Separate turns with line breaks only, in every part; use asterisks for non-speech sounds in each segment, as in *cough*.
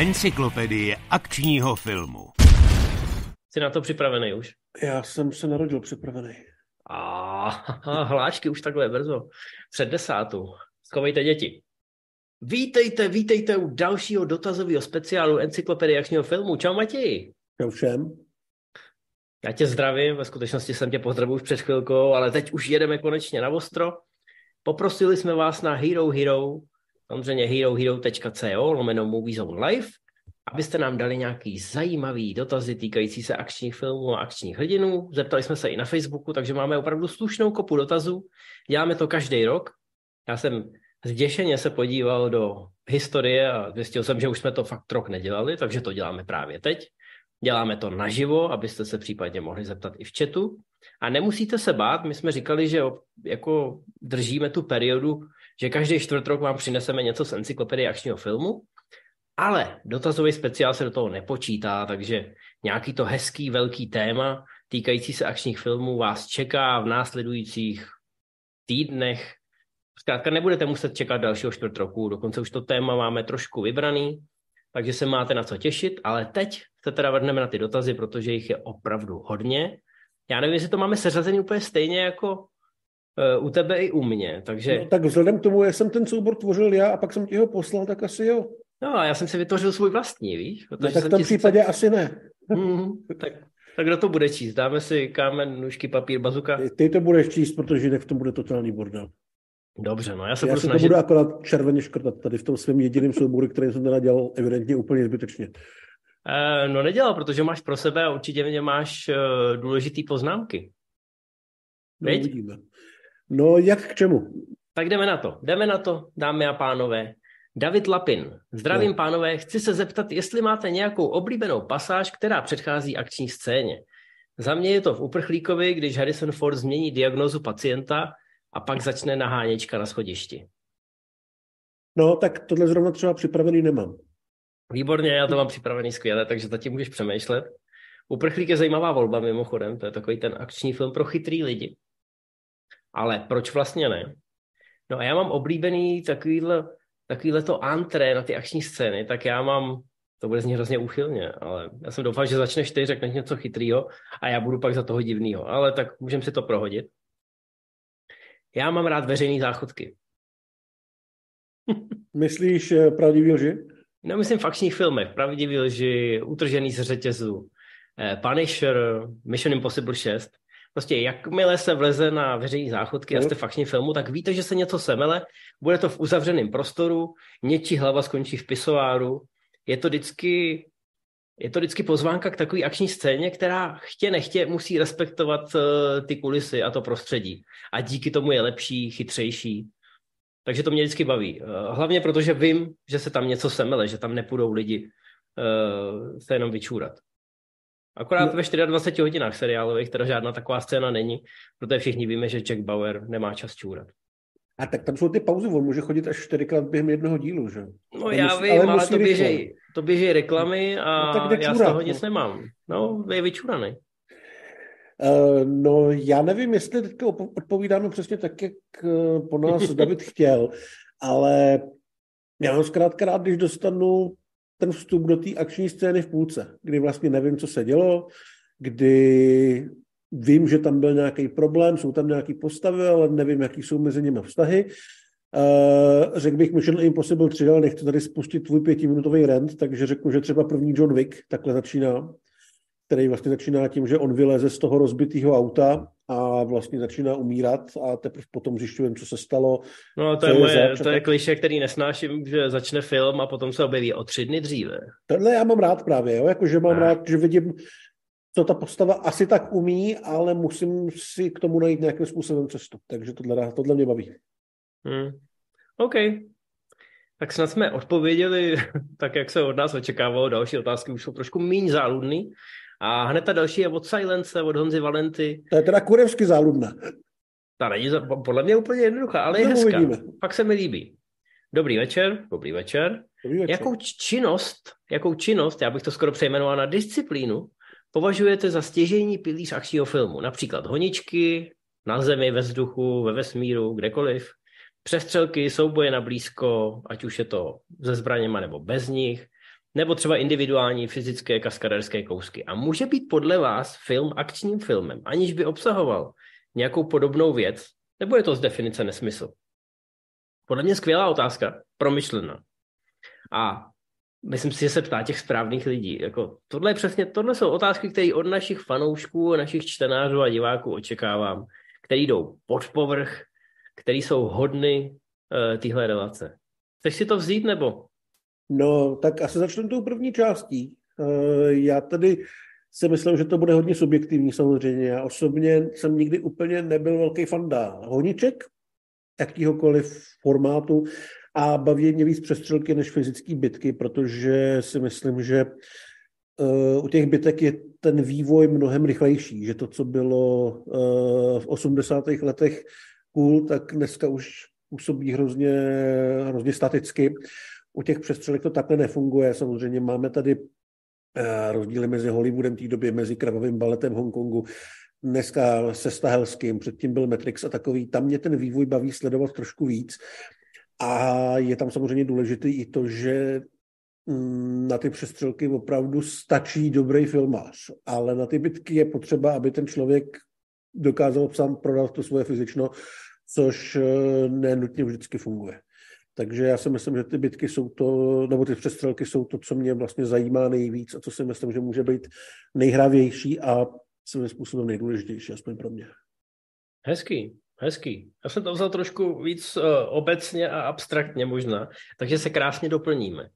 Encyklopedie akčního filmu.
Jsi na to připravený už?
Já jsem se narodil připravený.
A hláčky už takhle brzo. Před desátou. Schovejte děti. Vítejte, vítejte u dalšího dotazového speciálu Encyklopedie akčního filmu. Čau Matěji.
Čau všem.
Já tě zdravím, ve skutečnosti jsem tě pozdravil už před chvilkou, ale teď už jedeme konečně na ostro. Poprosili jsme vás na Hero Hero, samozřejmě herohero.co, lomeno Movie Zone Live, abyste nám dali nějaký zajímavý dotazy týkající se akčních filmů a akčních hrdinů. Zeptali jsme se i na Facebooku, takže máme opravdu slušnou kopu dotazů. Děláme to každý rok. Já jsem zděšeně se podíval do historie a zjistil jsem, že už jsme to fakt rok nedělali, takže to děláme právě teď. Děláme to naživo, abyste se případně mohli zeptat i v chatu. A nemusíte se bát, my jsme říkali, že jako držíme tu periodu, že každý čtvrt rok vám přineseme něco z encyklopedie akčního filmu, ale dotazový speciál se do toho nepočítá, takže nějaký to hezký velký téma týkající se akčních filmů vás čeká v následujících týdnech. Zkrátka nebudete muset čekat dalšího čtvrt roku, dokonce už to téma máme trošku vybraný, takže se máte na co těšit, ale teď se teda vrhneme na ty dotazy, protože jich je opravdu hodně. Já nevím, jestli to máme seřazený úplně stejně jako u tebe i u mě, takže...
No, tak vzhledem k tomu, jak jsem ten soubor tvořil já a pak jsem ti ho poslal, tak asi jo.
No a já jsem si vytvořil svůj vlastní, víš?
No, tak v tom případě sice... asi ne. *laughs*
Mm, tak, tak kdo to bude číst? Dáme si kámen, nůžky, papír, bazuka?
Ty, ty to budeš číst, protože jinak v tom bude totální bordel.
Dobře, no já se
já
budu
se
snažit...
to budu akorát červeně škrtat tady v tom svém jediném souboru, který jsem teda dělal evidentně úplně zbytečně.
Uh, no nedělal, protože máš pro sebe a určitě mě máš uh, důležitý poznámky.
No, uvidíme. No jak k čemu?
Tak jdeme na to. Jdeme na to, dámy a pánové. David Lapin. Zdravím, no. pánové. Chci se zeptat, jestli máte nějakou oblíbenou pasáž, která předchází akční scéně. Za mě je to v Uprchlíkovi, když Harrison Ford změní diagnózu pacienta a pak začne naháněčka na schodišti.
No, tak tohle zrovna třeba připravený nemám.
Výborně, já to mám připravený skvěle, takže zatím můžeš přemýšlet. Uprchlík je zajímavá volba mimochodem, to je takový ten akční film pro chytrý lidi. Ale proč vlastně ne? No a já mám oblíbený takovýhle, takovýhle to antré na ty akční scény, tak já mám, to bude znít hrozně úchylně, ale já jsem doufal, že začneš ty, řekneš něco chytrýho a já budu pak za toho divného, ale tak můžeme si to prohodit. Já mám rád veřejné záchodky. *laughs*
Myslíš eh, pravdivý lži?
No, myslím v akčních filmech. Pravdivý lži, utržený z řetězu, eh, Punisher, Mission Impossible 6. Prostě jakmile se vleze na veřejné záchodky a jste v akčním filmu, tak víte, že se něco semele, bude to v uzavřeném prostoru, něčí hlava skončí v pisoáru. Je to vždycky je to vždycky pozvánka k takové akční scéně, která chtě nechtě musí respektovat uh, ty kulisy a to prostředí. A díky tomu je lepší, chytřejší. Takže to mě vždycky baví. Uh, hlavně protože vím, že se tam něco semele, že tam nepůjdou lidi uh, se jenom vyčůrat. Akorát no. ve 24 hodinách seriálových teda žádná taková scéna není, protože všichni víme, že Jack Bauer nemá čas čůrat.
A tak tam jsou ty pauzy, on může chodit až čtyřikrát během jednoho dílu, že?
No já musí, vím, ale, ale to, běží, to běží reklamy a no, tak já z toho no. nic nemám. No, je vyčuraný.
Uh, no, já nevím, jestli teď odpovídáme přesně tak, jak uh, po nás *laughs* David chtěl, ale já mám zkrátka rád, když dostanu ten vstup do té akční scény v půlce, kdy vlastně nevím, co se dělo, kdy Vím, že tam byl nějaký problém, jsou tam nějaké postavy, ale nevím, jaký jsou mezi nimi vztahy. Uh, řekl bych Mission Impossible 3, ale nechci tady spustit tvůj pětiminutový rent, takže řeknu, že třeba první John Wick takhle začíná, který vlastně začíná tím, že on vyleze z toho rozbitého auta a vlastně začíná umírat a teprve potom zjišťujeme, co se stalo.
No to je, je moje, zač, to je kliše, který nesnáším, že začne film a potom se objeví o tři dny dříve.
Tohle já mám rád právě, jo? Jako, že mám ah. rád, že vidím to ta postava asi tak umí, ale musím si k tomu najít nějakým způsobem cestu. Takže tohle, tohle mě baví.
Hmm. OK. Tak snad jsme odpověděli *laughs* tak, jak se od nás očekávalo. Další otázky už jsou trošku méně záludný. A hned ta další je od Silence, od Honzy Valenty.
To je teda kurevsky záludná.
Ta není podle mě úplně jednoduchá, ale je hezká. Uvidíme. Pak se mi líbí. Dobrý večer, dobrý večer. Dobrý večer. Jakou činnost, jakou činnost, já bych to skoro přejmenoval na disciplínu, považujete za stěžejní pilíř akčního filmu? Například honičky, na zemi, ve vzduchu, ve vesmíru, kdekoliv. Přestřelky, souboje na blízko, ať už je to se zbraněma nebo bez nich, nebo třeba individuální fyzické kaskaderské kousky. A může být podle vás film akčním filmem, aniž by obsahoval nějakou podobnou věc, nebo je to z definice nesmysl? Podle mě skvělá otázka, promyšlená. A myslím si, že se ptá těch správných lidí. Jako, tohle, je přesně, tohle jsou otázky, které od našich fanoušků, našich čtenářů a diváků očekávám, které jdou pod povrch, které jsou hodny uh, téhle relace. Chceš si to vzít, nebo?
No, tak asi začnu tou první částí. Uh, já tady si myslím, že to bude hodně subjektivní samozřejmě. Já osobně jsem nikdy úplně nebyl velký fanda honiček, jakýhokoliv formátu a baví mě víc přestřelky než fyzické bitky, protože si myslím, že uh, u těch bitek je ten vývoj mnohem rychlejší, že to, co bylo uh, v 80. letech cool, tak dneska už působí hrozně, hrozně staticky. U těch přestřelek to takhle nefunguje. Samozřejmě máme tady uh, rozdíly mezi Hollywoodem té době, mezi krvavým baletem Hongkongu, dneska se Stahelským, předtím byl Matrix a takový. Tam mě ten vývoj baví sledovat trošku víc. A je tam samozřejmě důležité i to, že mm, na ty přestřelky opravdu stačí dobrý filmář, ale na ty bitky je potřeba, aby ten člověk dokázal sám prodat to svoje fyzično, což eh, nenutně vždycky funguje. Takže já si myslím, že ty bitky jsou to, nebo ty přestřelky jsou to, co mě vlastně zajímá nejvíc a co si myslím, že může být nejhravější a svým způsobem nejdůležitější, aspoň pro mě.
Hezký. Hezký. Já jsem to vzal trošku víc uh, obecně a abstraktně možná, takže se krásně doplníme.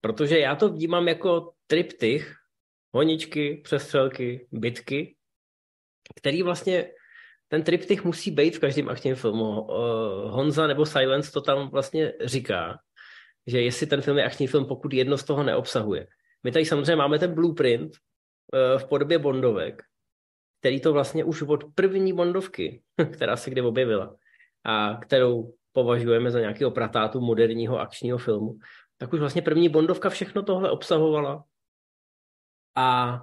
Protože já to vnímám jako triptych, honičky, přestřelky, bitky, který vlastně, ten triptych musí být v každém akčním filmu. Honza nebo Silence to tam vlastně říká, že jestli ten film je akční film, pokud jedno z toho neobsahuje. My tady samozřejmě máme ten blueprint uh, v podobě bondovek, který to vlastně už od první Bondovky, *laughs* která se kdy objevila a kterou považujeme za nějakého pratátu moderního akčního filmu, tak už vlastně první Bondovka všechno tohle obsahovala a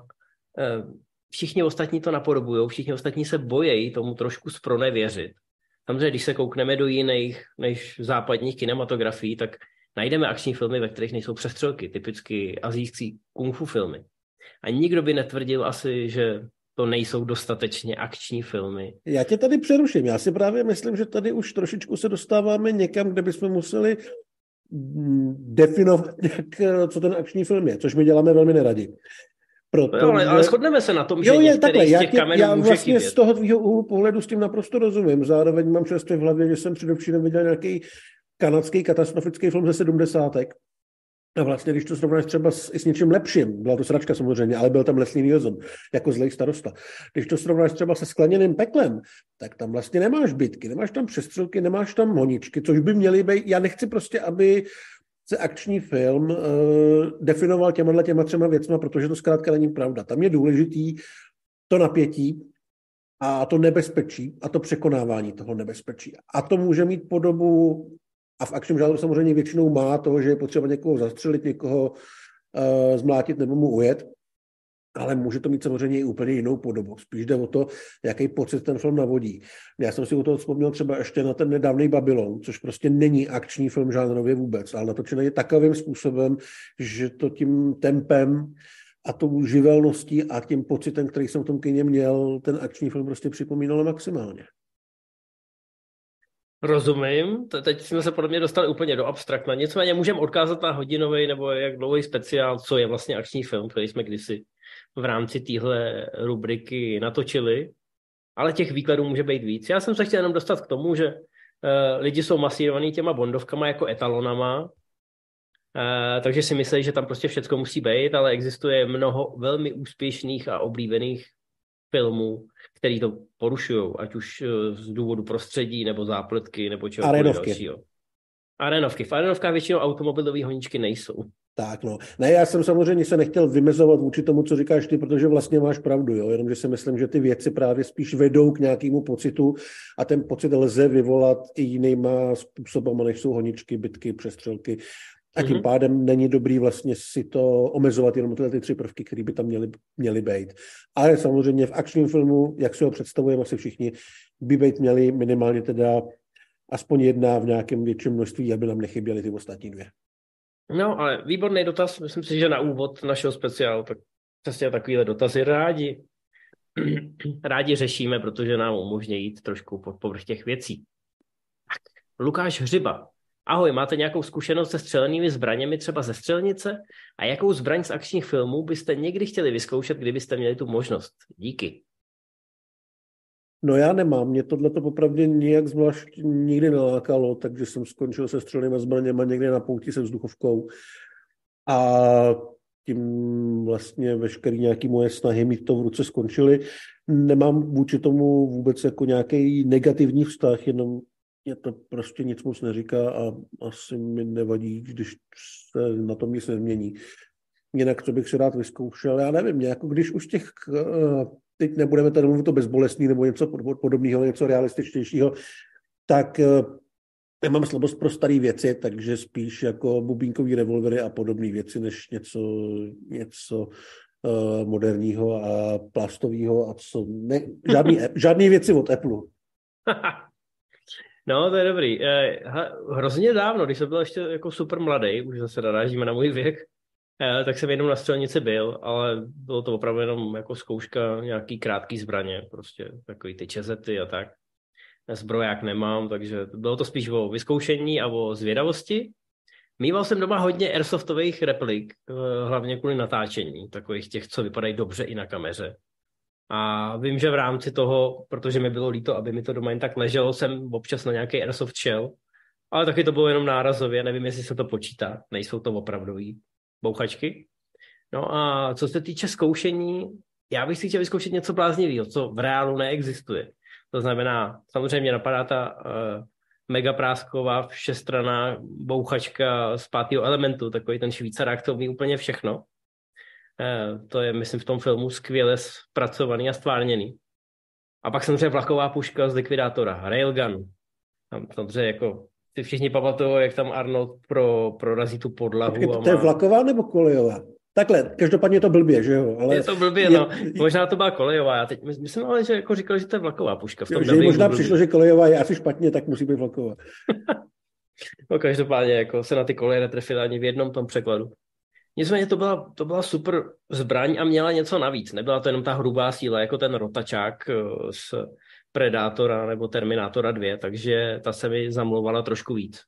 e, všichni ostatní to napodobují, všichni ostatní se bojejí tomu trošku zpronevěřit. Samozřejmě, když se koukneme do jiných než západních kinematografií, tak najdeme akční filmy, ve kterých nejsou přestřelky, typicky azijský kung fu filmy. A nikdo by netvrdil asi, že to nejsou dostatečně akční filmy.
Já tě tady přeruším. Já si právě myslím, že tady už trošičku se dostáváme někam, kde bychom museli mm, definovat, jak, co ten akční film je, což my děláme velmi neradi.
Proto, no, ale, ale shodneme se na tom, že jo, je takhle, z těch já, tě,
já vlastně chybět. z toho tvýho úhlu pohledu s tím naprosto rozumím. Zároveň mám čerstvě v hlavě, že jsem především viděl nějaký kanadský katastrofický film ze sedmdesátek, a vlastně, když to srovnáš třeba s, i s něčím lepším, byla to sračka samozřejmě, ale byl tam Leslie Nielsen jako zlej starosta. Když to srovnáš třeba se skleněným peklem, tak tam vlastně nemáš bitky, nemáš tam přestřelky, nemáš tam honičky, což by měly být. Já nechci prostě, aby se akční film uh, definoval těma těma třema věcma, protože to zkrátka není pravda. Tam je důležitý to napětí a to nebezpečí a to překonávání toho nebezpečí. A to může mít podobu a v akčním žánru samozřejmě většinou má to, že je potřeba někoho zastřelit, někoho uh, zmlátit nebo mu ujet, ale může to mít samozřejmě i úplně jinou podobu. Spíš jde o to, jaký pocit ten film navodí. Já jsem si u toho vzpomněl třeba ještě na ten nedávný Babylon, což prostě není akční film žánrově vůbec, ale natočený je takovým způsobem, že to tím tempem a tou živelností a tím pocitem, který jsem v tom kyně měl, ten akční film prostě připomínal maximálně.
Rozumím, teď jsme se podle mě dostali úplně do abstraktna. Nicméně můžeme odkázat na hodinový nebo jak dlouhý speciál, co je vlastně akční film, který jsme kdysi v rámci téhle rubriky natočili, ale těch výkladů může být víc. Já jsem se chtěl jenom dostat k tomu, že uh, lidi jsou masírovaní těma bondovkama jako etalonama, uh, takže si myslí, že tam prostě všechno musí být, ale existuje mnoho velmi úspěšných a oblíbených filmů, který to porušují, ať už eh, z důvodu prostředí, nebo zápletky, nebo čeho dalšího. Arenovky. V arenovkách většinou automobilové honičky nejsou.
Tak no. Ne, já jsem samozřejmě se nechtěl vymezovat vůči tomu, co říkáš ty, protože vlastně máš pravdu, jo? jenomže si myslím, že ty věci právě spíš vedou k nějakému pocitu a ten pocit lze vyvolat i jinýma způsobama, než jsou honičky, bitky, přestřelky a tím mm-hmm. pádem není dobrý vlastně si to omezovat jenom tyhle ty tři prvky, které by tam měly, měly být. Ale samozřejmě v akčním filmu, jak si ho představujeme asi všichni, by být měli minimálně teda aspoň jedna v nějakém větším množství, aby nám nechyběly ty ostatní dvě.
No, ale výborný dotaz. Myslím si, že na úvod našeho speciálu tak přesně takovýhle dotazy rádi, *clears throat* rádi řešíme, protože nám umožní jít trošku pod povrch těch věcí. Tak, Lukáš Hřiba. Ahoj, máte nějakou zkušenost se střelenými zbraněmi třeba ze střelnice? A jakou zbraň z akčních filmů byste někdy chtěli vyzkoušet, kdybyste měli tu možnost? Díky.
No já nemám, mě tohle to popravdě nijak zvlášť nikdy nelákalo, takže jsem skončil se střelnými zbraněma někde na pouti se vzduchovkou a tím vlastně veškerý nějaký moje snahy mít to v ruce skončily. Nemám vůči tomu vůbec jako nějaký negativní vztah, jenom mě to prostě nic moc neříká a asi mi nevadí, když se na tom nic nezmění. Jinak, co bych si rád vyzkoušel, já nevím, jako když už těch eh, teď nebudeme tady mluvit o bezbolestný nebo něco podobného, něco realističtějšího, tak eh, já mám slabost pro staré věci, takže spíš jako bubínkový revolvery a podobné věci, než něco, něco uh, moderního a plastového a co ne, žádný, *laughs* žádný věci od Apple.
no, to je dobrý. Eh, hrozně dávno, když jsem byl ještě jako super mladý, už zase narážíme na můj věk, Eh, tak jsem jednou na střelnici byl, ale bylo to opravdu jenom jako zkouška nějaký krátký zbraně, prostě takový ty čezety a tak. Zbroják nemám, takže bylo to spíš o vyzkoušení a o zvědavosti. Mýval jsem doma hodně airsoftových replik, eh, hlavně kvůli natáčení, takových těch, co vypadají dobře i na kameře. A vím, že v rámci toho, protože mi bylo líto, aby mi to doma jen tak leželo, jsem občas na nějaký airsoft šel, ale taky to bylo jenom nárazově, nevím, jestli se to počítá, nejsou to opravdový bouchačky. No a co se týče zkoušení, já bych si chtěl vyzkoušet něco bláznivého, co v reálu neexistuje. To znamená, samozřejmě napadá ta uh, mega prásková všestraná bouchačka z pátého elementu, takový ten švýcarák, to umí úplně všechno. Uh, to je, myslím, v tom filmu skvěle zpracovaný a stvárněný. A pak samozřejmě vlaková puška z likvidátora, railgun. Tam samozřejmě jako si všichni pamatují, jak tam Arnold pro, prorazí tu podlahu. Počkej,
to, to je vlaková nebo kolejová? Takhle, každopádně je to blbě, že jo?
Ale je to blbě, je... no. Možná to byla kolejová. Já teď myslím ale, že jako říkal, že to je vlaková puška. V tom
jo, že možná blbě. přišlo, že kolejová je asi špatně, tak musí být vlaková. *laughs*
no každopádně jako se na ty koleje netrefila ani v jednom tom překladu. Nicméně to byla, to byla super zbraň a měla něco navíc. Nebyla to jenom ta hrubá síla, jako ten rotačák s eh, Predátora nebo Terminátora 2, takže ta se mi zamlouvala trošku víc.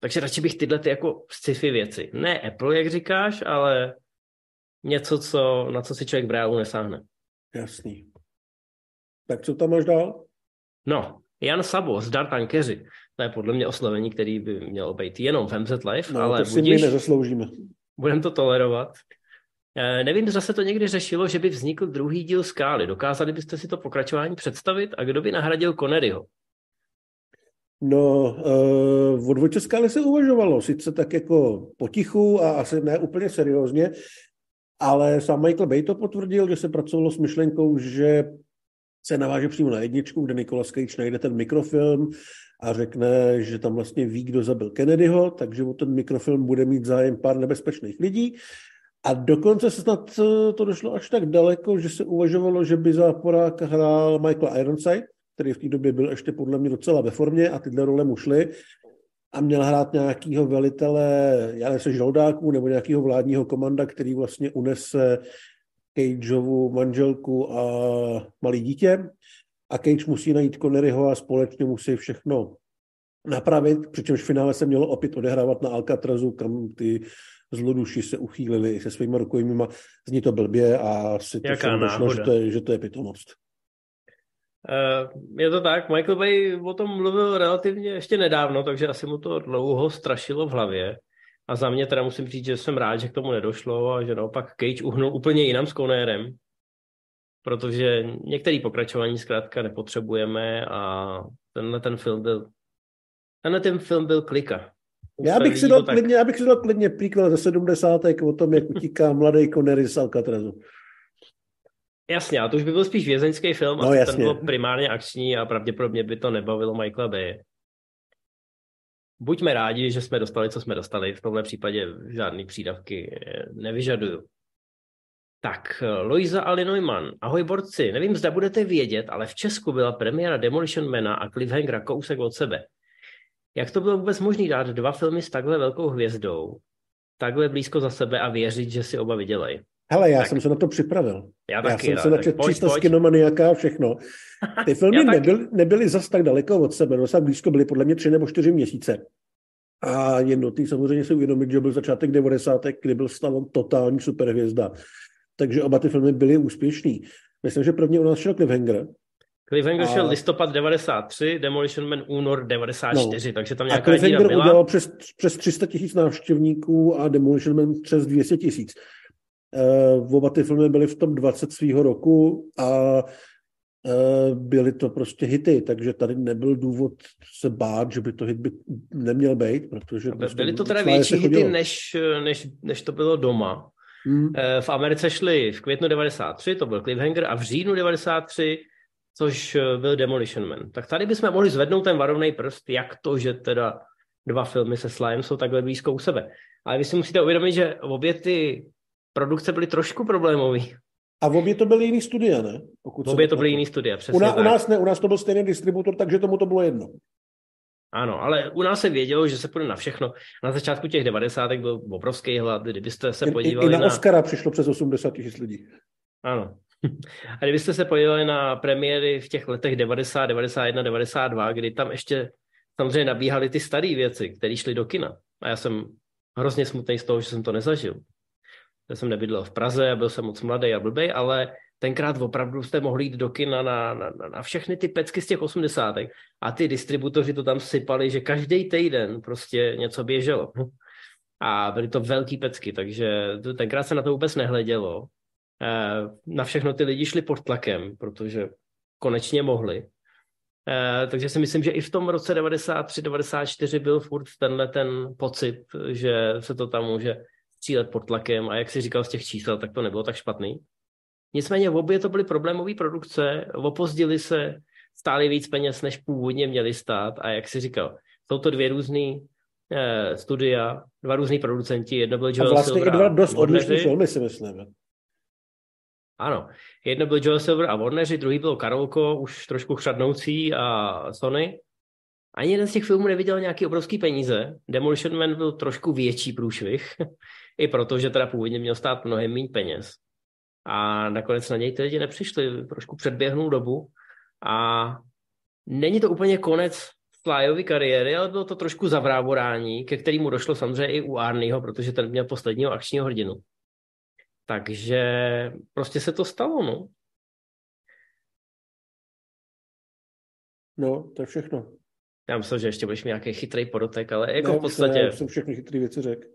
Takže radši bych tyhle ty jako sci-fi věci. Ne Apple, jak říkáš, ale něco, co, na co si člověk v reálu nesáhne.
Jasný. Tak co tam máš dál?
No, Jan Sabo z Dart Tankeři. To je podle mě oslovení, který by mělo být jenom v MZ Live, no, ale
to si budíš, my nezasloužíme.
Budeme to tolerovat. Eh, nevím, zda se to někdy řešilo, že by vznikl druhý díl Skály. Dokázali byste si to pokračování představit a kdo by nahradil Conneryho?
No, uh, o dvojce Skály se uvažovalo, sice tak jako potichu a asi ne úplně seriózně, ale sám Michael Bay to potvrdil, že se pracovalo s myšlenkou, že se naváže přímo na jedničku, kde Nicolas Cage najde ten mikrofilm a řekne, že tam vlastně ví, kdo zabil Kennedyho, takže o ten mikrofilm bude mít zájem pár nebezpečných lidí a dokonce se snad eh, to došlo až tak daleko, že se uvažovalo, že by za poráka hrál Michael Ironside, který v té době byl ještě podle mě docela ve formě a tyhle role mu šly. A měl hrát nějakého velitele, já nevím, žoldáků nebo nějakého vládního komanda, který vlastně unese Cageovu manželku a malý dítě. A Cage musí najít Conneryho a společně musí všechno napravit, přičemž v finále se mělo opět odehrávat na Alcatrazu, kam ty zloduši se uchýlili se svými rukojmíma. Zní to blbě a si to došlo, že to je, že to je pitomost.
Uh, je to tak, Michael Bay o tom mluvil relativně ještě nedávno, takže asi mu to dlouho strašilo v hlavě. A za mě teda musím říct, že jsem rád, že k tomu nedošlo a že naopak Cage uhnul úplně jinam s Conérem, protože některé pokračování zkrátka nepotřebujeme a tenhle ten film byl tenhle ten film byl klika.
Já bych, si dal tak... klidně, já bych si dal klidně příklad ze 70. o tom, jak utíká mladý Connery z Alcatrazu.
Jasně, a to už by byl spíš vězeňský film, no, a ten byl primárně akční a pravděpodobně by to nebavilo Michaela Bay. Buďme rádi, že jsme dostali, co jsme dostali. V tomhle případě žádný přídavky eh, nevyžaduju. Tak, Loiza Ali Neumann. Ahoj borci, nevím, zda budete vědět, ale v Česku byla premiéra Demolition Mana a Cliffhangera kousek od sebe. Jak to bylo vůbec možné dát dva filmy s takhle velkou hvězdou, takhle blízko za sebe a věřit, že si oba vydělají?
Hele, já tak. jsem se na to připravil.
Já, taky,
já jsem se načet 300 skinomaniaka a všechno. *laughs* Ty filmy nebyly, nebyly zas tak daleko od sebe, docela blízko byly podle mě tři nebo čtyři měsíce. A je nutný samozřejmě si uvědomit, že byl začátek 90. kdy byl Stallone totální superhvězda. Takže oba ty filmy byly úspěšný. Myslím, že první u nás šel Cliffhanger.
Cliffhanger a... šel listopad 93, Demolition Man únor 94, no. takže tam nějaká
A Cliffhanger byla. udělal přes, přes 300 tisíc návštěvníků a Demolition Man přes 200 tisíc. Uh, oba ty filmy byly v tom 20 svého roku a uh, byly to prostě hity, takže tady nebyl důvod se bát, že by to hit by neměl být, protože...
Prostě byly to teda větší hity, než, než, než to bylo doma. Hmm. V Americe šli v květnu 93, to byl Cliffhanger, a v říjnu 93, což byl Demolition Man. Tak tady bychom mohli zvednout ten varovný prst, jak to, že teda dva filmy se Slime jsou takhle blízko u sebe. Ale vy si musíte uvědomit, že obě ty produkce byly trošku problémové.
A v obě to byly jiný studia, ne?
Pokud v obě to byly jiný studia, přesně
u, na, u, nás ne, u nás to byl stejný distributor, takže tomu to bylo jedno.
Ano, ale u nás se vědělo, že se půjde na všechno. Na začátku těch 90. byl obrovský hlad, kdybyste se podívali
I, i na... Oscara přišlo přes 80 tisíc lidí.
Ano. A kdybyste se podívali na premiéry v těch letech 90, 91, 92, kdy tam ještě samozřejmě nabíhaly ty staré věci, které šly do kina. A já jsem hrozně smutný z toho, že jsem to nezažil. Já jsem nebydlel v Praze, byl jsem moc mladý a blbej, ale tenkrát opravdu jste mohli jít do kina na, na, na všechny ty pecky z těch osmdesátek a ty distributoři to tam sypali, že každý týden prostě něco běželo. A byly to velký pecky, takže tenkrát se na to vůbec nehledělo. Eh, na všechno ty lidi šli pod tlakem, protože konečně mohli. Eh, takže si myslím, že i v tom roce 93-94 byl furt tenhle ten pocit, že se to tam může střílet pod tlakem a jak si říkal z těch čísel, tak to nebylo tak špatný. Nicméně v obě to byly problémové produkce, opozdili se, stály víc peněz, než původně měli stát a jak si říkal, jsou to dvě různé eh, studia, dva různí producenti, jedno byl Joel
a vlastně Silver i dva dost odlišné filmy si myslím.
Ano, jedno byl Joel Silver a Warneri, druhý byl Karolko, už trošku chřadnoucí a Sony. Ani jeden z těch filmů neviděl nějaký obrovský peníze. Demolition Man byl trošku větší průšvih, *laughs* i proto, že teda původně měl stát mnohem méně peněz a nakonec na něj ty lidi nepřišli, trošku předběhnul dobu a není to úplně konec Flyovy kariéry, ale bylo to trošku zavrávorání, ke kterému došlo samozřejmě i u Arnieho, protože ten měl posledního akčního hrdinu. Takže prostě se to stalo, no.
No, to je všechno.
Já myslím, že ještě budeš mít nějaký chytrý podotek, ale jako ne, v podstatě... Já
jsem všechny chytré věci řekl.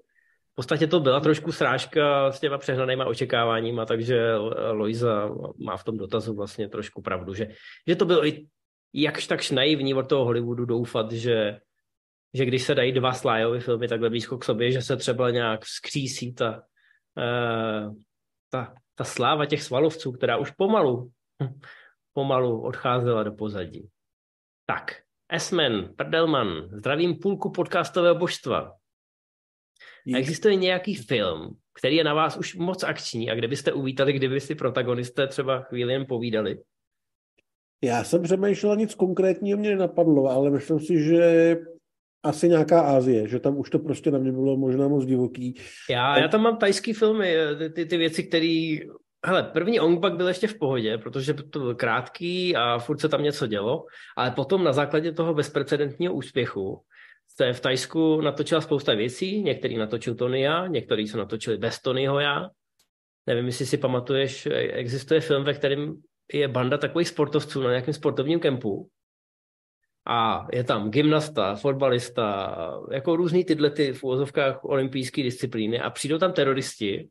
V podstatě to byla trošku srážka s těma přehnanýma očekáváníma, takže Loiza má v tom dotazu vlastně trošku pravdu, že, že to bylo i jakž takž naivní od toho Hollywoodu doufat, že, že když se dají dva Slyovy filmy takhle blízko k sobě, že se třeba nějak vzkřísí ta, ta, ta sláva těch svalovců, která už pomalu, pomalu odcházela do pozadí. Tak, Esmen, Prdelman, zdravím půlku podcastového božstva. Existuje nějaký film, který je na vás už moc akční a kde byste uvítali, kdyby si protagonisté třeba chvíli jen povídali?
Já jsem přemýšlel, nic konkrétního mě nenapadlo, ale myslím si, že asi nějaká Ázie, že tam už to prostě na mě bylo možná moc divoký.
Já, já tam mám tajský filmy, ty, ty věci, které Hele, první Ongbak byl ještě v pohodě, protože to byl krátký a furt se tam něco dělo, ale potom na základě toho bezprecedentního úspěchu se v Tajsku natočila spousta věcí, některý natočil Tonya, některý se natočili bez Tonyho já. Nevím, jestli si pamatuješ, existuje film, ve kterém je banda takových sportovců na nějakém sportovním kempu a je tam gymnasta, fotbalista, jako různý tyhle ty v úvozovkách olympijské disciplíny a přijdou tam teroristi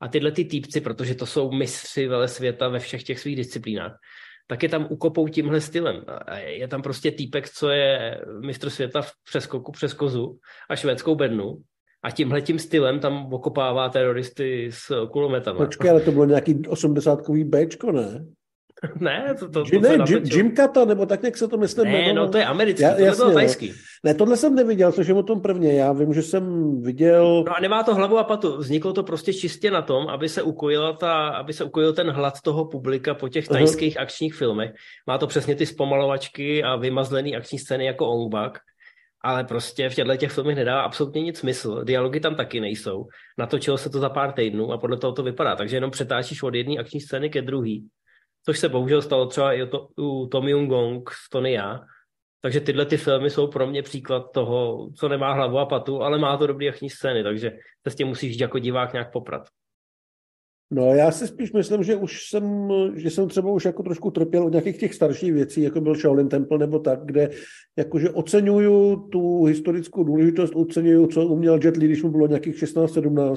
a tyhle ty týpci, protože to jsou mistři vele světa ve všech těch svých disciplínách, tak je tam ukopou tímhle stylem. Je tam prostě týpek, co je mistr světa v přeskoku přes kozu a švédskou bednu a tímhle tím stylem tam okopává teroristy s kulometama.
Počkej, ale to bylo nějaký 80-kový Bčko, ne? *laughs*
ne, to, to,
to ne, Jim, Jim Kata, nebo tak, jak se to myslím.
Ne, jmenovalo. no to je americký, Já, to jasně, bylo no. tajský.
Ne, tohle jsem neviděl, což je o tom prvně. Já vím, že jsem viděl...
No a nemá to hlavu a patu. Vzniklo to prostě čistě na tom, aby se ukojila ta, aby se ukojil ten hlad toho publika po těch tajských uh-huh. akčních filmech. Má to přesně ty zpomalovačky a vymazlený akční scény jako Ong Bak. ale prostě v těchto těch filmech nedává absolutně nic smysl. Dialogy tam taky nejsou. Natočilo se to za pár týdnů a podle toho to vypadá. Takže jenom přetáčíš od jedné akční scény ke druhý. Což se bohužel stalo třeba i to, u Tom Jung Gong v Tony Já. Takže tyhle ty filmy jsou pro mě příklad toho, co nemá hlavu a patu, ale má to dobrý akční scény, takže se s tím musíš jako divák nějak poprat.
No já si spíš myslím, že už jsem, že jsem třeba už jako trošku trpěl od nějakých těch starších věcí, jako byl Shaolin Temple nebo tak, kde jakože oceňuju tu historickou důležitost, oceňuju, co uměl Jet Li, když mu bylo nějakých 16-17,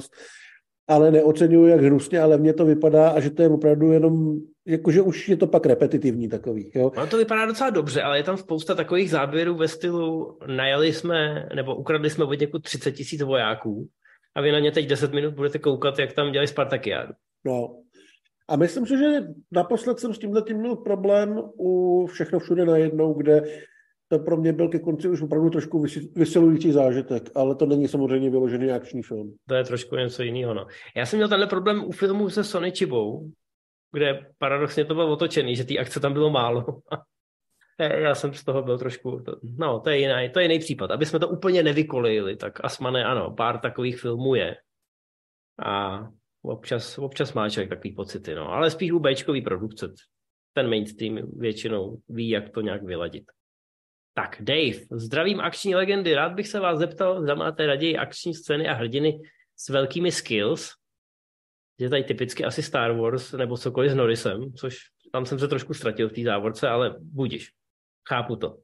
ale neoceňuju, jak hnusně ale mně to vypadá a že to je opravdu jenom, jakože už je to pak repetitivní takový. Jo?
No to vypadá docela dobře, ale je tam spousta takových záběrů ve stylu najeli jsme, nebo ukradli jsme od někud 30 tisíc vojáků a vy na ně teď 10 minut budete koukat, jak tam dělají Spartakiádu.
No. A myslím si, že naposled jsem s tímhle tím měl problém u všechno všude najednou, kde to pro mě byl ke konci už opravdu trošku vysilující zážitek, ale to není samozřejmě vyložený akční film.
To je trošku něco jiného. No. Já jsem měl tenhle problém u filmu se Sony Chibou, kde paradoxně to bylo otočený, že té akce tam bylo málo. *laughs* Já jsem z toho byl trošku, no to je jiný, to je jiný případ. Aby jsme to úplně nevykolejili, tak Asmane ano, pár takových filmů je. A občas, občas má člověk takový pocity, no. Ale spíš u Bčkový produkce. Ten mainstream většinou ví, jak to nějak vyladit. Tak, Dave, zdravím akční legendy. Rád bych se vás zeptal, zda máte raději akční scény a hrdiny s velkými skills, že tady typicky asi Star Wars nebo cokoliv s Norrisem, což tam jsem se trošku ztratil v té závorce, ale budiš. Chápu to.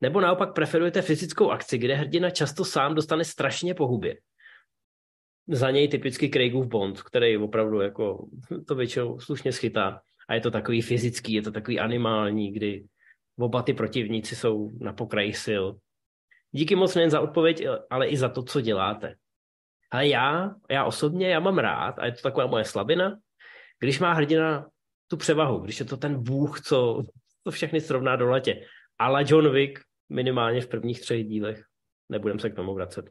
Nebo naopak preferujete fyzickou akci, kde hrdina často sám dostane strašně po hubě za něj typicky Craigův Bond, který opravdu jako to většinou slušně schytá. A je to takový fyzický, je to takový animální, kdy oba ty protivníci jsou na pokraji sil. Díky moc nejen za odpověď, ale i za to, co děláte. Ale já, já osobně, já mám rád, a je to taková moje slabina, když má hrdina tu převahu, když je to ten bůh, co to všechny srovná do letě. Ale John Wick minimálně v prvních třech dílech. Nebudem se k tomu vracet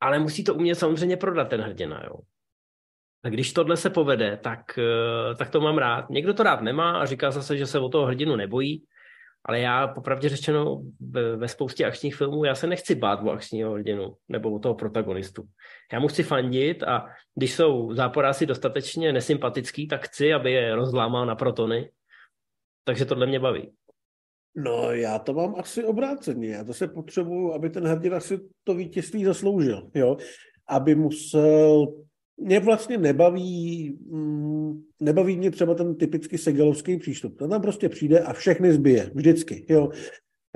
ale musí to umět samozřejmě prodat ten hrdina, jo. A když tohle se povede, tak, eh, tak to mám rád. Někdo to rád nemá a říká zase, že se o toho hrdinu nebojí, ale já popravdě řečeno ve, ve spoustě akčních filmů já se nechci bát o akčního hrdinu nebo o toho protagonistu. Já mu chci fandit a když jsou záporáci dostatečně nesympatický, tak chci, aby je rozlámal na protony. Takže tohle mě baví.
No, já to mám asi obráceně. Já to se potřebuju, aby ten hrdina si to vítězství zasloužil, jo. Aby musel... Mě vlastně nebaví, mm, nebaví mě třeba ten typický segelovský přístup. Ten tam prostě přijde a všechny zbije, vždycky, jo.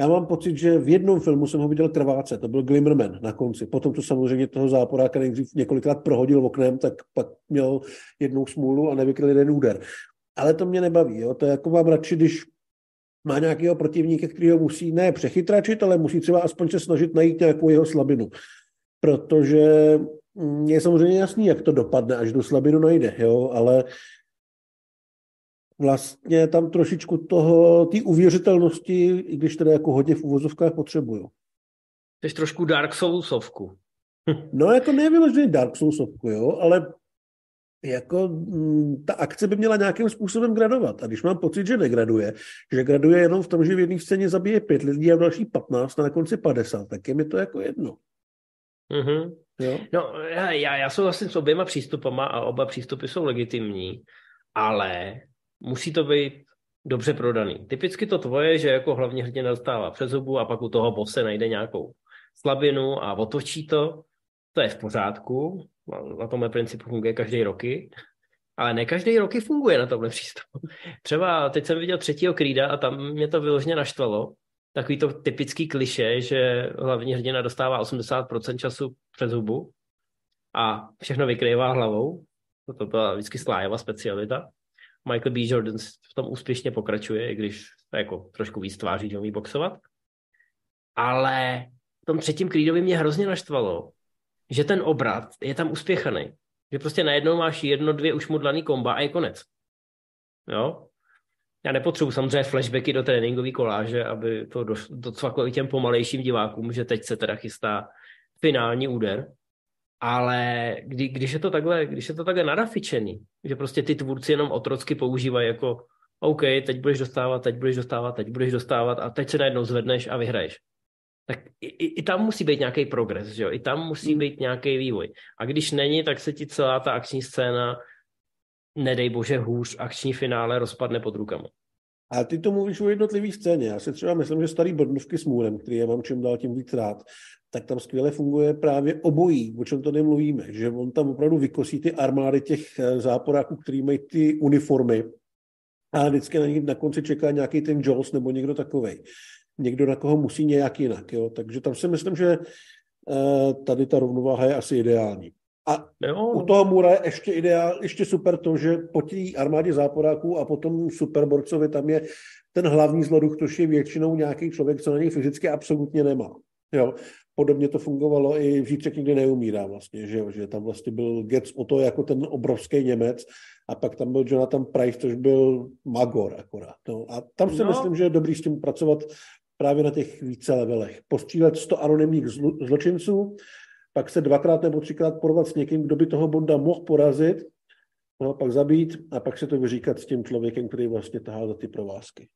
Já mám pocit, že v jednom filmu jsem ho viděl krváce, to byl Glimmerman na konci. Potom, co samozřejmě toho záporáka nejdřív několikrát prohodil oknem, tak pak měl jednou smůlu a nevykryl jeden úder. Ale to mě nebaví, jo. To je jako mám radši, když má nějakého protivníka, který ho musí ne přechytračit, ale musí třeba aspoň se snažit najít nějakou jeho slabinu. Protože je samozřejmě jasný, jak to dopadne, až do slabinu najde, jo, ale vlastně tam trošičku toho, té uvěřitelnosti, i když teda jako hodně v uvozovkách potřebuju.
Jsi trošku Dark Soulsovku. *laughs*
no jako nevyložený Dark Soulsovku, jo, ale jako mm, ta akce by měla nějakým způsobem gradovat. A když mám pocit, že negraduje, že graduje jenom v tom, že v jedné scéně zabije pět lidí a v další 15 a na konci 50, tak je mi to jako jedno.
Mm-hmm. Jo? No, já, já souhlasím s oběma přístupama a oba přístupy jsou legitimní, ale musí to být dobře prodaný. Typicky to tvoje, že jako hlavně hrdina dostává přes zubu a pak u toho bose najde nějakou slabinu a otočí to, to je v pořádku, na tomhle principu funguje každý roky, ale ne každý roky funguje na tomhle přístupu. Třeba teď jsem viděl třetího krída a tam mě to vyloženě naštvalo. Takový to typický kliše, že hlavní hrdina dostává 80% času přes hubu a všechno vykrývá hlavou. To byla vždycky Slájeva specialita. Michael B. Jordan v tom úspěšně pokračuje, i když to jako trošku víc tváří, že umí boxovat. Ale v tom třetím krídovi mě hrozně naštvalo, že ten obrat je tam uspěchaný. Že prostě najednou máš jedno, dvě ušmudlaný komba a je konec. Jo? Já nepotřebuji samozřejmě flashbacky do tréninkové koláže, aby to docvaklo i těm pomalejším divákům, že teď se teda chystá finální úder. Ale kdy, když, je to takhle, když je to takhle narafičený, že prostě ty tvůrci jenom otrocky používají jako OK, teď budeš dostávat, teď budeš dostávat, teď budeš dostávat a teď se najednou zvedneš a vyhraješ tak i, i tam musí být nějaký progres, že jo? I tam musí hmm. být nějaký vývoj. A když není, tak se ti celá ta akční scéna, nedej bože hůř, akční finále rozpadne pod rukama.
A ty to mluvíš o jednotlivý scéně. Já si třeba myslím, že starý Bordnovky s Můrem, který já mám čím dál tím víc rád, tak tam skvěle funguje právě obojí, o čem to nemluvíme, že on tam opravdu vykosí ty armády těch eh, záporáků, který mají ty uniformy a vždycky na nich na konci čeká nějaký ten Jaws nebo někdo takovej. Někdo, na koho musí nějak jinak. Jo? Takže tam si myslím, že eh, tady ta rovnováha je asi ideální. A jo. u toho Mura je ještě ideál, ještě super to, že po té armádě záporáků a potom superborcovi tam je ten hlavní zloduch, to je většinou nějaký člověk, co na něj fyzicky absolutně nemá. Jo. Podobně to fungovalo i v Žítřek nikdy neumírá vlastně, že, jo? že tam vlastně byl Getz o to jako ten obrovský Němec a pak tam byl Jonathan Price, což byl Magor akorát. No. A tam si no. myslím, že je dobrý s tím pracovat právě na těch více levelech. Postřílet 100 anonymních zlo- zločinců, pak se dvakrát nebo třikrát porvat s někým, kdo by toho Bonda mohl porazit, no, pak zabít a pak se to vyříkat s tím člověkem, který vlastně tahá za ty provázky.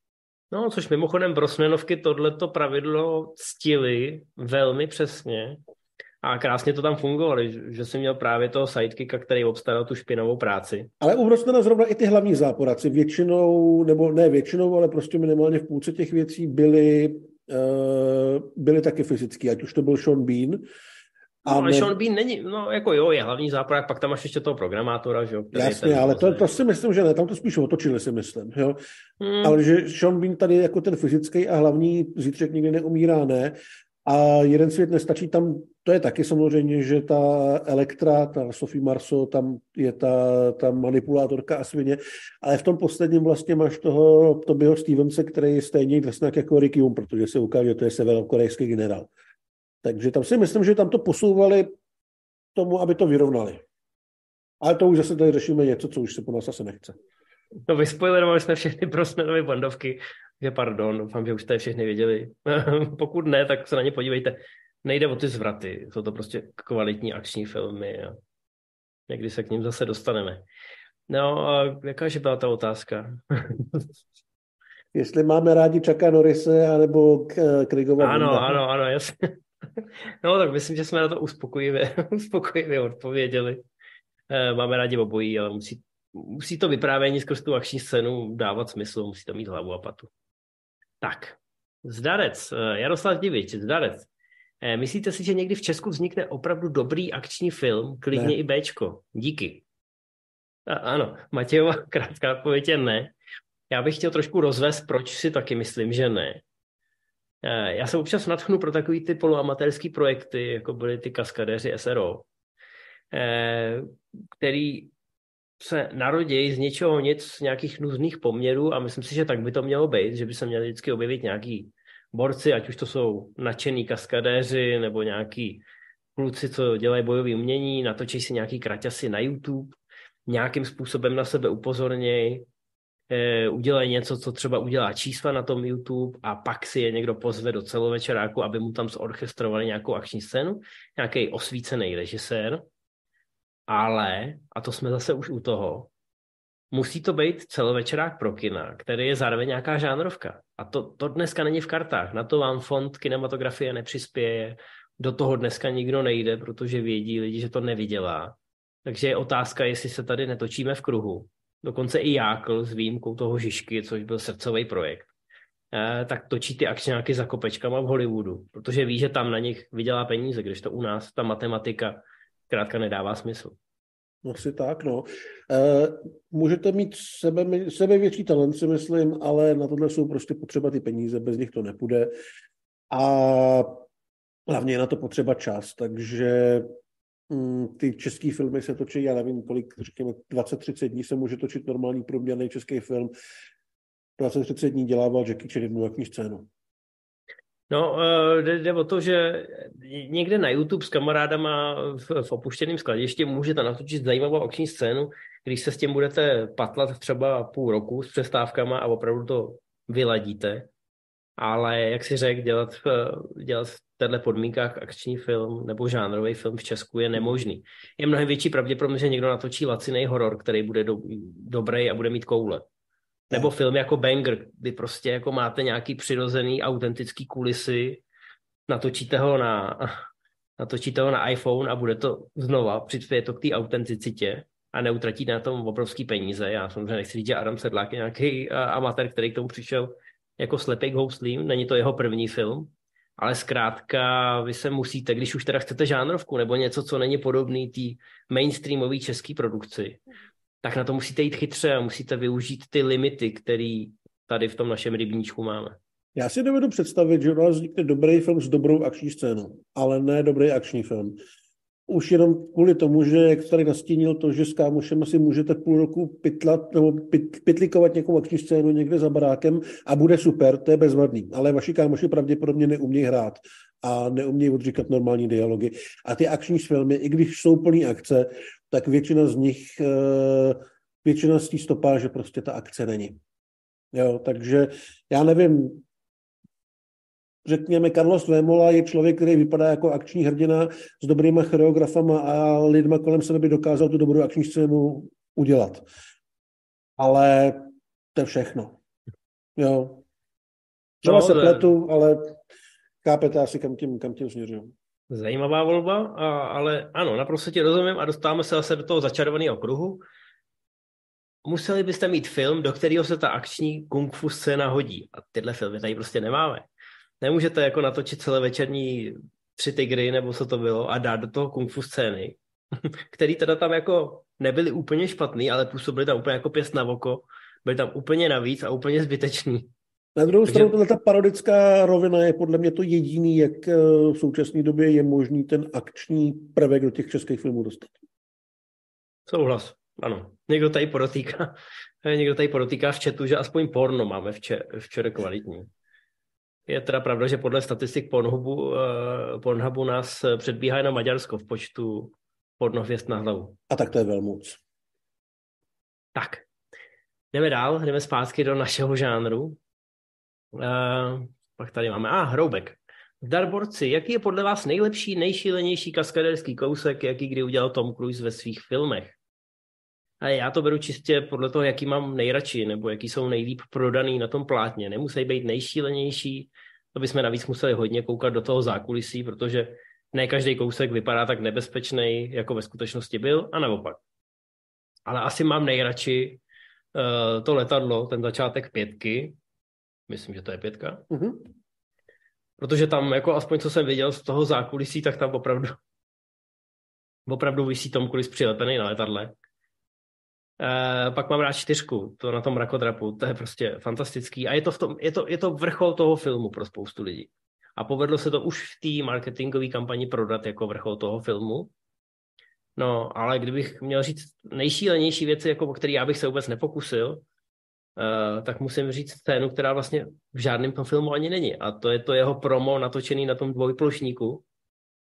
No, což mimochodem Brosnanovky tohleto pravidlo ctili velmi přesně a krásně to tam fungovalo, že jsem měl právě toho sidekicka, který obstaral tu špinavou práci.
Ale u Brosnana zrovna i ty hlavní záporaci většinou, nebo ne většinou, ale prostě minimálně v půlce těch věcí byly, uh, byly taky fyzický, ať už to byl Sean Bean,
no, ale. Sean Bean není, no jako jo, je hlavní záporák, pak tam máš ještě toho programátora, že jo?
Jasně, ale to, to, si myslím, že ne, tam to spíš otočili si myslím, jo. Hmm. Ale že Sean Bean tady jako ten fyzický a hlavní zítřek nikdy neumírá, ne. A jeden svět nestačí tam, to je taky samozřejmě, že ta Elektra, ta Sophie Marso, tam je ta, ta manipulátorka a svině, ale v tom posledním vlastně máš toho Tobyho Stevense, který je stejně vlastně jako Rick Hume, protože se ukáže, že to je severokorejský generál. Takže tam si myslím, že tam to posouvali tomu, aby to vyrovnali. Ale to už zase tady řešíme něco, co už se po nás asi nechce.
No vyspoilerovali jsme všechny prosmenové bandovky, že pardon, doufám, že už jste všechny věděli. *laughs* Pokud ne, tak se na ně podívejte. Nejde o ty zvraty, jsou to prostě kvalitní akční filmy a někdy se k ním zase dostaneme. No a jakáže byla ta otázka? *laughs*
Jestli máme rádi Chucka Norrise anebo Krigova
Ano, ano, ano, jasně. No tak myslím, že jsme na to uspokojivě, *laughs* uspokojivě odpověděli. Eh, máme rádi obojí, ale musí, musí to vyprávění skrz tu akční scénu dávat smysl, musí to mít hlavu a patu. Tak, Zdarec, eh, Jaroslav Divič, Zdarec. Eh, myslíte si, že někdy v Česku vznikne opravdu dobrý akční film, klidně ne. i Bčko? Díky. A, ano, Matějova *laughs* krátká odpověď je ne. Já bych chtěl trošku rozvést, proč si taky myslím, že ne. Eh, já se občas natchnu pro takový ty poloamatérský projekty, jako byly ty kaskadéři SRO, eh, který se narodí z ničeho nic, z nějakých nuzných poměrů a myslím si, že tak by to mělo být, že by se měli vždycky objevit nějaký borci, ať už to jsou nadšený kaskadéři nebo nějaký kluci, co dělají bojové umění, natočí si nějaký kraťasy na YouTube, nějakým způsobem na sebe upozornějí, udělají něco, co třeba udělá čísla na tom YouTube a pak si je někdo pozve do celovečeráku, aby mu tam zorchestrovali nějakou akční scénu, nějaký osvícený režisér, ale, a to jsme zase už u toho, musí to být celovečerák pro kina, který je zároveň nějaká žánrovka. A to, to dneska není v kartách. Na to vám fond kinematografie nepřispěje, do toho dneska nikdo nejde, protože vědí lidi, že to nevydělá. Takže je otázka, jestli se tady netočíme v kruhu dokonce i Jákl s výjimkou toho Žižky, což byl srdcový projekt, eh, tak točí ty akčňáky za kopečkama v Hollywoodu, protože ví, že tam na nich vydělá peníze, když to u nás ta matematika krátka nedává smysl.
Asi tak, no. E, můžete mít sebe, sebe větší talent, si myslím, ale na tohle jsou prostě potřeba ty peníze, bez nich to nepůjde. A hlavně je na to potřeba čas, takže ty české filmy se točí, já nevím, kolik, řekněme, 20-30 dní se může točit normální průměrný český film. 20-30 dní dělával Jackie Chan jednu akční scénu.
No, eh, jde, jde o to, že někde na YouTube s kamarádama v, v opuštěném skladišti můžete natočit zajímavou akční scénu, když se s tím budete patlat třeba půl roku s přestávkama a opravdu to vyladíte. Ale jak si řekl, dělat, eh, dělat této podmínkách akční film nebo žánrový film v Česku je nemožný. Je mnohem větší pravděpodobnost, že někdo natočí laciný horor, který bude do, dobrý a bude mít koule. Nebo film jako Banger, kdy prostě jako máte nějaký přirozený, autentický kulisy, natočíte ho na, *laughs* natočíte ho na iPhone a bude to znova, přispěje to k té autenticitě a neutratíte na tom obrovský peníze. Já samozřejmě nechci říct, že Adam Sedlák je nějaký uh, amatér, který k tomu přišel jako slepý k houslím, není to jeho první film, ale zkrátka vy se musíte, když už teda chcete žánrovku nebo něco, co není podobný té mainstreamové české produkci, tak na to musíte jít chytře a musíte využít ty limity, které tady v tom našem rybníčku máme.
Já si dovedu představit, že u nás vznikne dobrý film s dobrou akční scénou, ale ne dobrý akční film. Už jenom kvůli tomu, že jak tady nastínil to, že s kámošem asi můžete půl roku pytlat nebo pyt, pytlikovat nějakou akční scénu někde za barákem a bude super, to je bezvadný. Ale vaši kámoši pravděpodobně neumějí hrát a neumějí odříkat normální dialogy. A ty akční filmy, i když jsou plný akce, tak většina z nich, eh, většina z té stopáže prostě ta akce není. Jo, takže já nevím, řekněme, Carlos Vémola je člověk, který vypadá jako akční hrdina s dobrýma choreografama a lidma kolem sebe by dokázal tu dobrou akční scénu udělat. Ale to je všechno. Jo. Třeba no, se pletu, ale chápete asi, kam tím, kam tím směřuju.
Zajímavá volba, a, ale ano, naprosto ti rozumím a dostáváme se zase do toho začarovaného kruhu. Museli byste mít film, do kterého se ta akční kung fu scéna hodí. A tyhle filmy tady prostě nemáme nemůžete jako natočit celé večerní tři tygry, nebo co to bylo, a dát do toho kung fu scény, *laughs* který teda tam jako nebyly úplně špatný, ale působily tam úplně jako pěst na oko, byly tam úplně navíc a úplně zbytečný.
Na druhou Takže... stranu, ta parodická rovina je podle mě to jediný, jak eh, v současné době je možný ten akční prvek do těch českých filmů dostat.
Souhlas, ano. Někdo tady podotýká, *laughs* někdo tady podotýká v chatu, že aspoň porno máme v, če, v čere kvalitní. Je teda pravda, že podle statistik Pornhubu, uh, Pornhubu nás předbíhá na Maďarsko v počtu pornohvězd na hlavu.
A tak to je velmoc.
Tak, jdeme dál, jdeme zpátky do našeho žánru. Uh, pak tady máme, a ah, Hroubek. Darborci, jaký je podle vás nejlepší, nejšílenější kaskaderský kousek, jaký kdy udělal Tom Cruise ve svých filmech? A já to beru čistě podle toho, jaký mám nejradši, nebo jaký jsou nejlíp prodaný na tom plátně. Nemusí být nejšílenější, to bychom navíc museli hodně koukat do toho zákulisí, protože ne každý kousek vypadá tak nebezpečný, jako ve skutečnosti byl, a naopak. Ale asi mám nejradši uh, to letadlo, ten začátek pětky, myslím, že to je pětka, uh-huh. protože tam, jako aspoň co jsem viděl z toho zákulisí, tak tam opravdu opravdu vysí Tom Cruise přilepený na letadle Uh, pak mám rád čtyřku, to na tom rakodrapu, to je prostě fantastický. A je to, v tom, je to, je to vrchol toho filmu pro spoustu lidí. A povedlo se to už v té marketingové kampani prodat jako vrchol toho filmu. No, ale kdybych měl říct nejšílenější věci, jako o které já bych se vůbec nepokusil, uh, tak musím říct scénu, která vlastně v žádném tom filmu ani není. A to je to jeho promo natočený na tom dvojplošníku,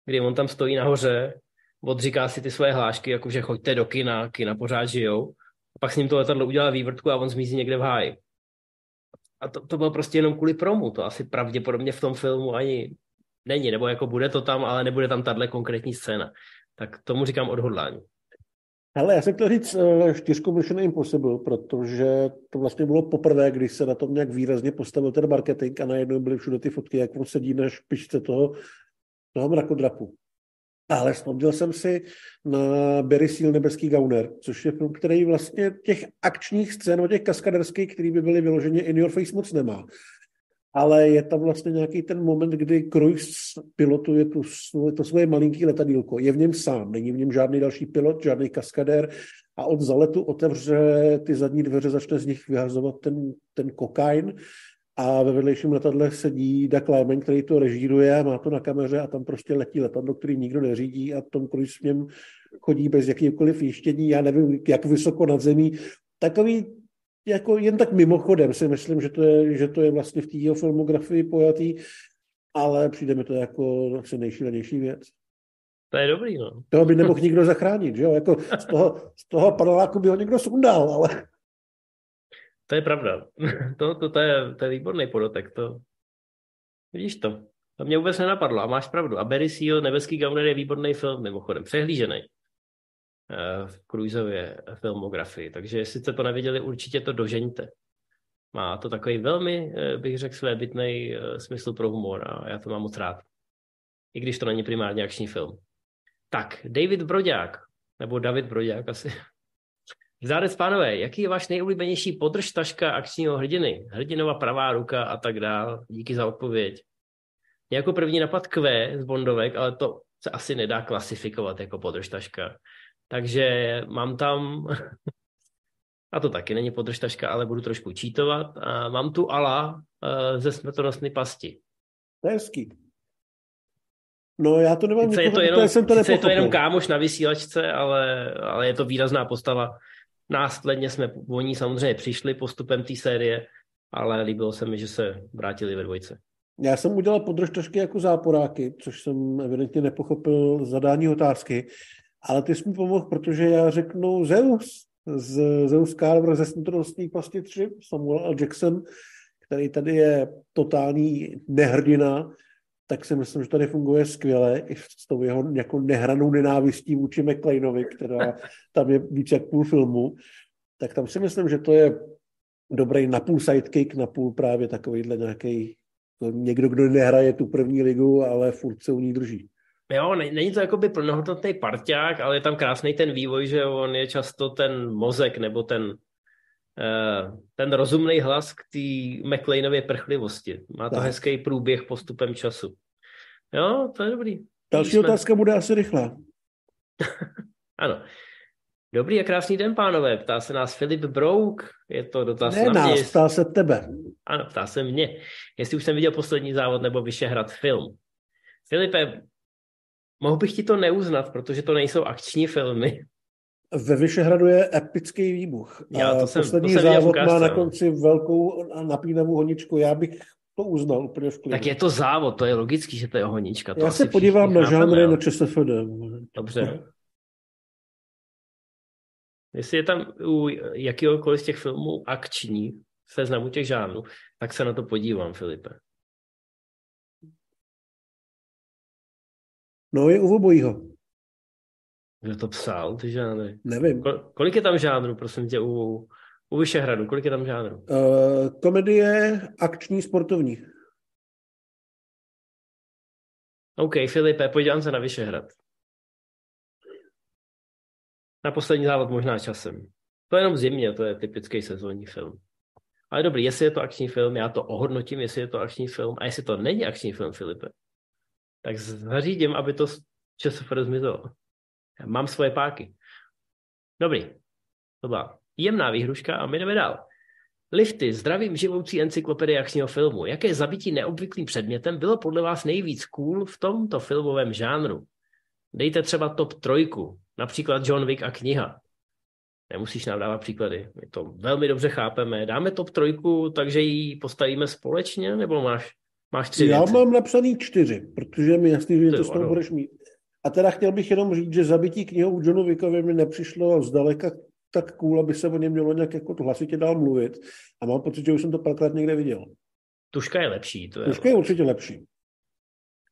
kdy on tam stojí nahoře odříká si ty své hlášky, jakože choďte do kina, kina pořád žijou. A pak s ním to letadlo udělá vývrtku a on zmizí někde v háji. A to, to bylo prostě jenom kvůli promu. To asi pravděpodobně v tom filmu ani není, nebo jako bude to tam, ale nebude tam tahle konkrétní scéna. Tak tomu říkám odhodlání.
Ale já jsem chtěl říct uh, čtyřku Mission Impossible, protože to vlastně bylo poprvé, když se na tom nějak výrazně postavil ten marketing a najednou byly všude ty fotky, jak on sedí na špičce toho, toho mrakodrapu. Ale vzpomněl jsem si na Barry Seal Nebeský gauner, což je film, který vlastně těch akčních scén, těch kaskaderských, který by byly vyloženě in your face moc nemá. Ale je tam vlastně nějaký ten moment, kdy Cruise pilotuje tu, to svoje malinký letadílko. Je v něm sám, není v něm žádný další pilot, žádný kaskadér a od zaletu otevře ty zadní dveře, začne z nich vyhazovat ten, ten kokain a ve vedlejším letadle sedí Doug Lyman, který to režíruje, má to na kameře a tam prostě letí letadlo, který nikdo neřídí a Tom Cruise v něm chodí bez jakýkoliv jištění, já nevím, jak vysoko nad zemí. Takový jako jen tak mimochodem si myslím, že to je, že to je vlastně v té jeho filmografii pojatý, ale přijde mi to jako asi nejšílenější věc.
To je dobrý, no.
Toho by nemohl *laughs* nikdo zachránit, že jo? Jako z toho, z toho paneláku by ho někdo sundal, ale...
To je pravda. *laughs* to, to, to, je, to je výborný podotek. To... Vidíš to? To mě vůbec nenapadlo a máš pravdu. A Barry Seal, Nebeský gauner je výborný film, mimochodem, přehlížený eh, v Cruiseově filmografii. Takže jestli jste to neviděli, určitě to dožeňte. Má to takový velmi, eh, bych řekl, svébytný eh, smysl pro humor a já to mám moc rád. i když to není primárně akční film. Tak, David Broďák, nebo David Broďák asi. Zárec pánové, jaký je váš nejoblíbenější podržtaška akčního hrdiny? Hrdinova pravá ruka a tak dál. Díky za odpověď. Jako první napad Q z Bondovek, ale to se asi nedá klasifikovat jako podržtaška. Takže mám tam, *laughs* a to taky není podržtaška, ale budu trošku čítovat, a mám tu Ala uh, ze smrtonosné pasti.
To je hezký. No já to nemám
sice je to jenom, jsem to je to jenom kámoš na vysílačce, ale, ale je to výrazná postava. Následně jsme o ní samozřejmě přišli postupem té série, ale líbilo se mi, že se vrátili ve dvojce.
Já jsem udělal podržtašky jako záporáky, což jsem evidentně nepochopil zadání otázky, ale ty jsi mi pomohl, protože já řeknu Zeus, z Zeus Carver ze Smrtelnostní pasti 3, Samuel L. Jackson, který tady je totální nehrdina, tak si myslím, že tady funguje skvěle i s tou jeho jako nehranou nenávistí vůči McLeanovi, která tam je víc jak půl filmu, tak tam si myslím, že to je dobrý napůl sidekick, napůl právě takovýhle nějaký někdo, kdo nehraje tu první ligu, ale furt se u ní drží.
Jo, není to jakoby plnohodnotný parťák, ale je tam krásný ten vývoj, že on je často ten mozek nebo ten, ten rozumný hlas k té McLeanově prchlivosti. Má to tak. hezký průběh postupem času. Jo, to je dobrý.
Další jsme... otázka bude asi rychlá. *laughs*
ano. Dobrý a krásný den, pánové. Ptá se nás Filip Brouk. Je to dotaz
ne
na
nás, mě. ptá se tebe.
Ano, ptá se mě. Jestli už jsem viděl poslední závod nebo Vyšehrad film. Filipe, mohl bych ti to neuznat, protože to nejsou akční filmy.
Ve Vyšehradu je epický výbuch.
Já, to jsem,
Poslední
to
jsem závod má na konci velkou napínavou honičku. Já bych to uznal úplně v klidu.
Tak je to závod, to je logický, že to je honička. To
Já se podívám na žánry na ČSFD.
Dobře. Jestli je tam u jakýhokoliv z těch filmů akční seznamu těch žánrů, tak se na to podívám, Filipe.
No, je u obojího.
Kdo to psal, ty žánry?
Nevím.
Kol- kolik je tam žánrů, prosím tě, u, u Vyšehradu? Kolik je tam žánrů?
Uh, komedie, akční, sportovní.
OK, Filipe, podívám se na Vyšehrad. Na poslední závod možná časem. To je jenom v zimě, to je typický sezónní film. Ale dobrý, jestli je to akční film, já to ohodnotím, jestli je to akční film. A jestli to není akční film, Filipe, tak zařídím, aby to ČSFR zmizelo. Mám svoje páky. Dobrý. To byla jemná výhruška a my jdeme dál. Lifty, zdravím živoucí encyklopedie akčního filmu. Jaké zabití neobvyklým předmětem bylo podle vás nejvíc cool v tomto filmovém žánru? Dejte třeba top trojku, například John Wick a kniha. Nemusíš nám dávat příklady, my to velmi dobře chápeme. Dáme top trojku, takže ji postavíme společně, nebo máš, máš tři
Já
věci?
mám napsaný čtyři, protože mi jasný, že to z toho budeš mít. A teda chtěl bych jenom říct, že zabití knihou Johnu Wickovi mi nepřišlo zdaleka tak cool, aby se o něm mělo nějak jako hlasitě dál mluvit. A mám pocit, že už jsem to párkrát někde viděl.
Tuška je lepší. To je
Tuška je určitě lepší.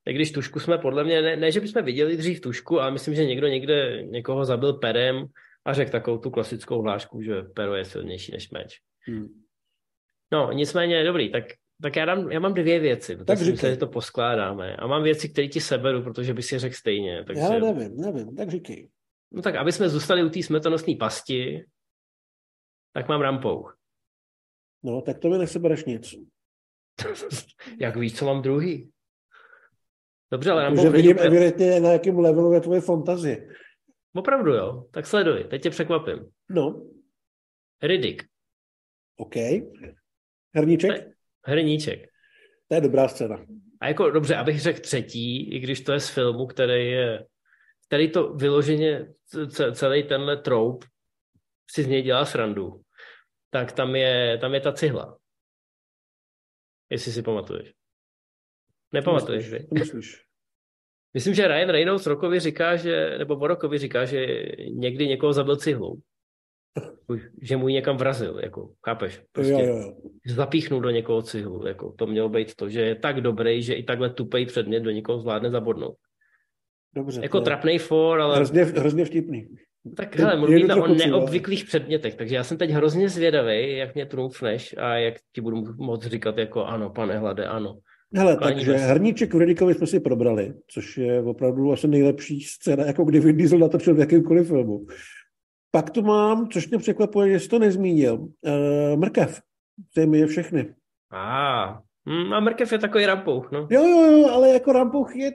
I když tušku jsme podle mě, ne, ne že bychom viděli dřív tušku, ale myslím, že někdo někde někoho zabil perem a řekl takovou tu klasickou hlášku, že pero je silnější než meč. Hmm. No, nicméně, dobrý, tak, tak já, dám, já mám dvě věci, protože tak si myslím, že to poskládáme. A mám věci, které ti seberu, protože by si řekl stejně. Takže...
Já nevím, nevím, tak říkej.
No tak, aby jsme zůstali u té smrtonosné pasti, tak mám rampouch.
No, tak to mi nesebereš nic. *laughs*
Jak víš, co mám druhý? Dobře, ale
Rampouch vidím úplně... evidentně, na jakém levelu je tvoje fantazie.
Opravdu jo, tak sleduj, teď tě překvapím.
No.
Riddick.
OK. Hrníček?
Hrníček.
To je dobrá scéna.
A jako dobře, abych řekl třetí, i když to je z filmu, který je, který to vyloženě, celý tenhle troup si z něj dělá srandu, tak tam je, tam je ta cihla. Jestli si pamatuješ. Nepamatuješ,
myslíš, myslíš.
Myslím, že Ryan Reynolds Rokovi říká, že, nebo Borokovi říká, že někdy někoho zabil cihlou. Že mu ji někam vrazil, jako, chápeš?
Prostě jo, jo,
zapíchnul do někoho cihlu, jako, to mělo být to, že je tak dobrý, že i takhle tupej předmět do někoho zvládne zabodnout.
Dobře.
Jako trapnej for, ale...
Hrozně, hrozně vtipný.
Tak hele, mluvíme o neobvyklých cíle. předmětech, takže já jsem teď hrozně zvědavý, jak mě trumfneš a jak ti budu moct říkat jako ano, pane Hlade, ano.
Hele, takže Hrníček v Redikovi jsme si probrali, což je opravdu asi nejlepší scéna, jako kdy Vin Diesel natočil v jakýmkoliv filmu. Pak tu mám, což mě překvapuje, že jsi to nezmínil, uh, mrkev. To je všechny.
A, ah, a mrkev je takový rampouch, no.
Jo, jo, jo, ale jako rampouch je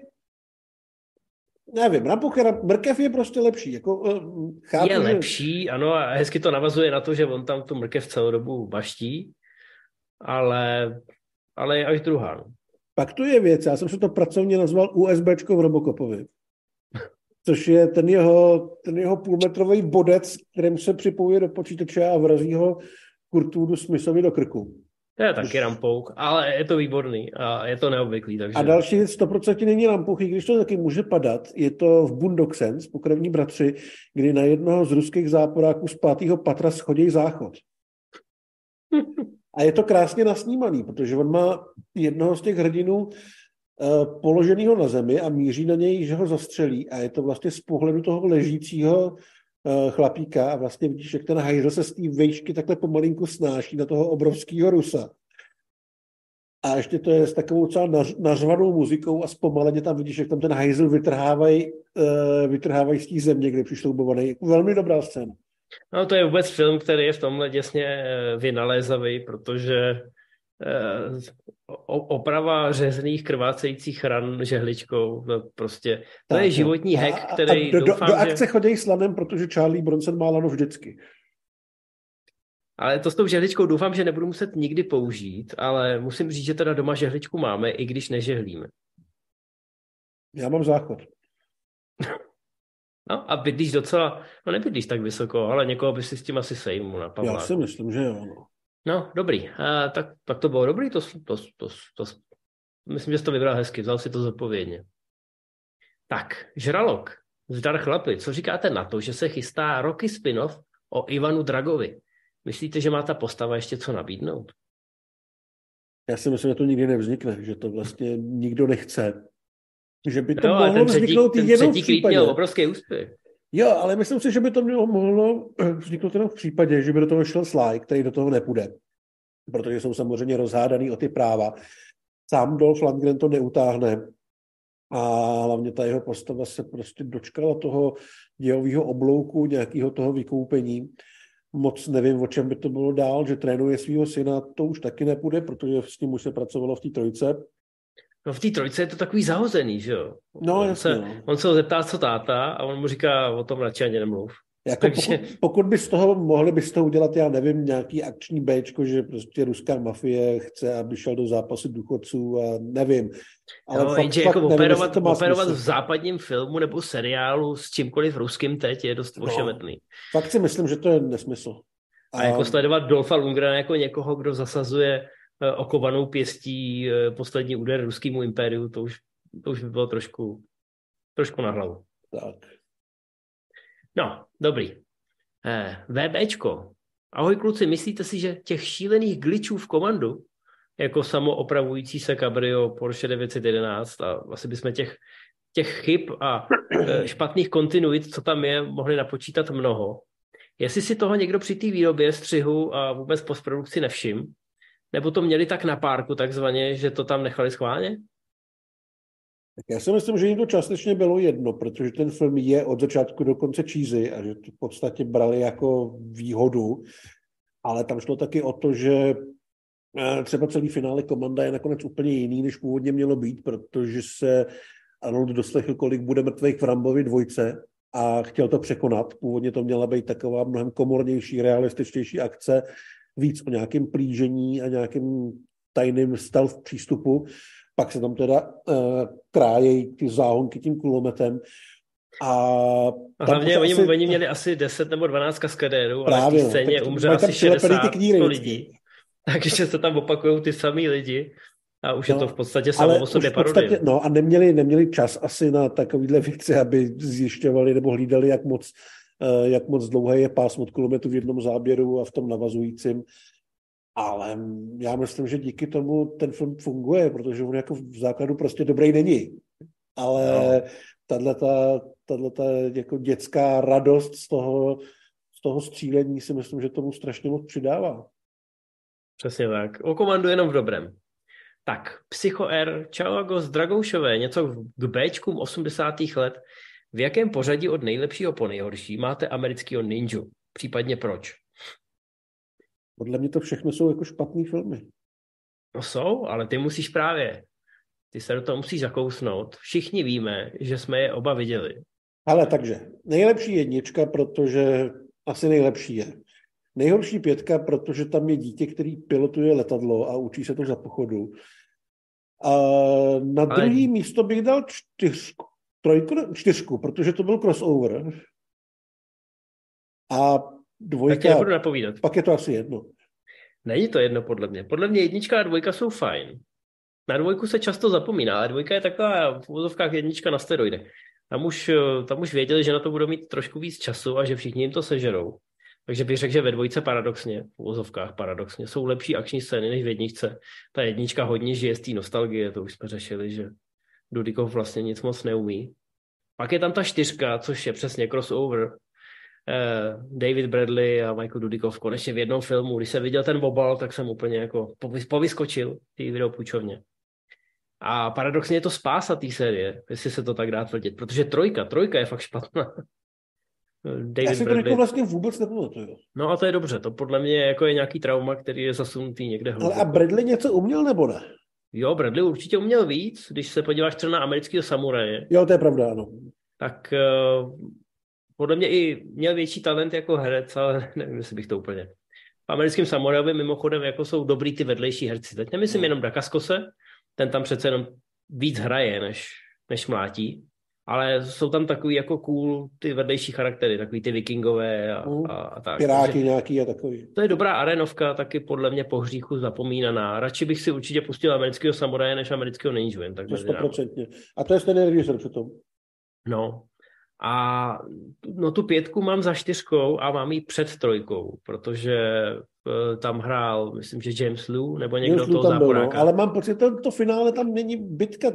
nevím, rampouch je, mrkev je prostě lepší. Jako, uh,
chápu, je že... lepší, ano, a hezky to navazuje na to, že on tam tu mrkev celou dobu baští, ale, ale je až druhá. No.
Pak tu je věc, já jsem se to pracovně nazval USBčko v Robocopovi. Což je ten jeho, ten jeho půlmetrový bodec, kterým se připojuje do počítače a vrazí ho Kurtůdu Smithovi do krku.
To je taky rampouk, ale je to výborný a je to neobvyklý. Takže...
A další věc, 100% není rampouk, i když to taky může padat. Je to v Boondock Sense, pokrevní bratři, kdy na jednoho z ruských záporáků z pátého patra schodí záchod. *laughs* A je to krásně nasnímaný, protože on má jednoho z těch hrdinů položeného na zemi a míří na něj, že ho zastřelí. A je to vlastně z pohledu toho ležícího uh, chlapíka a vlastně vidíš, jak ten hajzl se z té vejšky takhle pomalinku snáší na toho obrovského Rusa. A ještě to je s takovou celá nař, nařvanou muzikou a zpomaleně tam vidíš, jak tam ten hajzl vytrhávají uh, vytrhávaj z té země, kde přišloubovaný. Velmi dobrá scéna.
No to je vůbec film, který je v tomhle děsně eh, vynalézavý, protože eh, oprava řezných krvácejících ran žehličkou, to prostě, to tak, je životní a, hack, který a
do,
doufám,
do, do akce že... chodí slanem, protože Charlie Bronson má lano vždycky.
Ale to s tou žehličkou doufám, že nebudu muset nikdy použít, ale musím říct, že teda doma žehličku máme, i když nežehlíme.
Já mám záchod.
No a bydlíš docela, no nebydlíš tak vysoko, ale někoho by si s tím asi sejmu na
Pavláku. Já si myslím, že jo. No,
no dobrý. A, tak, tak to bylo dobrý, to, to, to, to, myslím, že jsi to vybral hezky, vzal si to zodpovědně. Tak, Žralok, zdar chlapi, co říkáte na to, že se chystá roky spin-off o Ivanu Dragovi? Myslíte, že má ta postava ještě co nabídnout?
Já si myslím, že to nikdy nevznikne, že to vlastně nikdo nechce. Že by to
no,
mohlo
ten vzniknout ten jenom v případě. obrovský úspěch.
Jo, ale myslím si, že by to mělo, mohlo vzniknout jenom v případě, že by do toho šel Sly, který do toho nepůjde. Protože jsou samozřejmě rozhádaný o ty práva. Sám Dolph Lundgren to neutáhne. A hlavně ta jeho postava se prostě dočkala toho dějového oblouku, nějakého toho vykoupení. Moc nevím, o čem by to bylo dál, že trénuje svého syna, to už taky nepůjde, protože s ním už se pracovalo v té trojce.
No v té trojce je to takový zahozený, že jo?
No,
on,
jasně,
se,
no.
on se ho zeptá, co táta, a on mu říká, o tom radši ani nemluv.
Jako Takže... pokud, pokud by z toho, mohli by z toho udělat, já nevím, nějaký akční Bčko, že prostě ruská mafie chce, aby šel do zápasu důchodců a nevím.
Ale no, fakt, jenže fakt jako nevím, operovat, operovat v západním filmu nebo seriálu s čímkoliv ruským teď je dost no, ošemetný.
Fakt si myslím, že to je nesmysl.
A, a jako sledovat Dolfa Lundgrena jako někoho, kdo zasazuje okovanou pěstí eh, poslední úder ruskému impériu, to už, to už by bylo trošku, trošku na hlavu.
Tak.
No, dobrý. Eh, VBčko. Ahoj kluci, myslíte si, že těch šílených glitchů v komandu, jako samoopravující se Cabrio Porsche 911 a asi bychom těch, těch chyb a eh, špatných kontinuit, co tam je, mohli napočítat mnoho. Jestli si toho někdo při té výrobě, střihu a vůbec postprodukci nevšim, nebo to měli tak na párku takzvaně, že to tam nechali schválně?
Tak já si myslím, že jim to částečně bylo jedno, protože ten film je od začátku do konce čízy a že to v podstatě brali jako výhodu, ale tam šlo taky o to, že eh, třeba celý finále komanda je nakonec úplně jiný, než původně mělo být, protože se Arnold doslechl, kolik bude mrtvých v Rambovi dvojce a chtěl to překonat. Původně to měla být taková mnohem komornější, realističtější akce, víc o nějakém plížení a nějakém tajným stealth přístupu. Pak se tam teda uh, krájejí ty záhonky tím kulometem. A,
a hlavně oni, asi, oni měli asi 10 nebo 12 kaskadérů, ale v té no, scéně umře asi 60 ty kníry, lidí. *laughs* Takže se tam opakují ty samý lidi a už no, je to v podstatě samo o sobě parodie.
No a neměli, neměli čas asi na takovýhle věci, aby zjišťovali nebo hlídali, jak moc jak moc dlouhé je pásmo od kulometu v jednom záběru a v tom navazujícím. Ale já myslím, že díky tomu ten film funguje, protože on jako v základu prostě dobrý není. Ale no. tato jako dětská radost z toho, z toho střílení si myslím, že tomu strašně moc přidává.
Přesně tak. O komandu jenom v dobrém. Tak, Psycho R, Čau z Dragoušové, něco k Bčkům 80. let. V jakém pořadí od nejlepšího po nejhorší máte amerického ninju? Případně proč?
Podle mě to všechno jsou jako špatné filmy.
No jsou, ale ty musíš právě, ty se do toho musíš zakousnout. Všichni víme, že jsme je oba viděli.
Ale takže, nejlepší jednička, protože asi nejlepší je. Nejhorší pětka, protože tam je dítě, který pilotuje letadlo a učí se to za pochodu. A na Ale... druhý místo bych dal čtyřku, trojku, čtyřku, protože to byl crossover. A dvojka... Tak
nebudu napovídat.
Pak je to asi jedno.
Není to jedno podle mě. Podle mě jednička a dvojka jsou fajn. Na dvojku se často zapomíná, ale dvojka je taková v úvozovkách jednička na steroidech. Tam už, tam už věděli, že na to budou mít trošku víc času a že všichni jim to sežerou. Takže bych řekl, že ve dvojce paradoxně, v úvozovkách paradoxně, jsou lepší akční scény než v jedničce. Ta jednička hodně žije z té nostalgie, to už jsme řešili, že Dudikov vlastně nic moc neumí. Pak je tam ta čtyřka, což je přesně crossover. Eh, David Bradley a Michael Dudikov konečně v jednom filmu. Když jsem viděl ten obal, tak jsem úplně jako povyskočil ty videopůjčovně. A paradoxně je to spása té série, jestli se to tak dá tvrdit, protože trojka, trojka je fakt špatná. *laughs*
David Já si to jako vlastně vůbec nepamatuju.
No a to je dobře, to podle mě jako je nějaký trauma, který je zasunutý někde
hluboko. Ale a Bradley něco uměl nebo ne?
Jo, Bradley určitě uměl víc, když se podíváš třeba na amerického samuraje.
Jo, to je pravda, ano.
Tak uh, podle mě i měl větší talent jako herec, ale *laughs* nevím, jestli bych to úplně. V americkém samurajovi mimochodem jako jsou dobrý ty vedlejší herci. Teď nemyslím hmm. jenom Dakaskose, ten tam přece jenom víc hraje, než, než mlátí ale jsou tam takový jako cool ty vedlejší charaktery, takový ty vikingové a,
mm.
a, a tak.
Piráti Takže, nějaký a takový.
To je dobrá arenovka, taky podle mě po hříchu zapomínaná. Radši bych si určitě pustil amerického samuraje než amerického ninja. Tak
to 100%. A to je stejný režisér přitom.
No. A no tu pětku mám za čtyřkou a mám ji před trojkou, protože eh, tam hrál, myslím, že James Liu, nebo někdo James toho záporáka.
No, ale mám pocit, že to finále tam není bitka,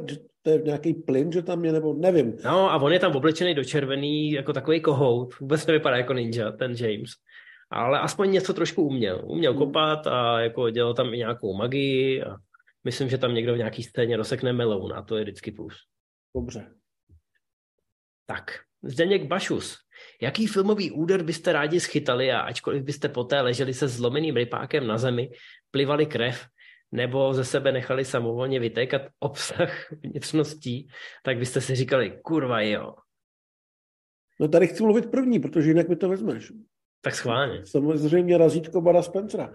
to je nějaký plyn, že tam je, nebo nevím.
No a on je tam oblečený do červený, jako takový kohout, vůbec nevypadá jako ninja, ten James. Ale aspoň něco trošku uměl. Uměl hmm. kopat a jako dělal tam i nějakou magii a myslím, že tam někdo v nějaký scéně rozsekne meloun a to je vždycky plus.
Dobře.
Tak, Zdeněk Bašus. Jaký filmový úder byste rádi schytali a ačkoliv byste poté leželi se zlomeným rypákem na zemi, plivali krev, nebo ze sebe nechali samovolně vytékat obsah vnitřností, tak byste si říkali, kurva jo.
No tady chci mluvit první, protože jinak mi to vezmeš.
Tak schválně.
Samozřejmě razítko Bara Spencera.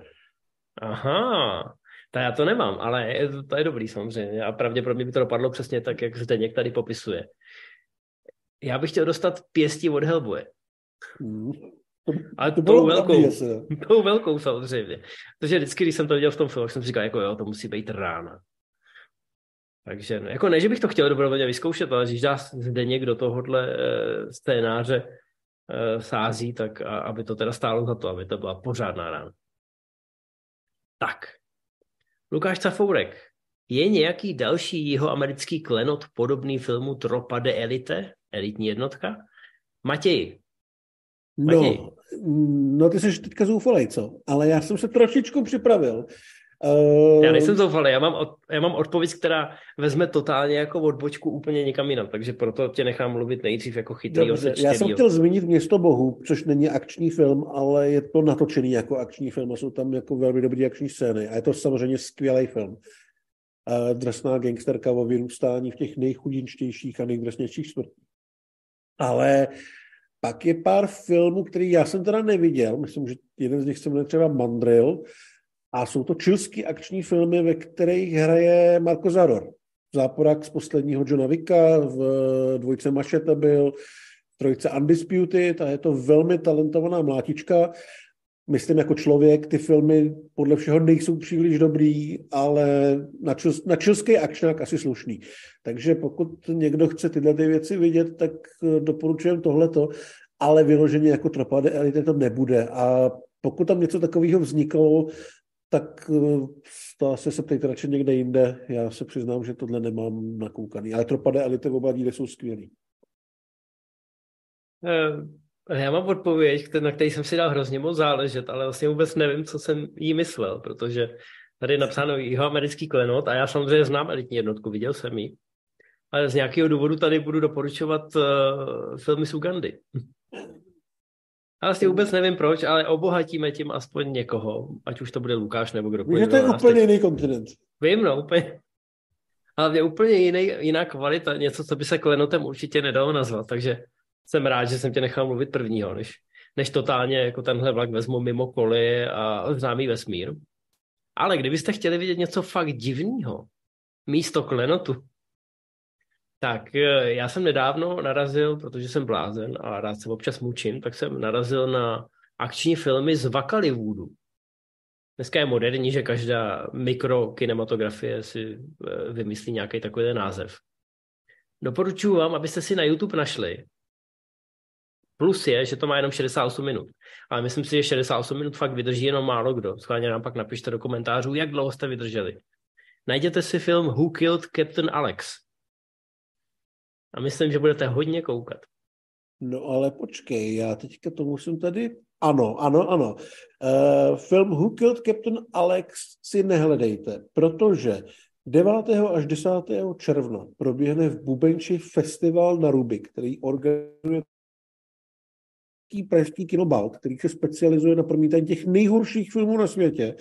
Aha, to já to nemám, ale to je dobrý samozřejmě a pravděpodobně by to dopadlo přesně tak, jak Zdeněk tady popisuje. Já bych chtěl dostat pěstí od Hellboye. Hmm. Ale to tou velkou, *laughs* tou velkou samozřejmě. Protože vždycky, když jsem to viděl v tom filmu, jsem si říkal, jako jo, to musí být rána. Takže no, jako ne, že bych to chtěl dobrovolně vyzkoušet, ale když dá zde někdo tohohle e, scénáře e, sází, tak a, aby to teda stálo za to, aby to byla pořádná rána. Tak. Lukáš Cafourek. Je nějaký další jeho americký klenot podobný filmu Tropa de Elite, elitní jednotka? Matěj,
No, no ty jsi teďka zoufalej, co? Ale já jsem se trošičku připravil.
Uh... Já nejsem zoufalý, já mám, od, já mám odpověď, která vezme totálně jako odbočku úplně někam jinam, takže proto tě nechám mluvit nejdřív jako chytrý
Dobře, Já jsem chtěl zmínit Město Bohu, což není akční film, ale je to natočený jako akční film a jsou tam jako velmi dobrý akční scény a je to samozřejmě skvělý film. Uh, drsná gangsterka o vyrůstání v těch nejchudinčtějších a nejdrsnějších smrtích. Ale pak je pár filmů, který já jsem teda neviděl, myslím, že jeden z nich se jmenuje třeba Mandrill, a jsou to čilský akční filmy, ve kterých hraje Marko Zador. Záporák z posledního Johna Vicka, v dvojce Machete byl, trojce Undisputed a je to velmi talentovaná mlátička. Myslím jako člověk, ty filmy podle všeho nejsou příliš dobrý, ale na, čil, na čilský akčnák asi slušný. Takže pokud někdo chce tyhle ty věci vidět, tak doporučujem tohleto, ale vyloženě jako tropa elite to nebude. A pokud tam něco takového vzniklo, tak eh, to asi se ptejte radši někde jinde. Já se přiznám, že tohle nemám nakoukaný. Ale tropa v oba díly jsou skvělý.
Eh, já mám odpověď, na který jsem si dal hrozně moc záležet, ale vlastně vůbec nevím, co jsem jí myslel, protože Tady je napsáno americký klenot a já samozřejmě znám elitní jednotku, viděl jsem ji. Ale z nějakého důvodu tady budu doporučovat uh, filmy z Ugandy. Ale si vůbec nevím proč, ale obohatíme tím aspoň někoho, ať už to bude Lukáš nebo kdokoliv.
Víš, to je úplně teď... jiný kontinent.
Vím, no, úplně. Ale je úplně jiný, jiná kvalita, něco, co by se klenotem určitě nedalo nazvat, takže jsem rád, že jsem tě nechal mluvit prvního, než, než totálně jako tenhle vlak vezmu mimo koli a známý vesmír. Ale kdybyste chtěli vidět něco fakt divného, místo klenotu, tak eh, já jsem nedávno narazil, protože jsem blázen a rád se občas mučím, tak jsem narazil na akční filmy z Vakalivoodu. Dneska je moderní, že každá mikrokinematografie si eh, vymyslí nějaký takový název. Doporučuji vám, abyste si na YouTube našli. Plus je, že to má jenom 68 minut. Ale myslím si, že 68 minut fakt vydrží jenom málo kdo. Schválně nám pak napište do komentářů, jak dlouho jste vydrželi. Najděte si film Who Killed Captain Alex. A myslím, že budete hodně koukat.
No ale počkej, já teďka to musím tady... Ano, ano, ano. Uh, film Who Killed Captain Alex si nehledejte, protože 9. až 10. června proběhne v Bubenči festival na Ruby, který organizuje pražský kinobalt, který se specializuje na promítání těch nejhorších filmů na světě.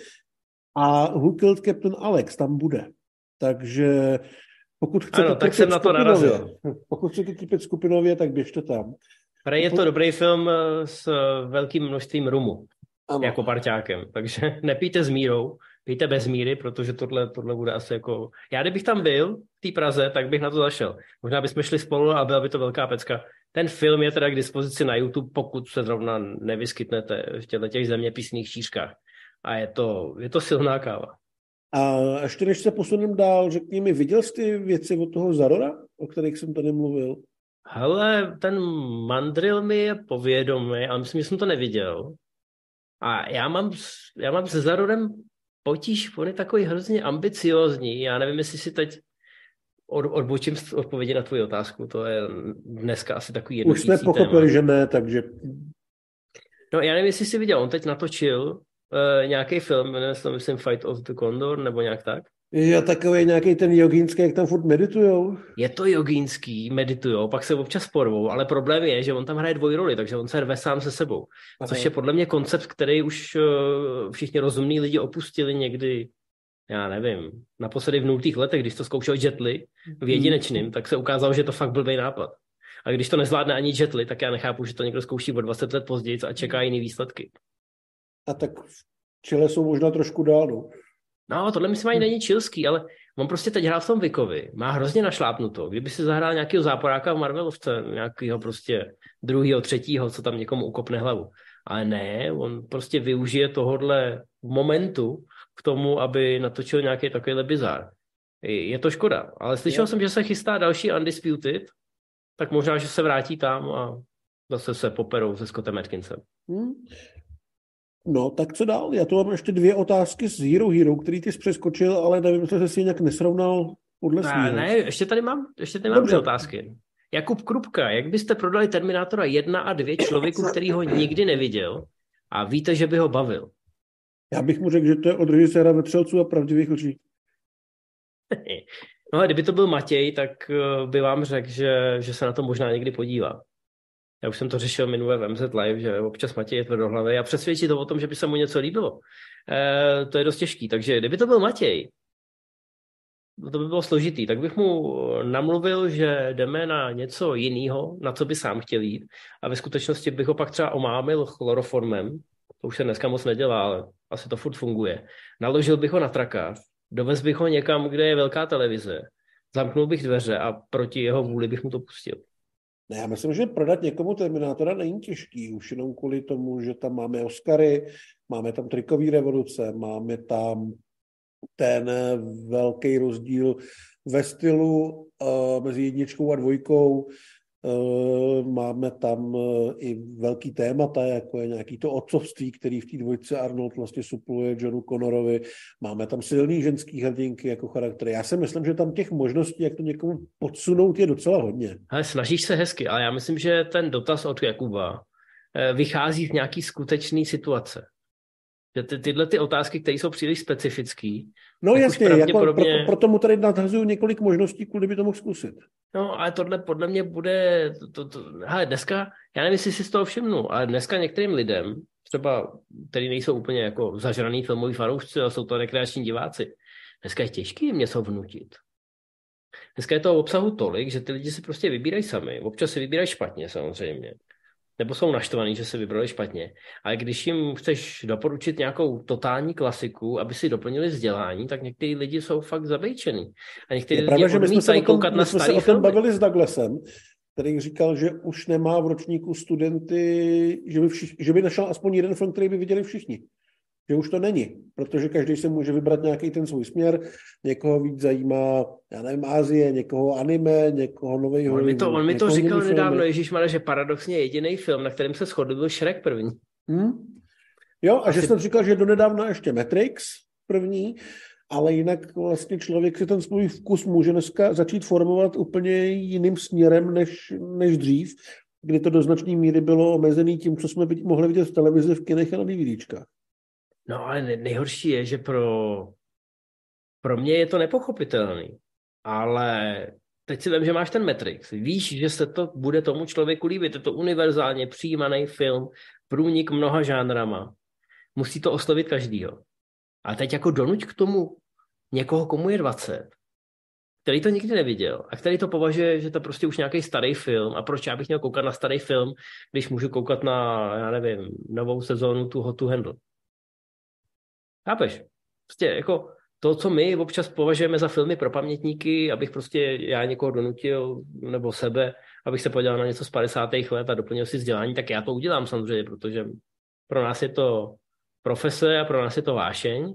A Who Killed Captain Alex tam bude. Takže pokud chcete
ano, tak jsem na to narazil.
Pokud chcete trpět skupinově, tak běžte tam.
Prej je to dobrý film eh, s eh, velkým množstvím rumu, ano. jako parťákem. Takže *laughs* nepijte s mírou, pijte bez míry, protože tohle, tohle bude asi jako... Já kdybych tam byl v té Praze, tak bych na to zašel. Možná bychom šli spolu a byla by to velká pecka. Ten film je teda k dispozici na YouTube, pokud se zrovna nevyskytnete v těchto těch zeměpisných šířkách. A je to, je to silná káva.
A ještě než se posuneme dál, řekni mi, viděl jsi ty věci od toho Zarora, o kterých jsem tady mluvil?
Hele, ten mandril mi je povědomý, ale myslím, že jsem to neviděl. A já mám, já mám se Zarorem potíž, on je takový hrozně ambiciozní. Já nevím, jestli si teď od, odbočím odpovědi na tvoji otázku. To je dneska asi takový jednotící
Už jsme pochopili, téma. že ne, takže...
No já nevím, jestli jsi viděl, on teď natočil uh, nějaký film, jmenuje se to, myslím, Fight of the Condor, nebo nějak tak.
Je takový nějaký ten jogínský, jak tam furt meditujou.
Je to jogínský, meditujou, pak se občas porvou, ale problém je, že on tam hraje dvojroli, takže on se rve sám se sebou. Aha. Což je podle mě koncept, který už uh, všichni rozumní lidi opustili někdy, já nevím, naposledy v nultých letech, když to zkoušel Jetli v jedinečným, hmm. tak se ukázalo, že to fakt blbý nápad. A když to nezvládne ani Jetli, tak já nechápu, že to někdo zkouší o 20 let později a čeká jiný výsledky.
A tak v Chile jsou možná trošku dál, no.
No, tohle myslím ani není čilský, ale on prostě teď hrál v tom Vikovi, má hrozně našlápnuto. Kdyby si zahrál nějakého záporáka v Marvelovce, nějakého prostě druhého, třetího, co tam někomu ukopne hlavu. Ale ne, on prostě využije tohodle momentu k tomu, aby natočil nějaký takovýhle bizár. Je to škoda, ale slyšel je. jsem, že se chystá další Undisputed, tak možná, že se vrátí tam a zase se poperou se Scottem Atkinsem. Hmm.
No, tak co dál? Já tu mám ještě dvě otázky z Hero Hero, který ty jsi přeskočil, ale nevím, jestli jsi nějak nesrovnal podle
svého. Ne, ještě tady mám, ještě tady mám dvě otázky. Jakub Krupka, jak byste prodali Terminátora 1 a 2 *coughs* člověku, který ho nikdy neviděl a víte, že by ho bavil?
Já bych mu řekl, že to je od režiséra Vetřelců a pravdivých lží. *laughs*
no a kdyby to byl Matěj, tak eh, by vám řekl, že, že se na to možná někdy podívá. Já už jsem to řešil minule v MZ Live, že občas Matěj je tvrdohlavý a přesvědčit to o tom, že by se mu něco líbilo. E, to je dost těžký. Takže kdyby to byl Matěj, to by bylo složitý, tak bych mu namluvil, že jdeme na něco jiného, na co by sám chtěl jít a ve skutečnosti bych ho pak třeba omámil chloroformem, to už se dneska moc nedělá, ale asi to furt funguje. Naložil bych ho na trakách, dovez bych ho někam, kde je velká televize, zamknul bych dveře a proti jeho vůli bych mu to pustil.
Ne, já myslím, že prodat někomu Terminátora není těžký, už jenom kvůli tomu, že tam máme Oscary, máme tam trikový revoluce, máme tam ten velký rozdíl ve stylu uh, mezi jedničkou a dvojkou, máme tam eh, i velký témata, jako je nějaký to otcovství, který v té dvojce Arnold vlastně supluje Johnu Connorovi. Máme tam silný ženský hrdinky jako charaktery. Já si myslím, že tam těch možností, jak to někomu podsunout, je docela hodně.
Ale snažíš se hezky, ale já myslím, že ten dotaz od Jakuba eh, vychází z nějaký skutečné situace. Že ty, tyhle ty otázky, které jsou příliš specifické.
No jasně, pravděpodobně... jako, proto, proto mu tady nadhazuju několik možností, kudy by to mohl zkusit.
No, ale tohle podle mě bude, to, to, hele, dneska, já nevím, jestli si z toho všimnu, ale dneska některým lidem, třeba, který nejsou úplně jako zažraný filmový fanoušci, ale jsou to rekreační diváci, dneska je těžké jim něco vnutit. Dneska je toho obsahu tolik, že ty lidi si prostě vybírají sami. Občas si vybírají špatně samozřejmě nebo jsou naštvaný, že se vybrali špatně. Ale když jim chceš doporučit nějakou totální klasiku, aby si doplnili vzdělání, tak někteří lidi jsou fakt zabejčený. A někteří lidi pravda, že my jsme se tom, koukat na starý
jsme se o tom bavili s Douglasem, který říkal, že už nemá v ročníku studenty, že by, všich, že by našel aspoň jeden film, který by viděli všichni že už to není, protože každý se může vybrat nějaký ten svůj směr, někoho víc zajímá, já nevím, Ázie, někoho anime, někoho nový
On mi to, on mi to říkal nedávno, Ježíš že paradoxně jediný film, na kterém se shodl, byl Shrek první. Hmm?
Jo, a Asi... že jsem říkal, že donedávna ještě Matrix první, ale jinak vlastně člověk si ten svůj vkus může dneska začít formovat úplně jiným směrem než, než dřív, kdy to do značné míry bylo omezené tím, co jsme mohli vidět v televizi, v kinech a na DVDčkách.
No ale nejhorší je, že pro, pro mě je to nepochopitelný. Ale teď si vím, že máš ten Matrix. Víš, že se to bude tomu člověku líbit. Je to univerzálně přijímaný film, průnik mnoha žánrama. Musí to oslovit každýho. A teď jako donuť k tomu někoho, komu je 20, který to nikdy neviděl a který to považuje, že to prostě už nějaký starý film a proč já bych měl koukat na starý film, když můžu koukat na, já nevím, novou sezónu tu Hot to Handle. Chápeš? Prostě jako to, co my občas považujeme za filmy pro pamětníky, abych prostě já někoho donutil, nebo sebe, abych se podíval na něco z 50. let a doplnil si vzdělání, tak já to udělám samozřejmě, protože pro nás je to profese a pro nás je to vášeň,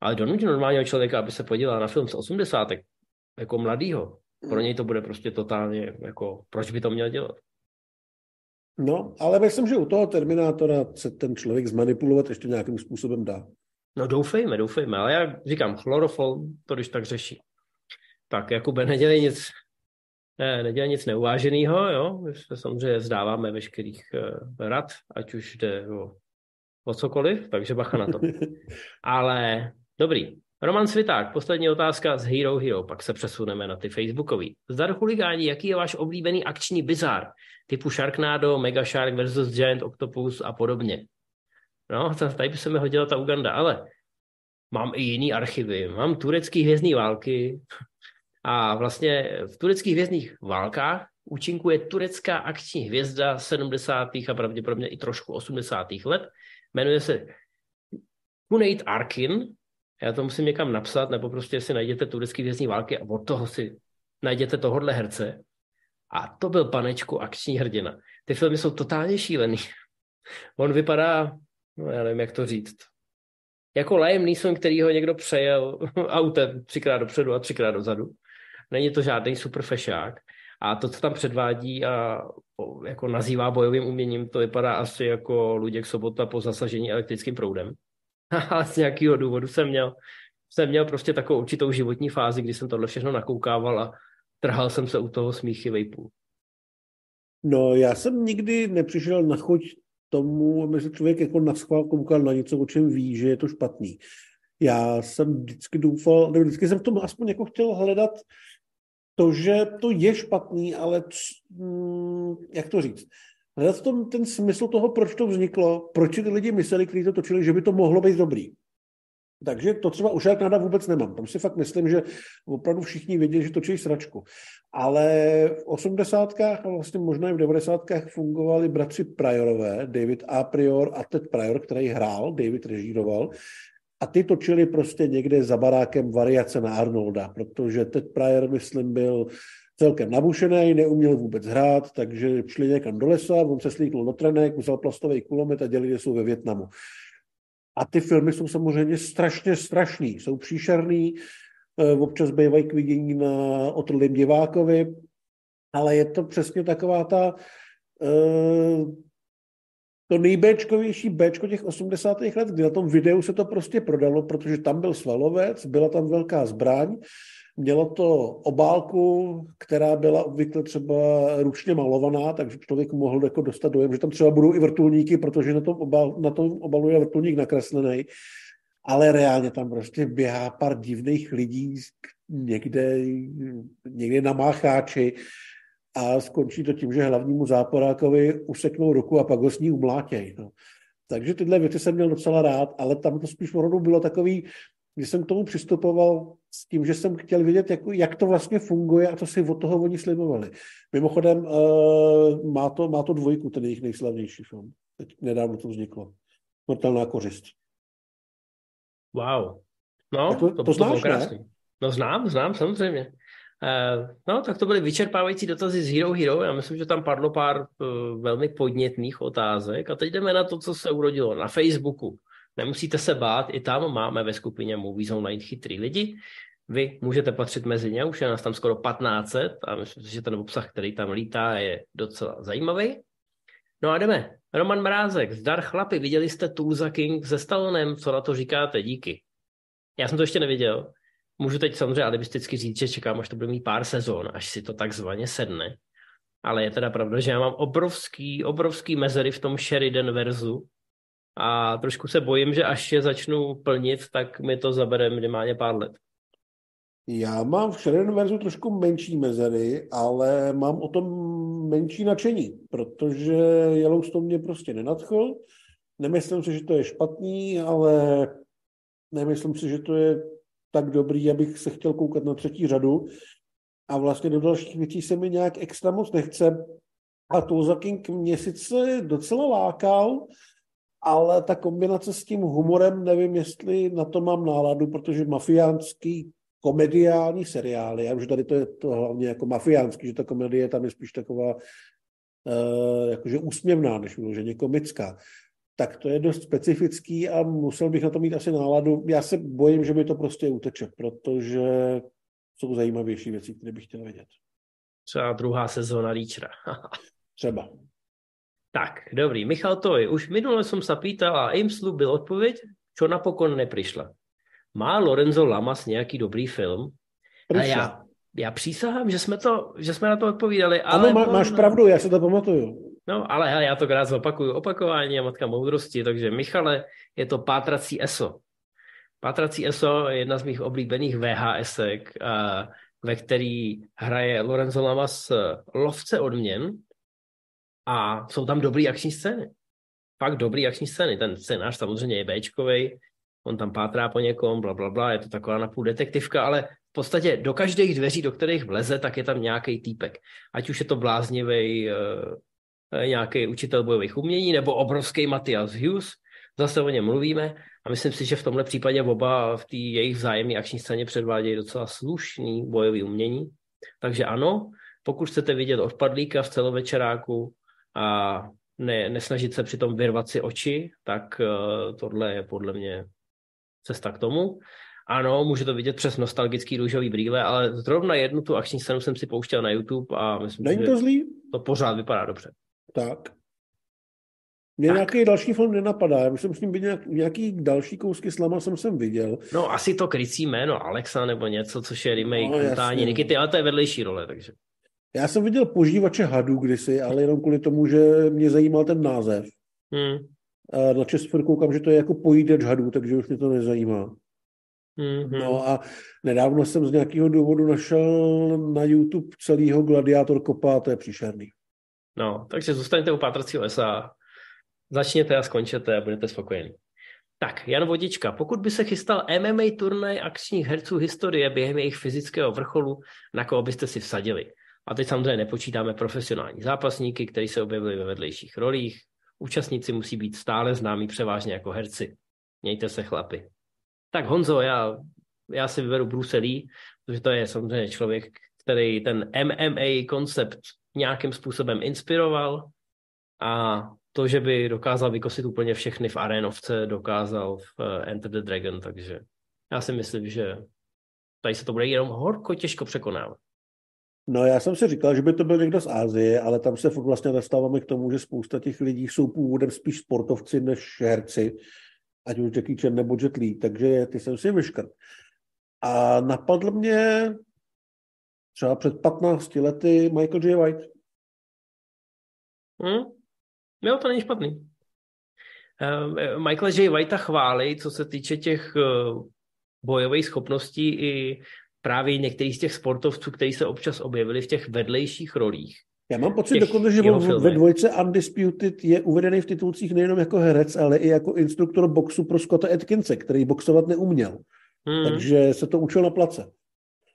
ale donutit normálního člověka, aby se podíval na film z 80. jako mladýho, pro něj to bude prostě totálně, jako, proč by to měl dělat?
No, ale myslím, že u toho Terminátora se ten člověk zmanipulovat ještě nějakým způsobem dá.
No doufejme, doufejme, ale já říkám, chlorofol to když tak řeší. Tak Jakube, nedělej nic, ne, nedělej nic neuváženého, jo, my se samozřejmě vzdáváme veškerých uh, rad, ať už jde o, o cokoliv, takže bacha na to. *laughs* Ale dobrý, Roman Sviták, poslední otázka z Hero Hero, pak se přesuneme na ty Facebookový. Zdar chuligáni, jaký je váš oblíbený akční bizár, typu Sharknado, Mega Shark versus Giant Octopus a podobně? No, tady by se mi hodila ta Uganda, ale mám i jiný archivy. Mám turecký hvězdný války *laughs* a vlastně v tureckých hvězdných válkách účinkuje turecká akční hvězda 70. a pravděpodobně i trošku 80. let. Jmenuje se Kuneit Arkin. Já to musím někam napsat, nebo prostě si najděte turecký hvězdní války a od toho si najděte tohohle herce. A to byl panečku akční hrdina. Ty filmy jsou totálně šílený. *laughs* On vypadá no já nevím, jak to říct. Jako Liam Neeson, který ho někdo přejel *laughs* autem třikrát dopředu a třikrát dozadu. Není to žádný super fešák. A to, co tam předvádí a jako nazývá bojovým uměním, to vypadá asi jako Luděk Sobota po zasažení elektrickým proudem. *laughs* A z nějakého důvodu jsem měl, jsem měl prostě takovou určitou životní fázi, kdy jsem tohle všechno nakoukával a trhal jsem se u toho smíchy vejpů.
No, já jsem nikdy nepřišel na chuť tomu, aby se člověk jako na schvál koukal na něco, o čem ví, že je to špatný. Já jsem vždycky doufal, nebo vždycky jsem v tom aspoň jako chtěl hledat to, že to je špatný, ale hm, jak to říct, hledat v tom ten smysl toho, proč to vzniklo, proč ty lidi mysleli, kteří to točili, že by to mohlo být dobrý. Takže to třeba u Sharknada vůbec nemám. Tam si fakt myslím, že opravdu všichni věděli, že točí sračku. Ale v osmdesátkách a vlastně možná i v devadesátkách fungovali bratři Priorové, David A. Prior a Ted Prior, který hrál, David režíroval. A ty točili prostě někde za barákem variace na Arnolda, protože Ted Prior, myslím, byl celkem nabušený, neuměl vůbec hrát, takže šli někam do lesa, on se slíkl do trenek, vzal plastový kulomet a dělali, že jsou ve Větnamu. A ty filmy jsou samozřejmě strašně strašný, jsou příšerný, eh, občas bývají k vidění na otrlým divákovi, ale je to přesně taková ta eh, to nejbéčkovější Bčko těch 80. let, kdy na tom videu se to prostě prodalo, protože tam byl svalovec, byla tam velká zbraň, Mělo to obálku, která byla obvykle třeba ručně malovaná, takže člověk mohl jako dostat dojem, že tam třeba budou i vrtulníky, protože na tom, obal, na tom obalu je vrtulník nakreslený. Ale reálně tam prostě běhá pár divných lidí někde, někde na mácháči a skončí to tím, že hlavnímu záporákovi useknou ruku a pak ho s ní umlátěj. No. Takže tyhle věci jsem měl docela rád, ale tam to spíš opravdu bylo takový, když jsem k tomu přistupoval s tím, že jsem chtěl vědět, jak, jak to vlastně funguje a co si od toho oni slibovali. Mimochodem, uh, má, to, má to dvojku, ten jejich nejslavnější film. Teď nedávno to vzniklo. Smrtelná kořist.
Wow. No,
to, to, to znáš,
krásný. Ne? No znám, znám, samozřejmě. Uh, no, tak to byly vyčerpávající dotazy z Hero Hero. Já myslím, že tam padlo pár uh, velmi podnětných otázek. A teď jdeme na to, co se urodilo na Facebooku. Nemusíte se bát, i tam máme ve skupině Movies Online chytrý lidi. Vy můžete patřit mezi ně, už je nás tam skoro 1500 a myslím si, že ten obsah, který tam lítá, je docela zajímavý. No a jdeme. Roman Mrázek, zdar chlapi, viděli jste Tulsa King se Stallonem, co na to říkáte, díky. Já jsem to ještě neviděl. Můžu teď samozřejmě alibisticky říct, že čekám, až to bude mít pár sezon, až si to takzvaně sedne. Ale je teda pravda, že já mám obrovský, obrovský mezery v tom Sheridan verzu, a trošku se bojím, že až je začnu plnit, tak mi to zabere minimálně pár let.
Já mám v verzu trošku menší mezery, ale mám o tom menší nadšení, protože Yellowstone mě prostě nenadchl. Nemyslím si, že to je špatný, ale nemyslím si, že to je tak dobrý, abych se chtěl koukat na třetí řadu. A vlastně do dalších věcí se mi nějak extra moc nechce. A Tulsa King mě sice docela lákal, ale ta kombinace s tím humorem, nevím, jestli na to mám náladu, protože mafiánský komediální seriály, já už tady to je to hlavně jako mafiánský, že ta komedie tam je spíš taková uh, jakože úsměvná, než vyloženě komická, tak to je dost specifický a musel bych na to mít asi náladu. Já se bojím, že mi to prostě uteče, protože jsou zajímavější věci, které bych chtěl vědět.
Třeba druhá sezóna Reachera.
Třeba.
Tak, dobrý. Michal Toj, už minule jsem se pýtal a im slúbil odpověď, čo napokon neprišla. Má Lorenzo Lamas nějaký dobrý film? A já, já přísahám, že jsme, to, že jsme na to odpovídali.
Ale ano, má, máš pravdu, já se to pamatuju.
No, ale hele, já to rád zopakuju. Opakování je matka moudrosti, takže Michale, je to Pátrací ESO. Pátrací ESO je jedna z mých oblíbených VHSek, ve který hraje Lorenzo Lamas lovce odměn, a jsou tam dobrý akční scény. Fakt dobrý akční scény. Ten scénář samozřejmě je Bčkovej, on tam pátrá po někom, bla, bla, bla, je to taková napůl detektivka, ale v podstatě do každých dveří, do kterých vleze, tak je tam nějaký týpek. Ať už je to bláznivý eh, nějaký učitel bojových umění, nebo obrovský Matthias Hughes, zase o něm mluvíme a myslím si, že v tomhle případě oba v té jejich vzájemné akční scéně předvádějí docela slušný bojový umění. Takže ano, pokud chcete vidět odpadlíka v celovečeráku, a ne, nesnažit se přitom vyrvat si oči, tak uh, tohle je podle mě cesta k tomu. Ano, může to vidět přes nostalgický růžový brýle, ale zrovna jednu tu akční scénu jsem si pouštěl na YouTube a myslím,
Není to
že
zlý?
to pořád vypadá dobře.
Tak. Mě tak. nějaký další film nenapadá. Já myslím, že by nějak, nějaký další kousky slama jsem sem viděl.
No asi to krycí jméno Alexa nebo něco, což je remake no, Nikity, ale to je vedlejší role, takže.
Já jsem viděl požívače hadů kdysi, ale jenom kvůli tomu, že mě zajímal ten název. Hmm. A na Česku koukám, že to je jako pojídeč hadů, takže už mě to nezajímá. Mm-hmm. No a nedávno jsem z nějakého důvodu našel na YouTube celýho Gladiátor kopa a to je příšerný.
No, takže zůstaňte u pátracího lesa, začněte a skončete a budete spokojení. Tak, Jan Vodička, pokud by se chystal MMA turnaj akčních herců historie během jejich fyzického vrcholu, na koho byste si vsadili? A teď samozřejmě nepočítáme profesionální zápasníky, kteří se objevili ve vedlejších rolích. Účastníci musí být stále známí převážně jako herci. Mějte se chlapi. Tak Honzo, já, já si vyberu Bruce Lee, protože to je samozřejmě člověk, který ten MMA koncept nějakým způsobem inspiroval a to, že by dokázal vykosit úplně všechny v arénovce, dokázal v eh, Enter the Dragon, takže já si myslím, že tady se to bude jenom horko těžko překonávat.
No já jsem si říkal, že by to byl někdo z Ázie, ale tam se vlastně dostáváme k tomu, že spousta těch lidí jsou původem spíš sportovci než herci, ať už Jackie Chan nebo Jet Li, takže ty jsem si vyškrt. A napadl mě třeba před 15 lety Michael J. White.
Hmm? Jo, to není špatný. Uh, Michael J. Whitea chválí, co se týče těch uh, bojových schopností i právě některých z těch sportovců, kteří se občas objevili v těch vedlejších rolích.
Já mám pocit dokonce, že ve dvojce Undisputed je uvedený v titulcích nejenom jako herec, ale i jako instruktor boxu pro Scotta Atkinse, který boxovat neuměl. Hmm. Takže se to učil na place.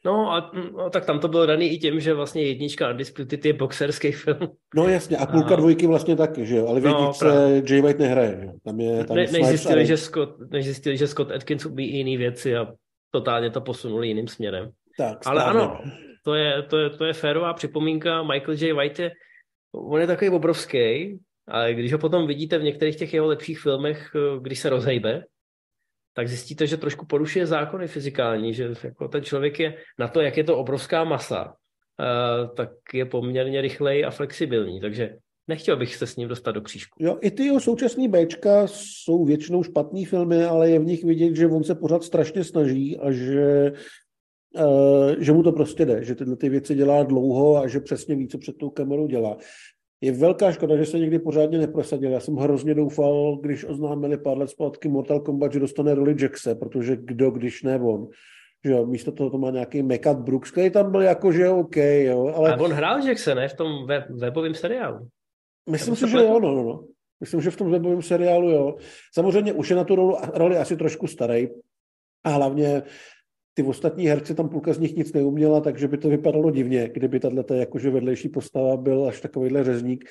No a no, tak tam to bylo daný i tím, že vlastně jednička Undisputed je boxerský film.
No jasně, a půlka a... dvojky vlastně taky, že jo, ale v no, jedničce Jay White nehraje, že Tam je, tam
ne, než, zjistili, že Scott, než zjistili, že Scott Atkins umí jiné věci a totálně to posunuli jiným směrem.
Tak,
ale ano, to je, to, je, to je férová připomínka. Michael J. White je, on je takový obrovský, ale když ho potom vidíte v některých těch jeho lepších filmech, když se rozhejbe, tak zjistíte, že trošku porušuje zákony fyzikální, že jako ten člověk je na to, jak je to obrovská masa, uh, tak je poměrně rychlej a flexibilní, takže nechtěl bych se s ním dostat do křížku.
Jo, i ty jeho současné Bčka jsou většinou špatný filmy, ale je v nich vidět, že on se pořád strašně snaží a že uh, že mu to prostě jde, že tyhle ty věci dělá dlouho a že přesně ví, co před tou kamerou dělá. Je velká škoda, že se někdy pořádně neprosadil. Já jsem hrozně doufal, když oznámili pár let zpátky Mortal Kombat, že dostane roli Jackse, protože kdo, když ne on. Že jo, místo toho to má nějaký Mekat Brooks, který tam byl jako, že OK, jo. Ale...
A on hrál Jackse, ne? V tom web, webovém seriálu.
Myslím si, že jo, no, no, no. Myslím, že v tom webovém seriálu, jo. Samozřejmě už je na tu roli, roli asi trošku starý. A hlavně ty ostatní herci tam půlka z nich nic neuměla, takže by to vypadalo divně, kdyby tato jakože vedlejší postava byl až takovýhle řezník.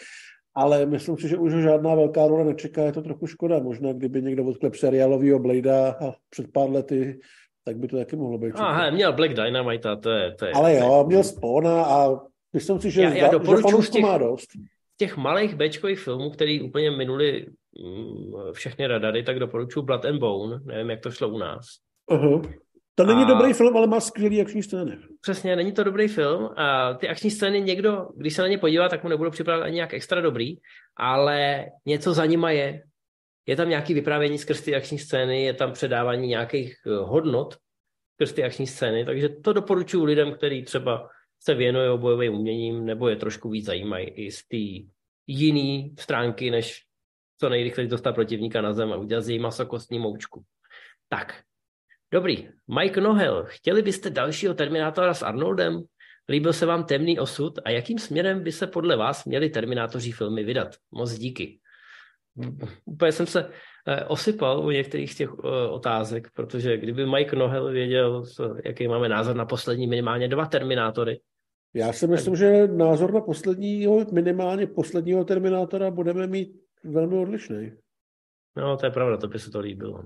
Ale myslím si, že už žádná velká role nečeká, je to trochu škoda. Možná, kdyby někdo odklep seriálovýho Bladea a před pár lety, tak by to taky mohlo být.
Aha, měl Black Dynamite, to je... To je
Ale jo, měl Spona a myslím si, že,
já, já doporučuji z těch, má dost. Těch malých bečkových filmů, který úplně minuli mm, všechny radary, tak doporučuji Blood and Bone. Nevím, jak to šlo u nás.
Uh-huh. To není a... dobrý film, ale má skvělý akční scény.
Přesně, není to dobrý film. A ty akční scény někdo, když se na ně podívá, tak mu nebudou připadat ani nějak extra dobrý, ale něco za nima je. Je tam nějaký vyprávění skrz ty akční scény, je tam předávání nějakých eh, hodnot skrz ty akční scény, takže to doporučuji lidem, kteří třeba se věnují bojovým uměním nebo je trošku víc zajímají i z té jiné stránky, než co nejrychleji dostat protivníka na zem a udělat z její masokostní moučku. Tak, Dobrý. Mike Nohel, chtěli byste dalšího Terminátora s Arnoldem? Líbil se vám temný osud a jakým směrem by se podle vás měli Terminátoří filmy vydat? Moc díky. Úplně jsem se eh, osypal u některých z těch eh, otázek, protože kdyby Mike Nohel věděl, jaký máme názor na poslední minimálně dva Terminátory,
já si myslím, že názor na posledního, minimálně posledního Terminátora budeme mít velmi odlišný.
No, to je pravda, to by se to líbilo.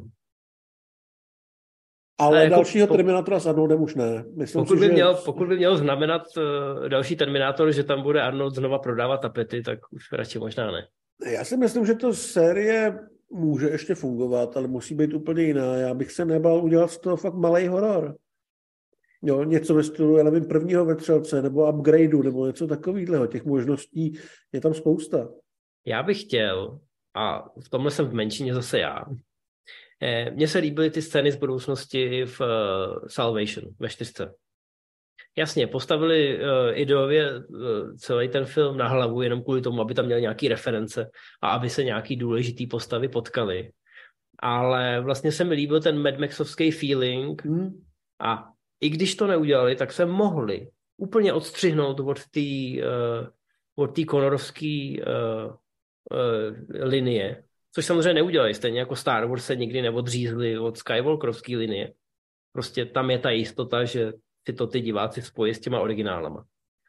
Ale jako, dalšího po, Terminátora s Arnoldem už ne.
Myslím pokud, si, by že... měl, pokud by měl znamenat uh, další Terminátor, že tam bude Arnold znova prodávat tapety, tak už radši možná ne.
Já si myslím, že to série může ještě fungovat, ale musí být úplně jiná. Já bych se nebal udělat z toho fakt malý horor. Jo, něco ve stylu, já nevím, prvního vetřelce, nebo upgradeu, nebo něco takového. Těch možností je tam spousta.
Já bych chtěl, a v tomhle jsem v menšině zase já, Eh, mně se líbily ty scény z budoucnosti v uh, Salvation ve čtyřce. Jasně, postavili uh, ideově uh, celý ten film na hlavu jenom kvůli tomu, aby tam měl nějaký reference a aby se nějaký důležitý postavy potkali. Ale vlastně se mi líbil ten Mad Maxovský feeling hmm. a i když to neudělali, tak se mohli úplně odstřihnout od té uh, od té Connorovské uh, uh, linie Což samozřejmě neudělají, stejně jako Star Wars se nikdy neodřízli od Skywalkerovské linie. Prostě tam je ta jistota, že si to ty diváci spojí s těma originálama.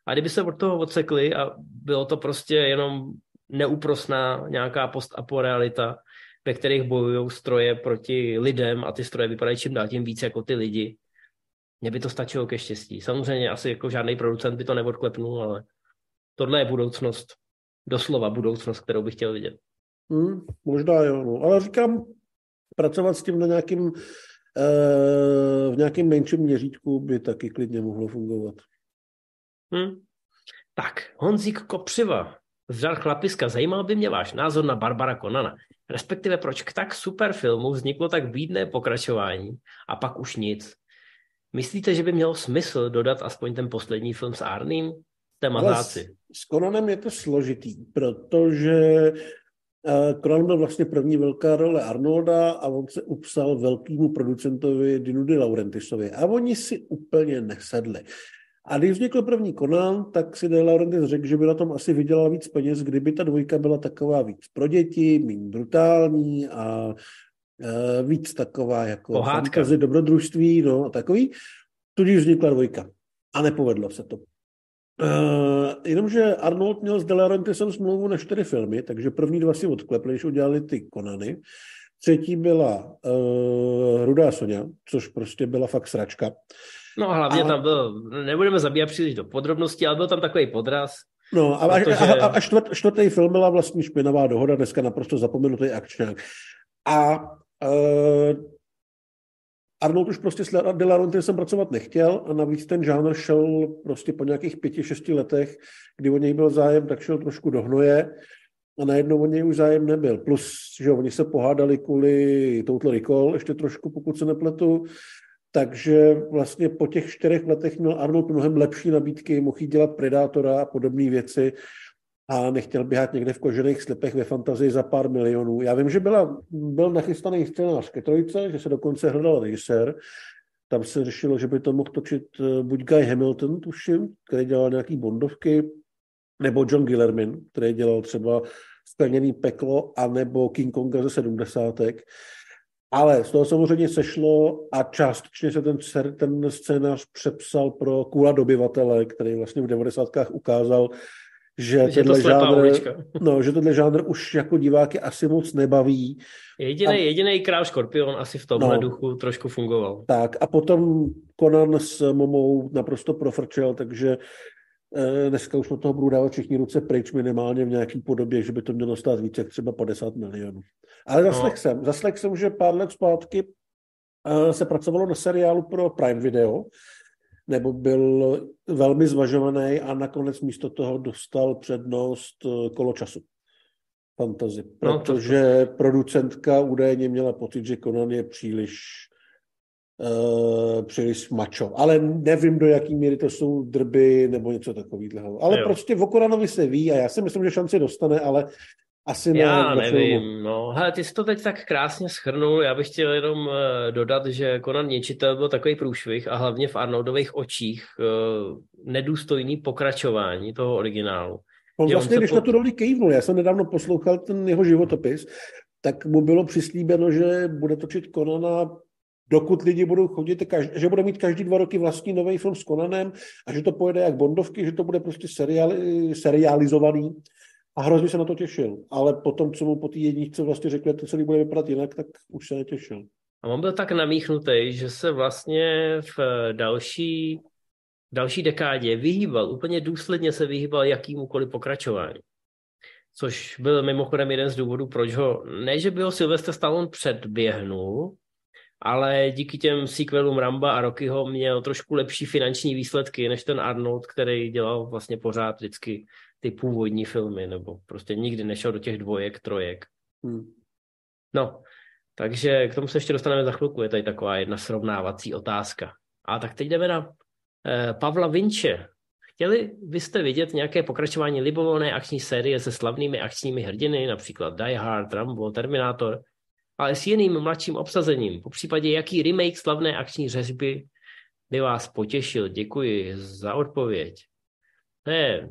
A kdyby se od toho odsekli a bylo to prostě jenom neúprosná nějaká post-apo realita, ve kterých bojují stroje proti lidem a ty stroje vypadají čím dál tím víc jako ty lidi, mně by to stačilo ke štěstí. Samozřejmě asi jako žádný producent by to neodklepnul, ale tohle je budoucnost, doslova budoucnost, kterou bych chtěl vidět.
Hmm, možná jo, no. ale říkám, pracovat s tím na nějakým, e, v nějakém menším měřítku by taky klidně mohlo fungovat.
Hmm. Tak, Honzík Kopřiva, z chlapiska, zajímal by mě váš názor na Barbara Konana, respektive proč k tak super filmu vzniklo tak bídné pokračování a pak už nic. Myslíte, že by mělo smysl dodat aspoň ten poslední film s Arným? Té mazáci.
S Conanem je to složitý, protože Conan byl vlastně první velká role Arnolda a on se upsal velkýmu producentovi Dinudy Laurentisovi a oni si úplně nesedli. A když vznikl první Conan, tak si De Laurentiis řekl, že by na tom asi vydělal víc peněz, kdyby ta dvojka byla taková víc pro děti, méně brutální a e, víc taková jako
Pohádka.
fantasy, dobrodružství, no a takový. Tudíž vznikla dvojka. A nepovedlo se to. Uh, jenomže Arnold měl s De Laurentiisem smlouvu na čtyři filmy, takže první dva si odklepli, když udělali ty Konany. Třetí byla uh, Rudá Sonia, což prostě byla fakt sračka.
No a hlavně a... tam byl, nebudeme zabíjat příliš do podrobností, ale byl tam takový podraz.
No a, protože... a, a, a čtvrt, čtvrtý film byla vlastně špinavá dohoda, dneska naprosto zapomenutý akčňák. A uh, Arnold už prostě s De jsem pracovat nechtěl a navíc ten žánr šel prostě po nějakých pěti, šesti letech, kdy o něj byl zájem, tak šel trošku do hnoje a najednou o něj už zájem nebyl. Plus, že oni se pohádali kvůli Total Recall ještě trošku, pokud se nepletu, takže vlastně po těch čtyřech letech měl Arnold mnohem lepší nabídky, mohl dělat Predátora a podobné věci a nechtěl běhat někde v kožených slipech ve fantazii za pár milionů. Já vím, že byla, byl nachystaný scénář ke trojce, že se dokonce hledal režisér. Tam se řešilo, že by to mohl točit eh, buď Guy Hamilton, tuším, který dělal nějaký bondovky, nebo John Gillerman, který dělal třeba Splněný peklo, anebo King Konga ze sedmdesátek. Ale z toho samozřejmě sešlo a částečně se ten, ten scénář přepsal pro Kula dobyvatele, který vlastně v devadesátkách ukázal, že, že tenhle žánr, *laughs* no, že tenhle žánr už jako diváky asi moc nebaví.
Jediný, a, jediný král Škorpion asi v tomhle no, duchu trošku fungoval.
Tak a potom Conan s Momou naprosto profrčel, takže eh, dneska už na toho budou dávat všichni ruce pryč minimálně v nějaký podobě, že by to mělo stát více jak třeba 50 milionů. Ale zaslech no. jsem, zaslech jsem, že pár let zpátky eh, se pracovalo na seriálu pro Prime Video, nebo byl velmi zvažovaný a nakonec místo toho dostal přednost eh, kolo času fantazy, protože no, producentka údajně měla pocit, že Conan je příliš uh, příliš macho. Ale nevím, do jaký míry to jsou drby nebo něco takového. Ale jo. prostě v Conanovi se ví a já si myslím, že šanci dostane, ale asi
ne. Já nevím, filmu. no. Hele, ty jsi to teď tak krásně schrnul, já bych chtěl jenom uh, dodat, že Conan Něčitel byl takový průšvih a hlavně v Arnoldových očích uh, nedůstojný pokračování toho originálu.
On vlastně, on když po... na tu roli kejvnul, já jsem nedávno poslouchal ten jeho životopis, tak mu bylo přislíbeno, že bude točit Konana dokud lidi budou chodit, každý, že bude mít každý dva roky vlastní nový film s Konanem a že to pojede jak Bondovky, že to bude prostě seriali, serializovaný a hrozně se na to těšil. Ale potom, co mu po té jedničce vlastně řekli, to celý bude vypadat jinak, tak už se netěšil.
A on byl tak namíchnutý, že se vlastně v další, v další dekádě vyhýbal, úplně důsledně se vyhýbal jakýmukoliv pokračování. Což byl mimochodem jeden z důvodů, proč ho, ne že by ho Sylvester Stallone předběhnul, ale díky těm sequelům Ramba a Rockyho měl trošku lepší finanční výsledky než ten Arnold, který dělal vlastně pořád vždycky ty původní filmy, nebo prostě nikdy nešel do těch dvojek, trojek. Hmm. No, takže k tomu se ještě dostaneme za chvilku, je tady taková jedna srovnávací otázka. A tak teď jdeme na eh, Pavla Vinče. Chtěli byste vidět nějaké pokračování libovolné akční série se slavnými akčními hrdiny, například Die Hard, Rambo, Terminator, ale s jiným mladším obsazením. Po případě jaký remake slavné akční řežby by vás potěšil? Děkuji za odpověď. To je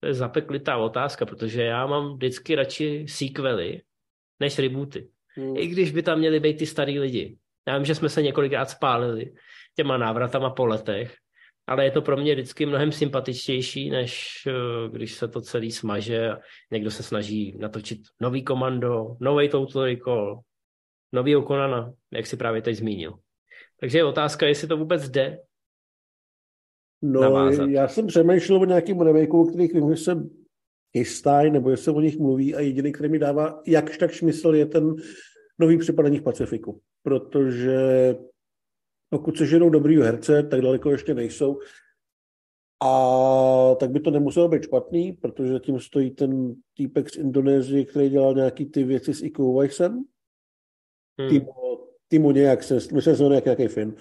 to je zapeklitá otázka, protože já mám vždycky radši sequely než rebooty. Hmm. I když by tam měli být ty starý lidi. Já vím, že jsme se několikrát spálili těma návratama po letech, ale je to pro mě vždycky mnohem sympatičtější, než eh, když se to celý smaže a někdo se snaží natočit nový komando, nový Total Recall, nový Okonana, jak si právě teď zmínil. Takže je otázka, jestli to vůbec jde,
No, navázat. já jsem přemýšlel o nějakým remakeu, o kterých vím, že se chystají, nebo jestli se o nich mluví a jediný, který mi dává jakž tak smysl, je ten nový připadání v Pacifiku. Protože pokud se ženou dobrý herce, tak daleko ještě nejsou. A tak by to nemuselo být špatný, protože tím stojí ten týpek z Indonésie, který dělal nějaký ty věci s Iko Weissem. Hmm. Timo, Timo nějak se, myslím, že nějaký, nějaký film.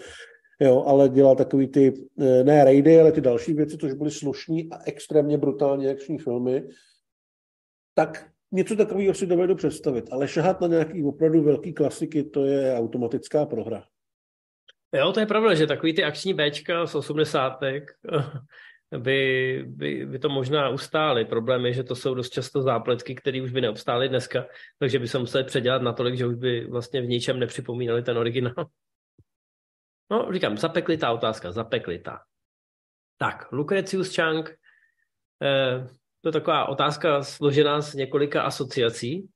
Jo, ale dělal takový ty, eh, ne raidy, ale ty další věci, což byly slušní a extrémně brutální akční filmy, tak něco takového si dovedu představit. Ale šahat na nějaký opravdu velký klasiky, to je automatická prohra.
Jo, to je pravda, že takový ty akční Bčka z 80. by, by, by to možná ustály. Problém je, že to jsou dost často zápletky, které už by neobstály dneska, takže by se museli předělat natolik, že už by vlastně v ničem nepřipomínali ten originál. No, říkám, zapeklitá otázka, zapeklitá. Tak, Lucretius Chang, eh, to je taková otázka složená z několika asociací.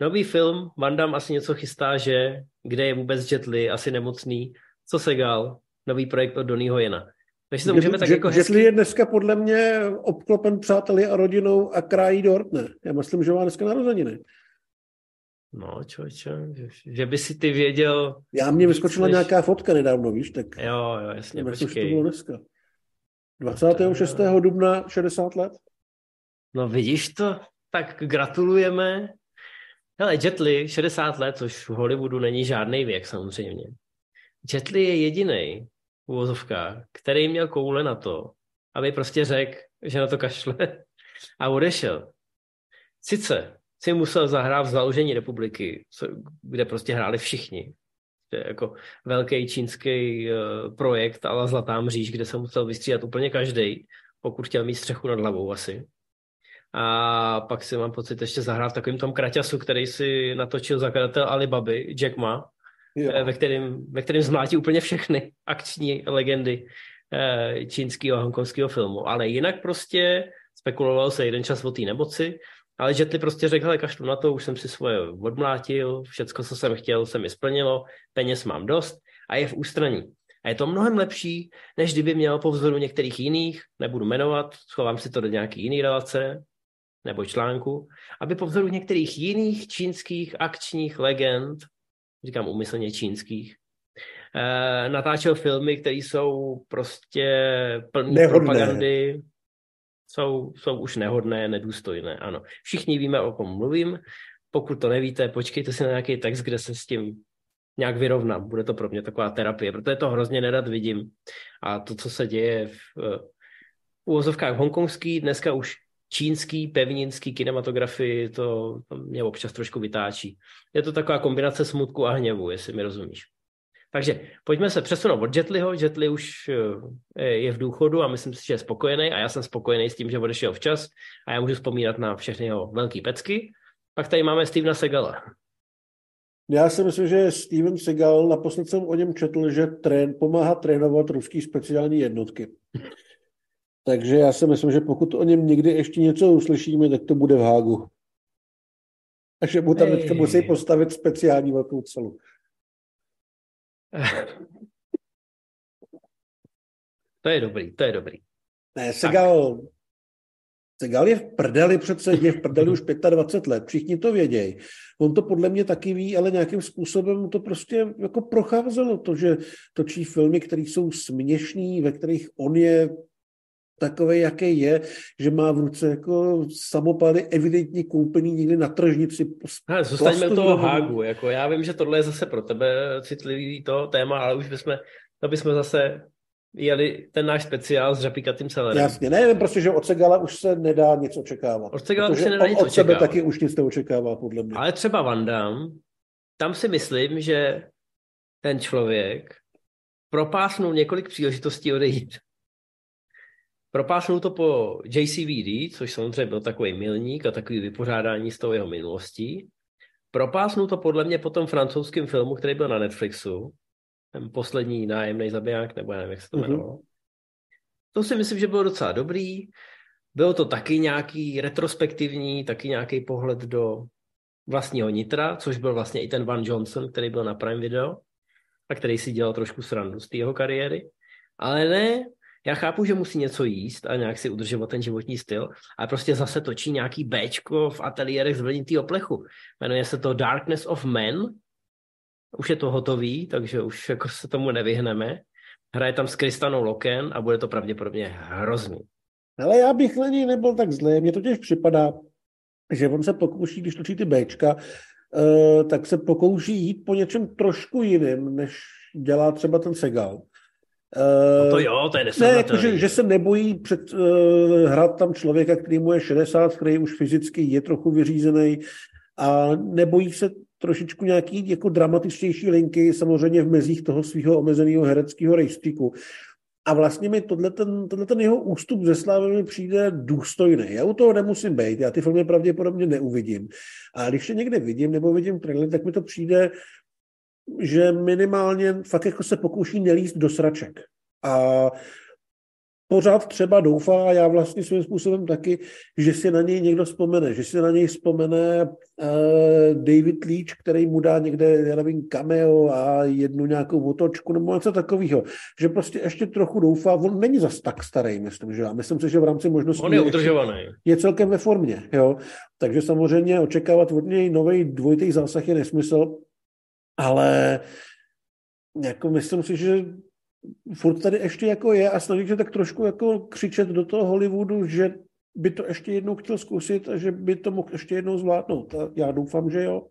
Nový film, Van Damme asi něco chystá, že kde je vůbec Jet Li, asi nemocný, co Segal, nový projekt od Donnyho Jena. Takže to můžeme tak jako
hezky... je dneska podle mě obklopen přáteli a rodinou a krájí dort, ne? Já myslím, že má dneska narozeniny.
No, člověče, že, že by si ty věděl...
Já mě vyskočila než... nějaká fotka nedávno, víš, tak...
Jo, jo, jasně,
myslím, počkej. to bylo dneska. 26. To... dubna 60 let.
No vidíš to? Tak gratulujeme. Hele, Jet Li, 60 let, což v Hollywoodu není žádný věk samozřejmě. Jet Li je jediný uvozovkách, který měl koule na to, aby prostě řekl, že na to kašle *laughs* a odešel. Sice si musel zahrát v založení republiky, kde prostě hráli všichni. To je jako velký čínský uh, projekt, ale Zlatá mříž, kde se musel vystřídat úplně každý, pokud chtěl mít střechu nad hlavou asi. A pak si mám pocit ještě zahrát v takovým tom kraťasu, který si natočil zakladatel Alibaby, Jack Ma, jo. Eh, ve kterém, ve kterém zmlátí úplně všechny akční legendy eh, čínského a hongkonského filmu. Ale jinak prostě spekuloval se jeden čas o té nemoci, ale Jetli prostě řekl, hele, kašlu na to, už jsem si svoje odmlátil, všecko, co jsem chtěl, se mi splnilo, peněz mám dost a je v ústraní. A je to mnohem lepší, než kdyby měl po vzoru některých jiných, nebudu jmenovat, schovám si to do nějaký jiný relace nebo článku, aby po vzoru některých jiných čínských akčních legend říkám umyslně čínských, e, natáčel filmy, které jsou prostě plné propagandy, jsou, jsou už nehodné, nedůstojné, ano. Všichni víme, o kom mluvím, pokud to nevíte, počkejte si na nějaký text, kde se s tím nějak vyrovnám. Bude to pro mě taková terapie, protože to hrozně nerad vidím. A to, co se děje v, v uvozovkách hongkongský, dneska už čínský, pevninský kinematografii, to, to mě občas trošku vytáčí. Je to taková kombinace smutku a hněvu, jestli mi rozumíš. Takže pojďme se přesunout od Jetliho. Jetli už eh, je v důchodu a myslím si, že je spokojený a já jsem spokojený s tím, že odešel včas a já můžu vzpomínat na všechny jeho velký pecky. Pak tady máme Stevena Segala.
Já si myslím, že Steven Segal, naposled jsem o něm četl, že trén, pomáhá trénovat ruský speciální jednotky. Takže já si myslím, že pokud o něm někdy ještě něco uslyšíme, tak to bude v Hágu. A že mu tam teďka musí postavit speciální velkou celu. *laughs*
To je dobrý, to je dobrý.
Ne, Segal, Segal je v prdeli přece, je v prdeli už 25 let, všichni to vědějí. On to podle mě taky ví, ale nějakým způsobem to prostě jako procházelo to, že točí filmy, které jsou směšný, ve kterých on je takový, jaký je, že má v ruce jako samopaly evidentně koupený někdy na tržnici.
Hele, zůstaňme u toho Hágu. Jako já vím, že tohle je zase pro tebe citlivý to téma, ale už bychom, to bychom zase jeli ten náš speciál s řapíkatým celerem.
Jasně, nevím, prostě, že od Segala už se nedá nic očekávat.
Od Segala už se nedá nic od
sebe očekávat. taky už nic neočekává, podle mě.
Ale třeba Van Damme, tam si myslím, že ten člověk propásnul několik příležitostí odejít. Propásnul to po JCVD, což samozřejmě byl takový milník a takový vypořádání s tou jeho minulostí. Propásnul to podle mě po tom francouzském filmu, který byl na Netflixu, ten poslední nájemný zabiják, nebo já nevím, jak se to mhm. jmenovalo. Mm-hmm. To si myslím, že bylo docela dobrý. Bylo to taky nějaký retrospektivní, taky nějaký pohled do vlastního nitra, což byl vlastně i ten Van Johnson, který byl na Prime Video a který si dělal trošku srandu z té jeho kariéry. Ale ne, já chápu, že musí něco jíst a nějak si udržovat ten životní styl, ale prostě zase točí nějaký Bčko v ateliérech z vlnitýho plechu. Jmenuje se to Darkness of Men. Už je to hotový, takže už jako se tomu nevyhneme. Hraje tam s Kristanou Loken a bude to pravděpodobně hrozný.
Ale já bych na nebyl tak zlý. Mně totiž připadá, že on se pokouší, když točí ty Bčka, uh, tak se pokouší jít po něčem trošku jiným, než dělá třeba ten Segal.
No to jo, to je
Ne, jako, že, že se nebojí před, uh, hrát tam člověka, který mu je 60, který už fyzicky je trochu vyřízený a nebojí se trošičku nějaký jako dramatičtější linky, samozřejmě v mezích toho svého omezeného hereckého rejstříku. A vlastně mi tohle ten, tohle ten jeho ústup ze slávy mi přijde důstojný. Já u toho nemusím být, já ty filmy pravděpodobně neuvidím. A když je někde vidím nebo vidím trailer, tak mi to přijde, že minimálně fakt jako se pokouší nelíst do sraček. A pořád třeba doufá, a já vlastně svým způsobem taky, že si na něj někdo vzpomene, že si na něj vzpomene uh, David Leach, který mu dá někde, já nevím, cameo a jednu nějakou otočku nebo něco takového. Že prostě ještě trochu doufá, on není zas tak starý, myslím, že já myslím si, že v rámci možností
on je, udržovaný.
je celkem ve formě, jo. Takže samozřejmě očekávat od něj nový dvojitý zásah je nesmysl, ale jako myslím si, že furt tady ještě jako je a snaží se tak trošku jako křičet do toho Hollywoodu, že by to ještě jednou chtěl zkusit a že by to mohl ještě jednou zvládnout. A já doufám, že jo.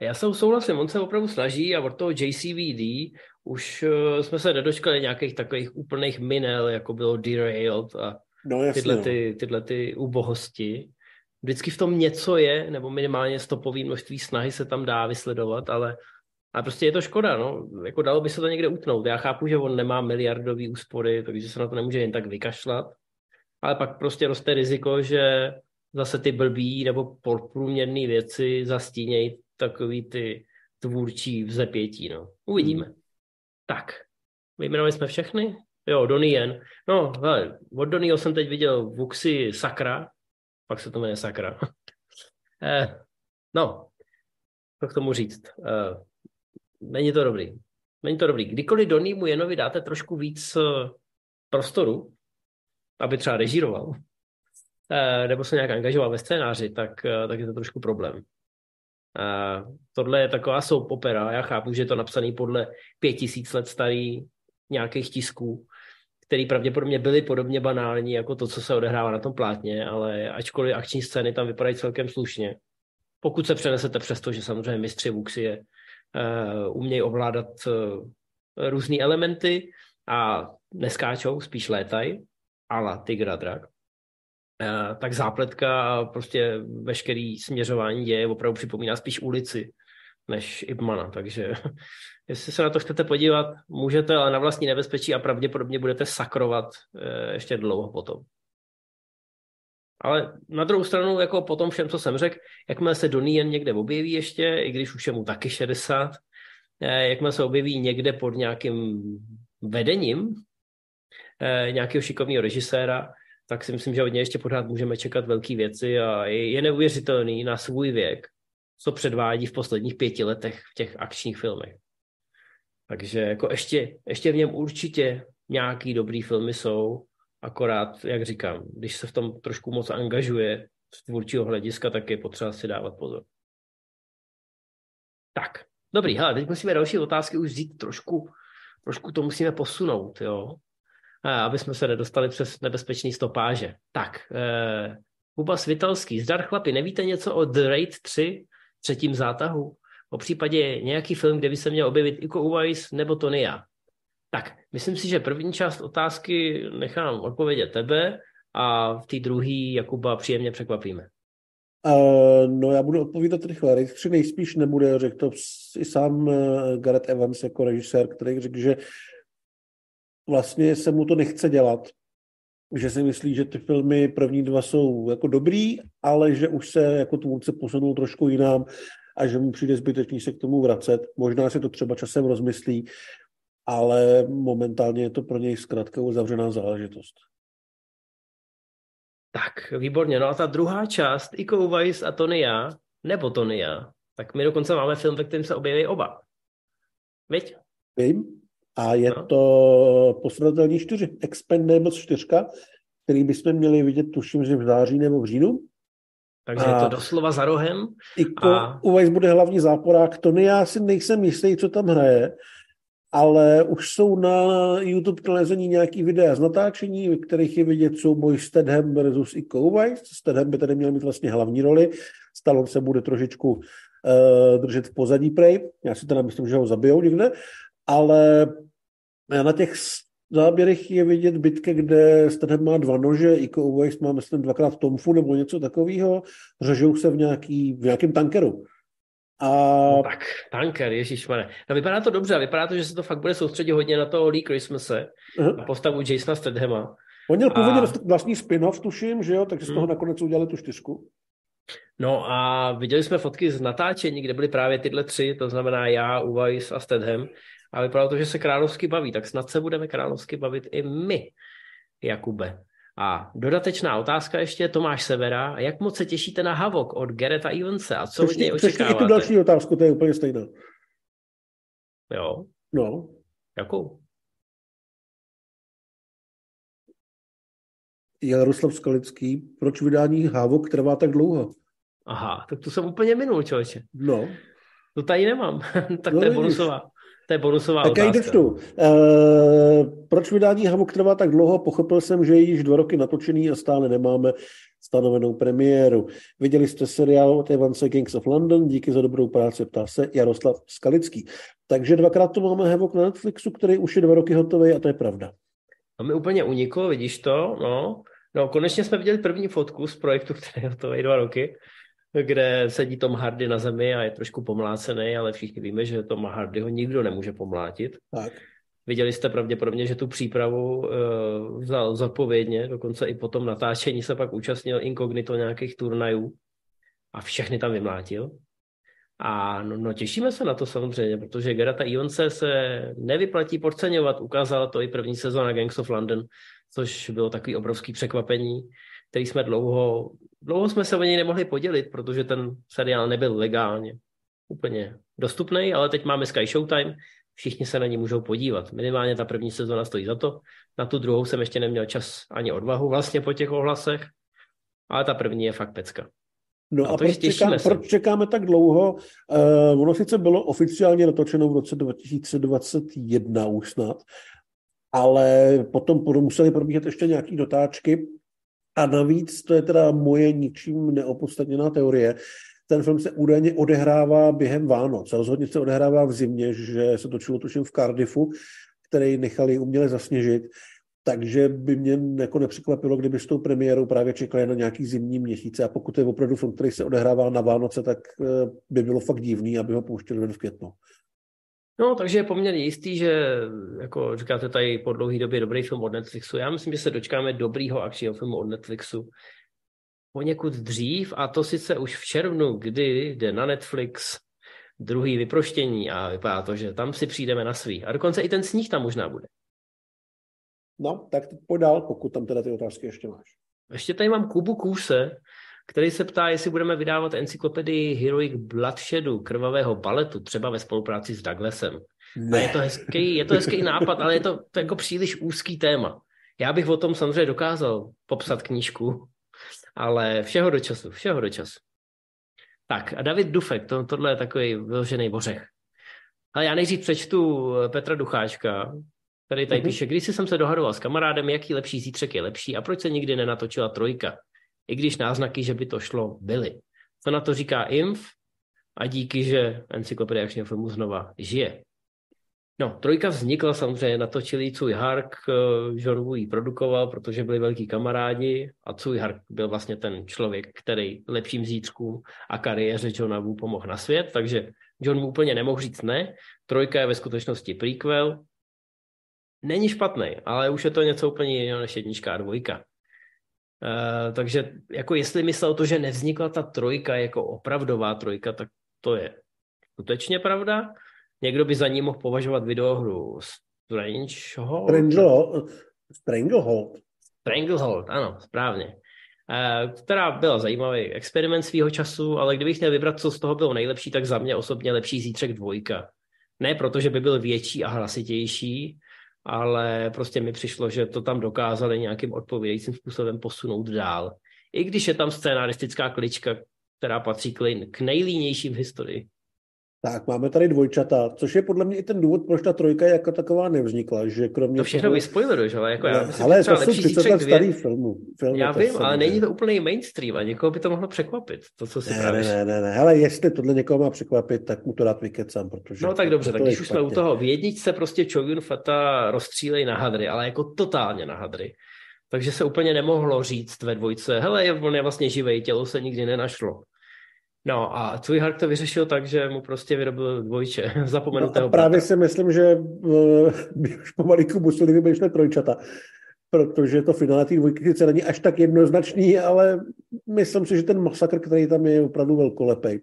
Já se souhlasím, on se opravdu snaží a od toho JCVD už uh, jsme se nedočkali nějakých takových úplných minel, jako bylo Derailed a no, jasně, tyhle, no. ty, tyhle ty ubohosti. Vždycky v tom něco je, nebo minimálně stopový množství snahy se tam dá vysledovat, ale a prostě je to škoda, no. Jako dalo by se to někde utnout. Já chápu, že on nemá miliardový úspory, takže se na to nemůže jen tak vykašlat. Ale pak prostě roste riziko, že zase ty blbý nebo podprůměrné věci zastínějí takový ty tvůrčí vzepětí, no. Uvidíme. Hmm. Tak, vyjmenovali jsme všechny? Jo, Donnie Yen. No, hele, od Donnieho jsem teď viděl Vuxi Sakra, pak se to jmenuje Sakra. *laughs* eh, no, co k tomu říct? Eh, není to dobrý. Není to dobrý. Kdykoliv Donnímu Jenovi dáte trošku víc eh, prostoru, aby třeba režíroval, eh, nebo se nějak angažoval ve scénáři, tak, eh, tak je to trošku problém. Tohle je taková soap opera, já chápu, že je to napsaný podle pět tisíc let starý nějakých tisků, který pravděpodobně byly podobně banální jako to, co se odehrává na tom plátně, ale ačkoliv akční scény tam vypadají celkem slušně. Pokud se přenesete přes to, že samozřejmě mistři Vuxie uh, umějí ovládat uh, různé elementy a neskáčou, spíš létají, ala Tigra Drak. Uh, tak zápletka a prostě veškerý směřování děje opravdu připomíná spíš ulici než Ibmana, takže *laughs* jestli se na to chcete podívat, můžete, ale na vlastní nebezpečí a pravděpodobně budete sakrovat ještě dlouho potom. Ale na druhou stranu, jako po tom všem, co jsem řekl, jakmile se Donnie jen někde objeví ještě, i když už je mu taky 60, eh, jakmile se objeví někde pod nějakým vedením eh, nějakého šikovného režiséra, tak si myslím, že od něj ještě pořád můžeme čekat velké věci a je neuvěřitelný na svůj věk, co předvádí v posledních pěti letech v těch akčních filmech. Takže jako ještě, ještě v něm určitě nějaký dobrý filmy jsou Akorát, jak říkám, když se v tom trošku moc angažuje z tvůrčího hlediska, tak je potřeba si dávat pozor. Tak, dobrý, hele, teď musíme další otázky už vzít trošku, trošku to musíme posunout, jo, aby jsme se nedostali přes nebezpečný stopáže. Tak, eh, Kuba Svitalský, zdar chlapi, nevíte něco o The Raid 3, třetím zátahu? O případě nějaký film, kde by se měl objevit Iko Uwais nebo Tony já? Tak, myslím si, že první část otázky nechám odpovědět tebe a v té druhé Jakuba příjemně překvapíme.
Uh, no já budu odpovídat rychle. Race 3 nejspíš nebude, řekl to i sám uh, Gareth Evans jako režisér, který řekl, že vlastně se mu to nechce dělat, že si myslí, že ty filmy první dva jsou jako dobrý, ale že už se jako tvůrce posunul trošku jinam a že mu přijde zbytečný se k tomu vracet. Možná se to třeba časem rozmyslí, ale momentálně je to pro něj zkrátka uzavřená záležitost.
Tak, výborně. No a ta druhá část, Iko Weiss a Tony já, nebo Tony já, tak my dokonce máme film, ve kterém se objeví oba. Viď?
Vím. A je no. to posledatelní čtyři. Expendables 4, který bychom měli vidět, tuším, že v září nebo v říjnu.
Takže a je to doslova za rohem.
Iko a... Weiss bude hlavní záporák. Tony já si nejsem jistý, co tam hraje ale už jsou na YouTube nalezení nějaký videa z natáčení, ve kterých je vidět souboj Stedham versus i Weiss. Stedham by tady měl mít vlastně hlavní roli, Stallone se bude trošičku uh, držet v pozadí prej. Já si teda myslím, že ho zabijou někde, ale na těch záběrech je vidět bitka, kde Statham má dva nože, Iko Uwais má myslím dvakrát tomfu nebo něco takového, řežou se v, nějaký, v nějakém tankeru.
A... No tak, tanker, ježišmane. No vypadá to dobře, vypadá to, že se to fakt bude soustředit hodně na to Lee Christmase, uh-huh. na postavu Jasona Stathama.
On měl původně a... vlastní spin-off, tuším, že jo, takže z toho hmm. nakonec udělali tu čtyřku.
No a viděli jsme fotky z natáčení, kde byly právě tyhle tři, to znamená já, Uwais a Statham. A vypadalo to, že se královsky baví, tak snad se budeme královsky bavit i my, Jakube. A dodatečná otázka ještě, Tomáš Severa, jak moc se těšíte na Havok od Gereta Evanse a co od něj očekáváte?
Ještě tu další otázku, to je úplně stejná.
Jo?
No.
Jakou?
Jaroslav Skalický, proč vydání Havok trvá tak dlouho?
Aha, tak tu jsem úplně minul, člověče.
No.
To tady nemám, *laughs* tak no, to je bonusová. To je bonusová
tak
otázka.
Tak uh, proč vydání Hamok trvá tak dlouho? Pochopil jsem, že je již dva roky natočený a stále nemáme stanovenou premiéru. Viděli jste seriál od Evance Kings of London, díky za dobrou práci, ptá se Jaroslav Skalický. Takže dvakrát to máme Havok na Netflixu, který už je dva roky hotový a to je pravda.
A mi úplně uniklo, vidíš to? No, no konečně jsme viděli první fotku z projektu, který je hotový dva roky kde sedí Tom Hardy na zemi a je trošku pomlácený, ale všichni víme, že Tom Hardy ho nikdo nemůže pomlátit.
Tak.
Viděli jste pravděpodobně, že tu přípravu uh, vzal zodpovědně, dokonce i po tom natáčení se pak účastnil inkognito nějakých turnajů a všechny tam vymlátil. A no, no těšíme se na to samozřejmě, protože Gerata Ionce se nevyplatí podceňovat. Ukázala to i první sezóna Gangs of London, což bylo takový obrovský překvapení který jsme dlouho, dlouho jsme se o něj nemohli podělit, protože ten seriál nebyl legálně úplně dostupný, ale teď máme Sky Showtime, všichni se na ní můžou podívat. Minimálně ta první sezona stojí za to. Na tu druhou jsem ještě neměl čas ani odvahu vlastně po těch ohlasech, ale ta první je fakt pecka.
No a, a proč, čeká, proč čekáme tak dlouho? Uh, ono sice bylo oficiálně natočeno v roce 2021 už snad, ale potom museli probíhat ještě nějaké dotáčky a navíc, to je teda moje ničím neopodstatněná teorie, ten film se údajně odehrává během Vánoc. Rozhodně se odehrává v zimě, že se točilo tuším v Cardiffu, který nechali uměle zasněžit. Takže by mě jako nepřekvapilo, kdyby s tou premiérou právě čekali na nějaký zimní měsíce a pokud je opravdu film, který se odehrává na Vánoce, tak eh, by bylo fakt divný, aby ho pouštěli ven v květnu.
No, takže je poměrně jistý, že jako říkáte tady po dlouhé době dobrý film od Netflixu. Já myslím, že se dočkáme dobrýho akčního filmu od Netflixu poněkud dřív a to sice už v červnu, kdy jde na Netflix druhý vyproštění a vypadá to, že tam si přijdeme na svý. A dokonce i ten sníh tam možná bude.
No, tak pojď dál, pokud tam teda ty otázky ještě máš.
Ještě tady mám Kubu Kůse, který se ptá, jestli budeme vydávat encyklopedii Heroic Bloodshadu, krvavého baletu, třeba ve spolupráci s Douglasem. Ne. A je to hezký, je to hezký nápad, ale je to, to jako příliš úzký téma. Já bych o tom samozřejmě dokázal popsat knížku, ale všeho do času, všeho do času. Tak a David Dufek, to, tohle je takový vyložený bořech. Ale já nejdřív přečtu Petra Ducháčka, který tady mm-hmm. píše, když jsem se dohadoval s kamarádem, jaký lepší zítřek je lepší a proč se nikdy nenatočila trojka i když náznaky, že by to šlo, byly. Co na to říká Inf a díky, že encyklopedie akčního filmu znova žije. No, trojka vznikla samozřejmě, natočili Cui Hark, eh, John Woo ji produkoval, protože byli velký kamarádi a Cui Hark byl vlastně ten člověk, který lepším zítřkům a kariéře Johna Woo pomohl na svět, takže John Woo úplně nemohl říct ne. Trojka je ve skutečnosti prequel. Není špatný, ale už je to něco úplně jiného než jednička a dvojka. Uh, takže jako jestli myslel to, že nevznikla ta trojka jako opravdová trojka, tak to je skutečně pravda. Někdo by za ní mohl považovat videohru Strangehold.
Stranglehold. Stranglehold.
Stranglehold, ano, správně. Uh, která byla zajímavý experiment svého času, ale kdybych měl vybrat, co z toho bylo nejlepší, tak za mě osobně lepší Zítřek dvojka. Ne proto, že by byl větší a hlasitější, ale prostě mi přišlo, že to tam dokázali nějakým odpovědějícím způsobem posunout dál. I když je tam scénaristická klička, která patří k nejlínějším v historii.
Tak, máme tady dvojčata, což je podle mě i ten důvod, proč ta trojka jako taková nevznikla, že kromě
To všechno toho... vyspoileruješ, ale jako já
myslím, ale to jsou 30 let starý filmů.
Film já vím, ale není to úplný mainstream a někoho by to mohlo překvapit, to, co si
ne, právě... Ne, ne, ne, ale jestli tohle někoho má překvapit, tak mu to dát vykecám, protože...
No tak dobře, tak když už jsme u toho, v jedničce prostě Chogyun Fata rozstřílej na hadry, ale jako totálně na hadry. Takže se úplně nemohlo říct ve dvojce, hele, on je vlastně živej, tělo se nikdy nenašlo. No a Hark to vyřešil tak, že mu prostě vyrobil dvojče, *laughs* zapomenutého
no právě si myslím, že uh, už pomalinku museli vymýšlet trojčata, protože to finále té dvojky sice není až tak jednoznačný, ale myslím si, že ten masakr, který tam je, je opravdu velkolepý.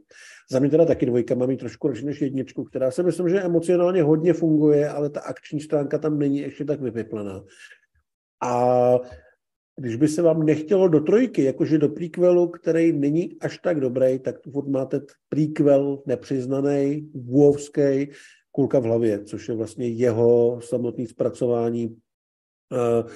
Za mě teda taky dvojka má mít trošku radši než jedničku, která si myslím, že emocionálně hodně funguje, ale ta akční stránka tam není ještě tak vypiplená. A když by se vám nechtělo do trojky, jakože do prequelu, který není až tak dobrý, tak tu máte prequel nepřiznaný, vůvský, kulka v hlavě, což je vlastně jeho samotný zpracování uh,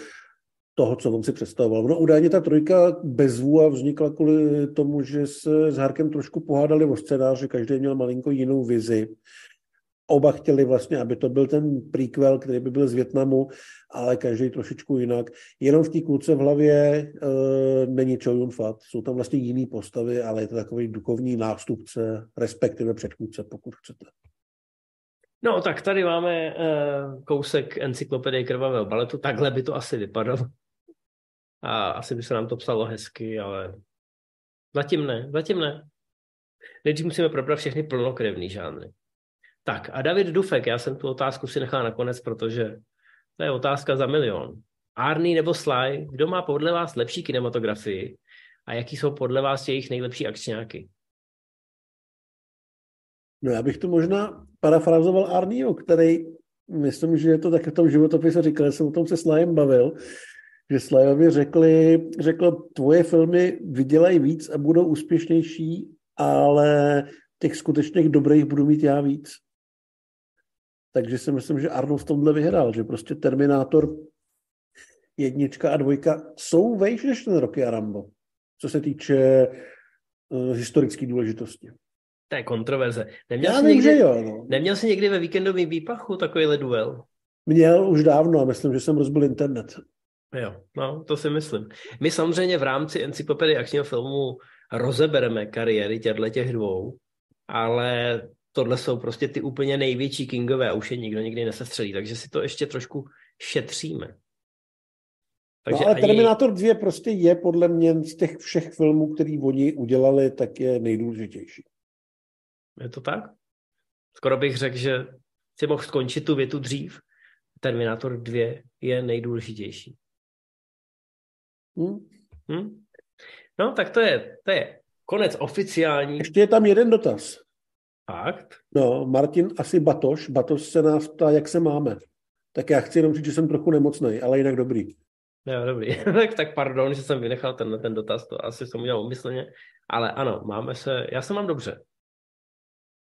toho, co on si představoval. No údajně ta trojka bez a vznikla kvůli tomu, že se s Harkem trošku pohádali o scénáři, každý měl malinko jinou vizi Oba chtěli vlastně, aby to byl ten prequel, který by byl z Větnamu, ale každý trošičku jinak. Jenom v té kluce v hlavě e, není Chow Yun Fat. Jsou tam vlastně jiné postavy, ale je to takový duchovní nástupce, respektive předchůdce, pokud chcete.
No, tak tady máme uh, kousek encyklopedie krvavého baletu. Takhle by to asi vypadalo. A asi by se nám to psalo hezky, ale zatím ne, zatím ne. Nejdřív musíme probrat všechny plnokrevný žánry. Tak a David Dufek, já jsem tu otázku si nechal nakonec, protože to je otázka za milion. Arný nebo Sly, kdo má podle vás lepší kinematografii a jaký jsou podle vás jejich nejlepší akčňáky?
No já bych to možná parafrazoval Arního, který, myslím, že je to taky v tom životopise říkal, jsem o tom se Slyem bavil, že Slyovi řekli, řekl, tvoje filmy vydělají víc a budou úspěšnější, ale těch skutečných dobrých budu mít já víc. Takže si myslím, že Arnold v tomhle vyhrál, že prostě Terminátor jednička a dvojka jsou vejš než ten Rocky a Rambo, co se týče uh, historické důležitosti.
To je kontroverze. Neměl, Já jsi někdy, jo, no. neměl jsi někdy ve víkendovém výpachu takovýhle duel?
Měl už dávno a myslím, že jsem rozbil internet.
Jo, no, to si myslím. My samozřejmě v rámci encyklopedie akčního filmu rozebereme kariéry těchto těch dvou, ale tohle jsou prostě ty úplně největší kingové a už je nikdo nikdy nesestřelí, takže si to ještě trošku šetříme.
Takže no ale ani... Terminator 2 prostě je podle mě z těch všech filmů, který oni udělali, tak je nejdůležitější.
Je to tak? Skoro bych řekl, že si mohl skončit tu větu dřív. Terminator 2 je nejdůležitější. Hmm. Hmm? No, tak to je, to je konec oficiální.
Ještě je tam jeden dotaz.
Fakt?
No, Martin asi Batoš. Batoš se nás ptá, jak se máme. Tak já chci jenom říct, že jsem trochu nemocný, ale jinak dobrý.
Jo, dobrý. *laughs* tak, tak pardon, že jsem vynechal ten, ten dotaz, to asi jsem udělal umyslně. Ale ano, máme se, já se mám dobře.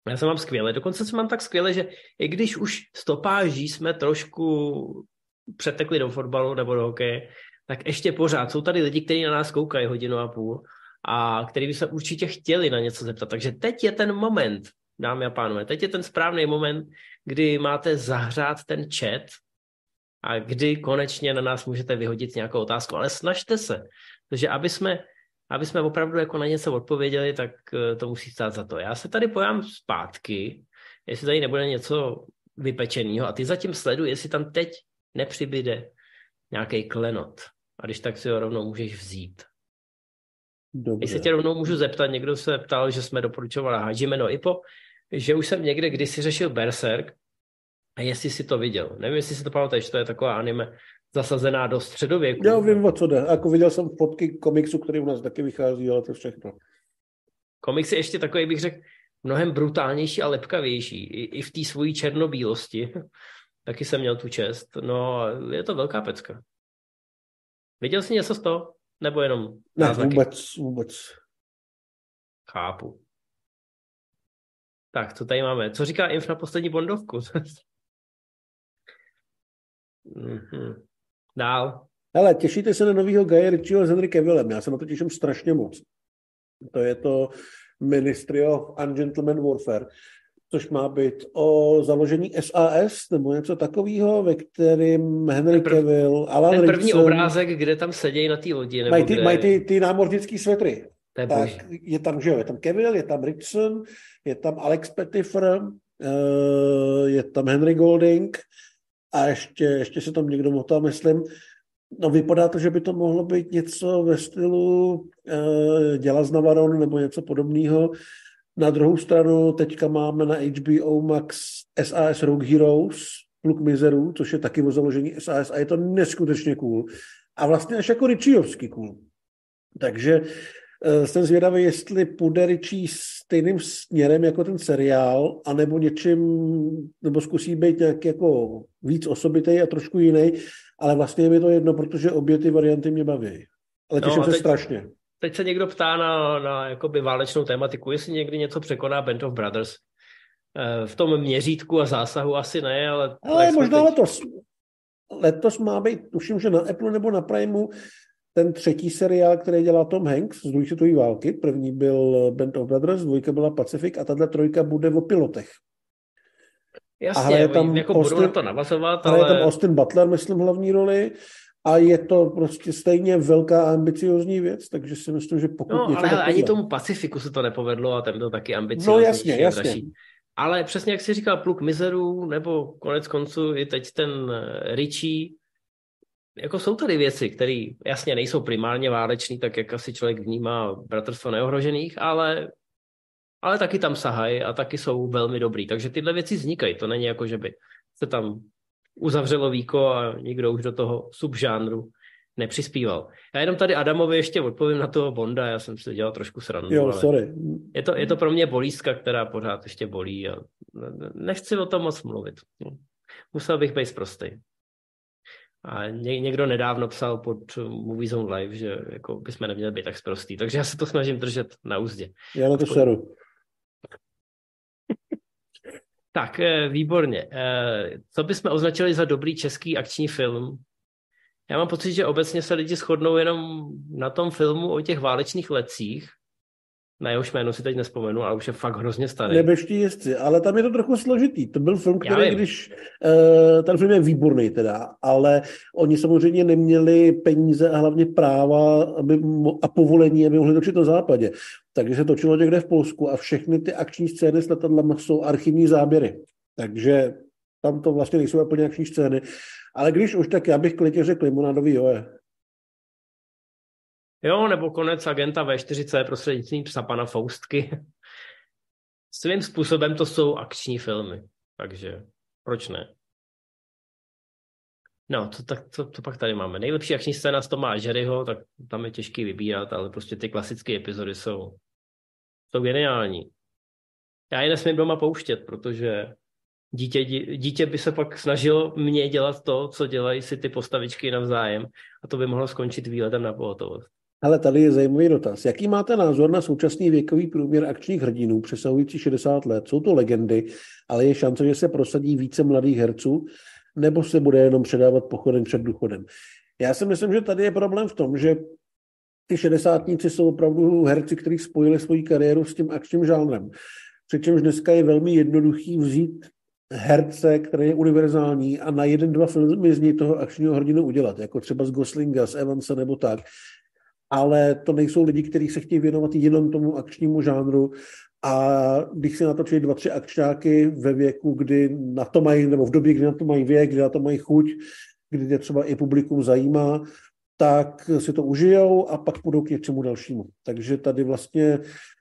Já se mám skvěle. Dokonce se mám tak skvěle, že i když už stopáží jsme trošku přetekli do fotbalu nebo do hokeje, tak ještě pořád jsou tady lidi, kteří na nás koukají hodinu a půl a který by se určitě chtěli na něco zeptat. Takže teď je ten moment, dámy a pánové. Teď je ten správný moment, kdy máte zahřát ten chat a kdy konečně na nás můžete vyhodit nějakou otázku. Ale snažte se, protože aby jsme, aby jsme opravdu jako na něco odpověděli, tak eh, to musí stát za to. Já se tady pojám zpátky, jestli tady nebude něco vypečeného a ty zatím sleduj, jestli tam teď nepřibyde nějaký klenot. A když tak si ho rovnou můžeš vzít. Dobře. Jestli tě rovnou můžu zeptat, někdo se ptal, že jsme doporučovali Hajime no Ippo, že už jsem někde kdysi řešil Berserk a jestli si to viděl. Nevím, jestli si to pamatuješ, to je taková anime zasazená do středověku.
Já vím, o co jde. Jako viděl jsem fotky komiksu, který u nás taky vychází, ale to všechno.
Komiks je ještě takový, bych řekl, mnohem brutálnější a lepkavější. I, i v té svojí černobílosti. *laughs* taky jsem měl tu čest. No, je to velká pecka. Viděl jsi něco z toho? Nebo jenom
Ne, náznaky? vůbec, vůbec.
Chápu. Tak, co tady máme? Co říká Inf na poslední bondovku? mm-hmm. *laughs* Dál.
Ale těšíte se na novýho Guy Ritchieho s Henry Cavillem. Já se na to těším strašně moc. To je to Ministry of Ungentleman Warfare, což má být o založení SAS nebo něco takového, ve kterém Henry prv, Cavill, Alan
Ten první
Rickson,
obrázek, kde tam sedějí na té lodi. Nebo
mají ty,
kde...
mají ty, ty námořnické svetry.
Je
tak je tam, že jo, je tam Cavill, je tam Rickson, je tam Alex Pettifer, eh, je tam Henry Golding a ještě, ještě se tam někdo motal, myslím. No vypadá to, že by to mohlo být něco ve stylu uh, Děla z Navaron nebo něco podobného. Na druhou stranu teďka máme na HBO Max SAS Rogue Heroes, Pluk mizerů, což je taky o založení SAS a je to neskutečně cool. A vlastně až jako Richiovský cool. Takže uh, jsem zvědavý, jestli půjde Richie stejným směrem jako ten seriál, anebo něčím, nebo zkusí být nějak jako víc osobitý a trošku jiný, ale vlastně je mi to jedno, protože obě ty varianty mě baví. Ale těším
No,
se
teď-
strašně.
Teď se někdo ptá na, na jakoby válečnou tématiku, jestli někdy něco překoná Band of Brothers. Eh, V tom měřítku a zásahu asi ne, ale...
Ale možná
teď-
letos. Letos má být, tuším, že na Apple nebo na Primeu ten třetí seriál, který dělá Tom Hanks z druhé světové války. První byl Band of Brothers, dvojka byla Pacific a tahle trojka bude o pilotech.
Jasně,
ale je tam
jako budou
Austin-
na to navazovat,
Ale
ale...
je tam Austin Butler, myslím, hlavní roli a je to prostě stejně velká ambiciozní věc, takže si myslím, že pokud
No, ale hele, ani tomu Pacifiku se to nepovedlo a ten byl taky ambiciozní.
No jasně, jasně.
Ale přesně jak jsi říkal, Pluk mizerů, nebo konec konců i teď ten eh, Richie, jako jsou tady věci, které jasně nejsou primárně válečný, tak jak asi člověk vnímá Bratrstvo neohrožených, ale, ale taky tam sahají a taky jsou velmi dobrý. Takže tyhle věci vznikají. To není jako, že by se tam uzavřelo víko a nikdo už do toho subžánru nepřispíval. Já jenom tady Adamovi ještě odpovím na toho Bonda, já jsem si dělal trošku srandu.
Jo, sorry.
Je to, je to pro mě bolístka, která pořád ještě bolí a nechci o tom moc mluvit. Musel bych být prostý. A ně, někdo nedávno psal pod Movie Zone Live, že jako bychom neměli být tak sprostý, takže já se to snažím držet na úzdě.
Já na to seru.
Tak, eh, výborně. Eh, Co bychom označili za dobrý český akční film? Já mám pocit, že obecně se lidi shodnou jenom na tom filmu o těch válečných lecích. Na jehož jméno si teď nespomenu, ale už je fakt hrozně starý.
Nebeští jezdci, ale tam je to trochu složitý. To byl film, který, když... Uh, ten film je výborný teda, ale oni samozřejmě neměli peníze a hlavně práva aby, a povolení, aby mohli točit na západě. Takže se točilo někde v Polsku a všechny ty akční scény s letadlama jsou archivní záběry. Takže tam to vlastně nejsou úplně akční scény. Ale když už, tak já bych klidně řekl limonádový joje.
Jo, nebo konec agenta V4C prostřednictvím psa pana Faustky. *laughs* Svým způsobem to jsou akční filmy, takže proč ne? No, to, tak, to, to pak tady máme. Nejlepší akční scéna z Toma Jerryho, tak tam je těžký vybírat, ale prostě ty klasické epizody jsou, jsou geniální. Já je nesmím doma pouštět, protože dítě, dí- dítě by se pak snažilo mě dělat to, co dělají si ty postavičky navzájem a to by mohlo skončit výletem na pohotovost.
Ale tady je zajímavý dotaz. Jaký máte názor na současný věkový průměr akčních hrdinů přesahující 60 let? Jsou to legendy, ale je šance, že se prosadí více mladých herců, nebo se bude jenom předávat pochodem před důchodem? Já si myslím, že tady je problém v tom, že ty šedesátníci jsou opravdu herci, kteří spojili svoji kariéru s tím akčním žánrem. Přičemž dneska je velmi jednoduchý vzít herce, který je univerzální a na jeden, dva filmy z něj toho akčního hrdinu udělat, jako třeba z Goslinga, z Evansa nebo tak ale to nejsou lidi, kteří se chtějí věnovat jenom tomu akčnímu žánru a když si natočí dva, tři akčňáky ve věku, kdy na to mají, nebo v době, kdy na to mají věk, kdy na to mají chuť, kdy je třeba i publikum zajímá, tak si to užijou a pak půjdou k něčemu dalšímu. Takže tady vlastně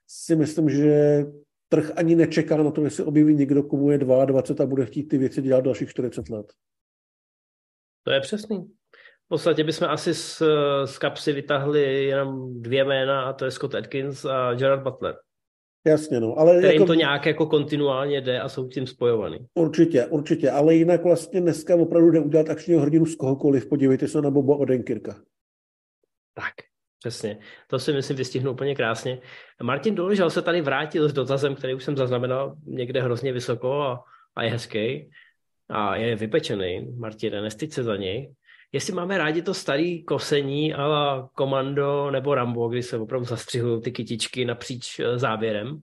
si myslím, že trh ani nečeká na to, jestli objeví někdo, komu je 22 a bude chtít ty věci dělat dalších 40 let.
To je přesný. V podstatě bychom asi z, z kapsy vytahli jenom dvě jména a to je Scott Atkins a Gerard Butler.
Jasně, no. Ale
Kterým
jako,
to nějak jako kontinuálně jde a jsou tím spojovaný.
Určitě, určitě, ale jinak vlastně dneska opravdu jde udělat akčního hrdinu z kohokoliv. Podívejte se na Boba Odenkirka.
Tak, přesně. To si myslím vystihnu úplně krásně. Martin Doležal se tady vrátil s dotazem, který už jsem zaznamenal někde hrozně vysoko a, a je hezký. A je vypečený. Martin, nestyď se za něj. Jestli máme rádi to starý kosení a komando nebo Rambo, kdy se opravdu zastřihují ty kytičky napříč eh, záběrem,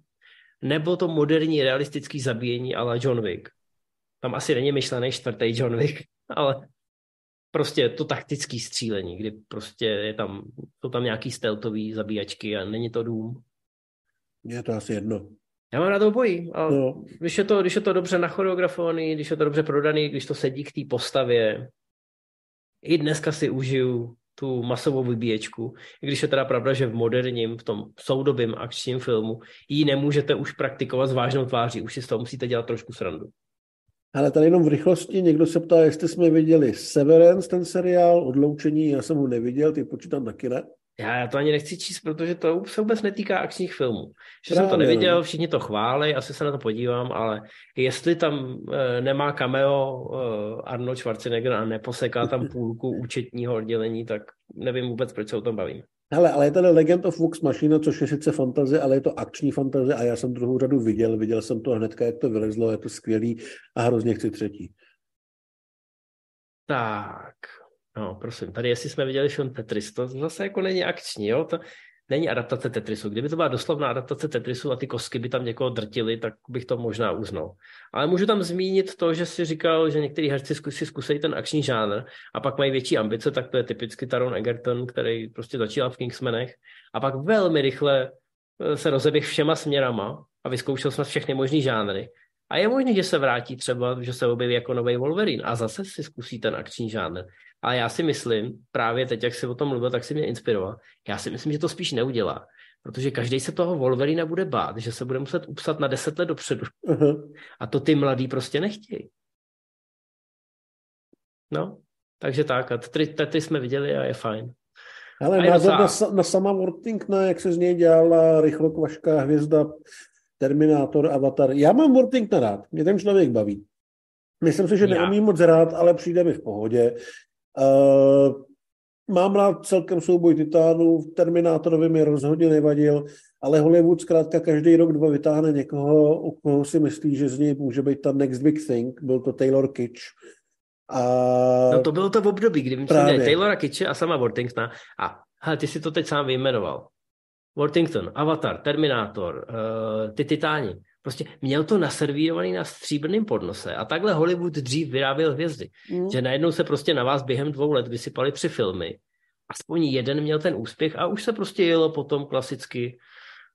nebo to moderní realistický zabíjení ale John Wick. Tam asi není myšlený čtvrtý John Wick, *laughs* ale prostě to taktický střílení, kdy prostě je tam, jsou tam nějaký stealthový zabíjačky a není to dům.
Je to asi jedno.
Já mám na to bojí. A
No.
když, je to, když je to dobře nachoreografovaný, když je to dobře prodaný, když to sedí k té postavě, i dneska si užiju tu masovou vybíječku, i když je teda pravda, že v moderním, v tom soudobém akčním filmu ji nemůžete už praktikovat s vážnou tváří, už si z toho musíte dělat trošku srandu.
Ale tady jenom v rychlosti někdo se ptá, jestli jsme viděli Severance, ten seriál, odloučení, já jsem ho neviděl, ty počítám taky ne.
Já, já to ani nechci číst, protože to se vůbec netýká akčních filmů. Že jsem to
Právě,
neviděl,
no.
všichni to chválí, asi se na to podívám, ale jestli tam e, nemá cameo e, Arnold Schwarzenegger a neposeká tam *laughs* půlku účetního oddělení, tak nevím vůbec, proč se o tom bavím.
Hele, ale je tady Legend of Vox Machina, což je sice fantazie, ale je to akční fantazie a já jsem druhou řadu viděl, viděl jsem to hnedka, jak to vylezlo, je to skvělý a hrozně chci třetí.
Tak, no prosím, tady jestli jsme viděli film Tetris, to zase jako není akční, jo, to není adaptace Tetrisu. Kdyby to byla doslovná adaptace Tetrisu a ty kostky by tam někoho drtily, tak bych to možná uznal. Ale můžu tam zmínit to, že si říkal, že některý herci si zkusejí ten akční žánr a pak mají větší ambice, tak to je typicky Taron Egerton, který prostě začínal v Kingsmanech a pak velmi rychle eh, se rozeběh všema směrama a vyzkoušel snad všechny možný žánry. A je možné, že se vrátí třeba, že se objeví jako nový Wolverine a zase si zkusí ten akční žánr. Ale já si myslím, právě teď, jak si o tom mluvil, tak si mě inspiroval. Já si myslím, že to spíš neudělá. Protože každý se toho Wolverina bude bát, že se bude muset upsat na deset let dopředu.
Aha.
A to ty mladí prostě nechtějí. No, takže tak. A ty, ty jsme viděli a je fajn.
Ale
A
názor
docela-
na, na sama Worthingtona, jak se z něj dělala rychlokvašká hvězda, Terminátor, Avatar. Já mám Worthingtona rád, mě ten člověk baví. Myslím si, že neumím moc rád, ale přijde mi v pohodě. Uh, mám rád celkem souboj titánů, Terminátorovi mi rozhodně nevadil, ale Hollywood zkrátka každý rok dva vytáhne někoho, u koho si myslí, že z něj může být ta next big thing. Byl to Taylor Kitsch. A
No to bylo to v období, kdy
Právě.
Taylora Kitche a sama Worthingtona. A hele, ty si to teď sám vyjmenoval. Worthington, Avatar, Terminátor, uh, ty Titáni. Prostě měl to naservírovaný na stříbrném podnose a takhle Hollywood dřív vyráběl hvězdy.
Mm.
Že najednou se prostě na vás během dvou let vysypaly tři filmy. Aspoň jeden měl ten úspěch a už se prostě jelo potom klasicky,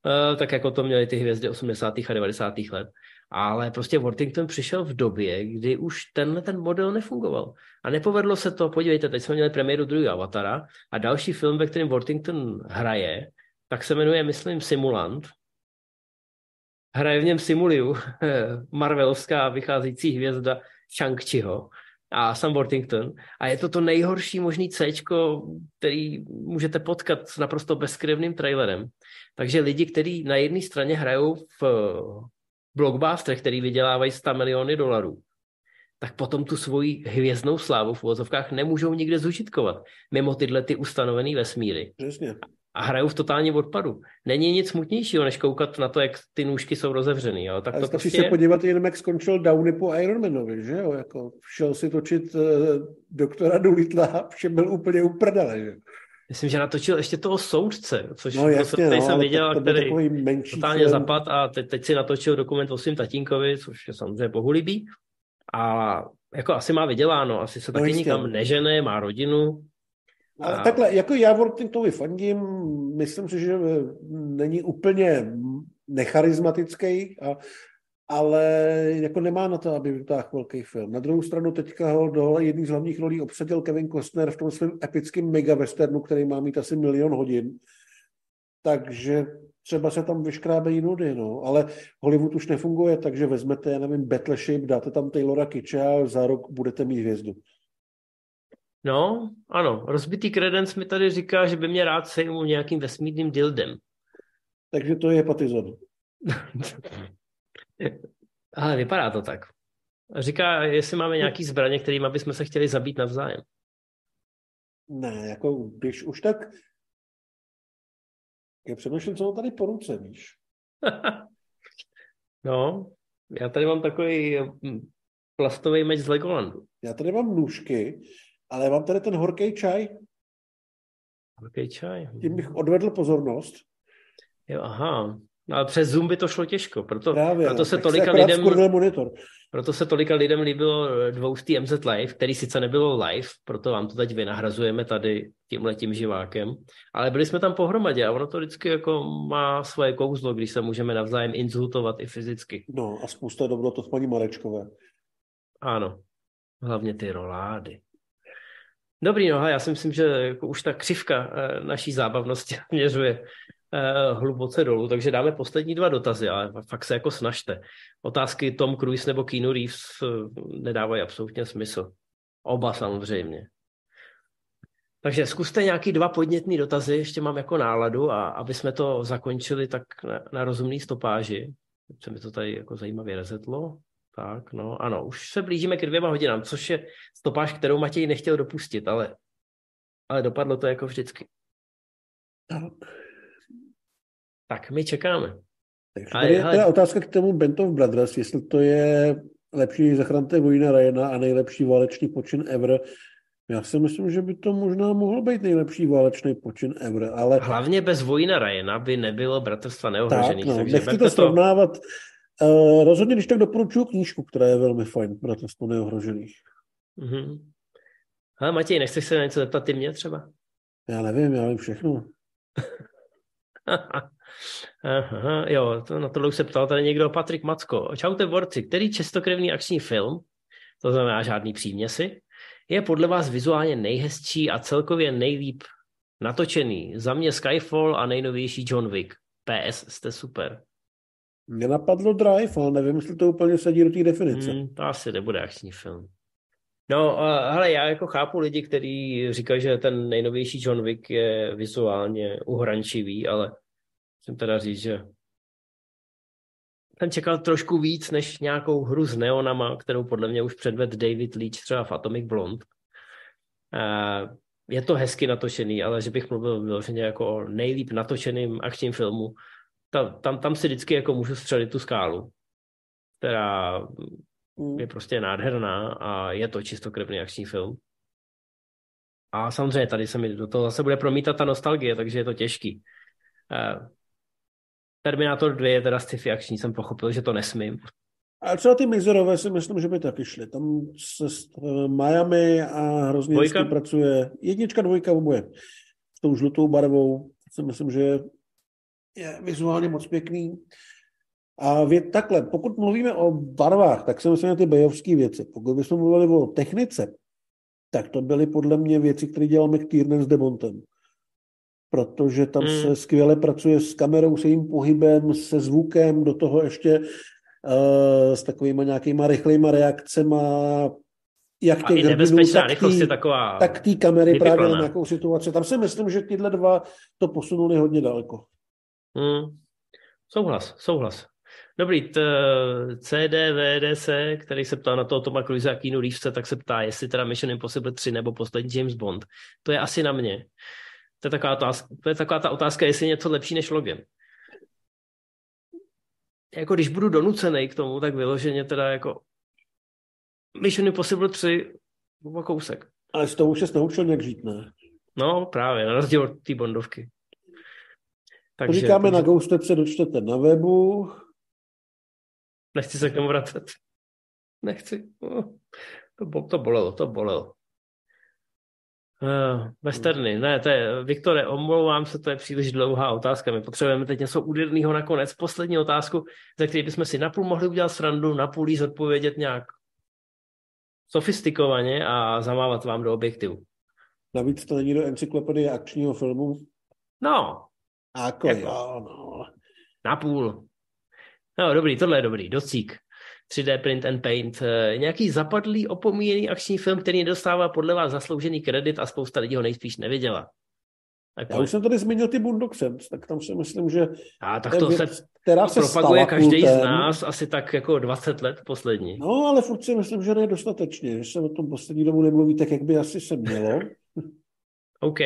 uh, tak jako to měly ty hvězdy 80. a 90. let. Ale prostě Worthington přišel v době, kdy už tenhle ten model nefungoval. A nepovedlo se to, podívejte, teď jsme měli premiéru druhého Avatara a další film, ve kterém Worthington hraje, tak se jmenuje, myslím, Simulant. Hraje v něm Simuliu, *laughs* marvelovská vycházející hvězda Shang-Chiho a Sam Worthington. A je to to nejhorší možný C, který můžete potkat s naprosto bezkrevným trailerem. Takže lidi, kteří na jedné straně hrajou v blockbusterech, který vydělávají 100 miliony dolarů, tak potom tu svoji hvězdnou slávu v uvozovkách nemůžou nikde zužitkovat mimo tyhle ty ustanovený vesmíry
Přesně.
A hrajou v totálním odpadu. Není nic smutnějšího, než koukat na to, jak ty nůžky jsou rozevřený. Jo? Tak
A
to
stačí
prostě
se podívat jenom, jak skončil Downey po Ironmanovi, že jo? Jako šel si točit uh, doktora Doolittla a vše byl úplně uprdele, že?
Myslím, že natočil ještě toho soudce, což
No jasně,
který
no,
jsem viděl,
to, to
který
menší
totálně
film.
zapad a teď, teď si natočil dokument o svým tatínkovi, což je samozřejmě bohulibý. A jako asi má vyděláno, asi se
No
taky
jistě.
nikam nežene, má rodinu.
Ale
A-
takhle, jako já Worthingtonovi fandím, myslím si, že eh, není úplně necharizmatický, a, ale jako nemá na to, aby vytáhl velký film. Na druhou stranu teďka ho do jedné z hlavních rolí obsadil Kevin Costner v tom svém epickém megawesternu, který má mít asi milion hodin. Takže třeba se tam vyškrábejí nudy, no. Ale Hollywood už nefunguje, takže vezmete, já nevím, Battleship, dáte tam Taylora Kitche a za rok budete mít hvězdu.
No, ano, rozbitý kredens mi tady říká, že by mě rád sejmul nějakým vesmírným dildem.
Takže to je Patizon. *laughs*
Ale vypadá to tak. Říká, jestli máme nějaký zbraně, kterými bychom se chtěli zabít navzájem.
Ne, jako když už tak... Já přemýšlím, co mám tady po ruce, víš. *laughs*
no, já tady mám takový hm, plastový meč z Legolandu.
Já tady mám nůžky, ale mám tady ten horký čaj,
Velký čaj.
tím bych odvedl pozornost.
Jo, aha. No, ale přes Zoom by to šlo těžko, proto,
Právě,
proto se tolika
akorát
lidem...
monitor.
Proto se tolika lidem líbilo dvoustý MZ Live, který sice nebylo live, proto vám to teď vynahrazujeme tady tímhletím živákem, ale byli jsme tam pohromadě a ono to vždycky jako má svoje kouzlo, když se můžeme navzájem insultovat i fyzicky.
No a spousta dobro to paní Marečkové.
Ano, hlavně ty rolády. Dobrý, no já si myslím, že jako už ta křivka eh, naší zábavnosti *laughs* měřuje eh, hluboce dolů, takže dáme poslední dva dotazy, ale fakt se jako snažte. Otázky Tom Cruise nebo Keanu Reeves eh, nedávají absolutně smysl. Oba samozřejmě. Takže zkuste nějaký dva podnětný dotazy, ještě mám jako náladu, a aby jsme to zakončili tak na, na rozumný stopáži. Se mi to tady jako zajímavě rezetlo. Tak, no, ano, už se blížíme ke dvěma hodinám, což je stopáž, kterou Matěj nechtěl dopustit, ale, ale dopadlo to jako vždycky.
Tak.
Tak, my čekáme.
Takže tady je teda otázka k tomu Band of Brothers, jestli to je lepší zachránte vojna Ryana a nejlepší válečný počin ever. Já si myslím, že by to možná mohlo být nejlepší válečný počin ever, ale
Hlavně bez Vojna Ryana by nebylo Bratrstva
tak,
neohrožených.
no,
takže
nechci to srovnávat. Uh, rozhodně, když tak doporučuji knížku, která je velmi fajn, Bratrstvo neohrožených.
Mhm. Ale Matěj, nechceš se na něco zeptat ty mě třeba?
Já nevím, já vím všechno. *laughs*
Aha, jo, to, na tohle už se ptal tady někdo, Patrik Macko. Čaute borci, který čestokrevný akční film, to znamená žádný příměsi, je podle vás vizuálně nejhezčí a celkově nejlíp natočený? Za mě Skyfall a nejnovější John Wick. PS, jste super.
Mě napadlo Drive, ale nevím, jestli to úplně sedí do té definice.
Hmm, to asi nebude akční film. No, hele, já jako chápu lidi, kteří říkají, že ten nejnovější John Wick je vizuálně uhrančivý, ale musím teda říct, že jsem čekal trošku víc než nějakou hru s neonama, kterou podle mě už předved David Leach třeba v Atomic Blonde. Je to hezky natočený, ale že bych mluvil vyloženě jako o nejlíp natočeným akčním filmu, ta, tam, tam si vždycky jako můžu střelit tu skálu, která
Mm.
je prostě nádherná a je to čistokrevný akční film. A samozřejmě tady se mi do toho zase bude promítat ta nostalgie, takže je to těžký. Uh, Terminator 2 je teda sci-fi akční, jsem pochopil, že to nesmím.
A třeba ty Mizerové si myslím, že by taky šly. Tam se s eh, Miami a hrozně pracuje. Jednička, dvojka, oboje. S tou žlutou barvou. Si myslím, že je vizuálně moc pěkný. A vě, takhle, pokud mluvíme o barvách, tak si myslím, že ty bejovské věci. Pokud bychom mluvili o technice, tak to byly podle mě věci, které dělal McTiernan s Demontem. Protože tam
Mm.
se skvěle pracuje s kamerou, s jejím pohybem, se zvukem, do toho ještě uh, s takovýma nějakýma rychlejma reakcema, jak těch hrdinů, tak tý-
taková...
tak té kamery právě na nějakou situaci. Tam si myslím, že tyhle dva to posunuli hodně daleko.
Hmm. Souhlas, souhlas. Dobrý, t, CDVDC, který se ptá na toho Toma Cruise a Keanu Reevese, tak se ptá, jestli teda Mission Impossible 3 nebo poslední James Bond. To je asi na mě. To je taková, otázka, to je taková ta otázka, jestli je něco lepší než Logan. Jako když budu donucený k tomu, tak vyloženě teda jako Mission Impossible 3 o kousek.
Ale z toho už se naučil nějak žít, ne?
No právě, na rozdíl od té Bondovky.
Takže, Říkáme na Ghostec, dočtete na webu.
Nechci se k tomu vracet. Nechci. No, To, to bolelo, to bolelo. Uh, westerny, ne, to je, Viktore, omlouvám se, to je příliš dlouhá otázka. My potřebujeme teď něco úderného nakonec. Poslední otázku, ze které bychom si napůl mohli udělat srandu, napůl jí zodpovědět nějak sofistikovaně a zamávat vám do objektivu.
Navíc to není do encyklopedie akčního filmu.
No,
A jako, jo, no.
napůl. No, dobrý, tohle je dobrý, docík. 3D Print and Paint. Eh, Nějaký zapadlý, opomíjený akční film, který nedostává podle vás zasloužený kredit a spousta lidí ho nejspíš neviděla. Tak
Já už jsem tady zmínil ty Saints, tak tam si myslím, že
a tak to
věc,
se
která se
propaguje každý z
kultem.
nás asi tak jako 20 let poslední.
No, ale furt si myslím, že ne dostatečně, že se o tom poslední dobu nemluví tak, jak by asi se mělo. *laughs*
OK.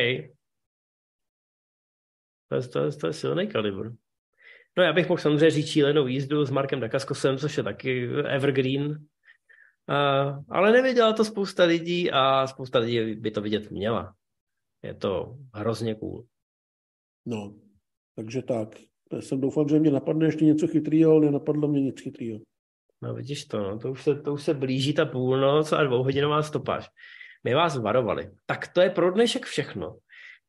To je, to je, to je silný kalibr. No já bych mohl samozřejmě říct šílenou jízdu s Markem Dakaskosem, což je taky evergreen. Uh, ale nevěděla to spousta lidí a spousta lidí by to vidět měla. Je to hrozně cool.
No, takže tak. Já jsem doufal, že mě napadne ještě něco chytrýho, ale nenapadlo mě nic chytrýho.
No vidíš to, no. to, už se, to už se blíží ta půlnoc a dvouhodinová stopáž. My vás varovali. Tak to je pro dnešek všechno.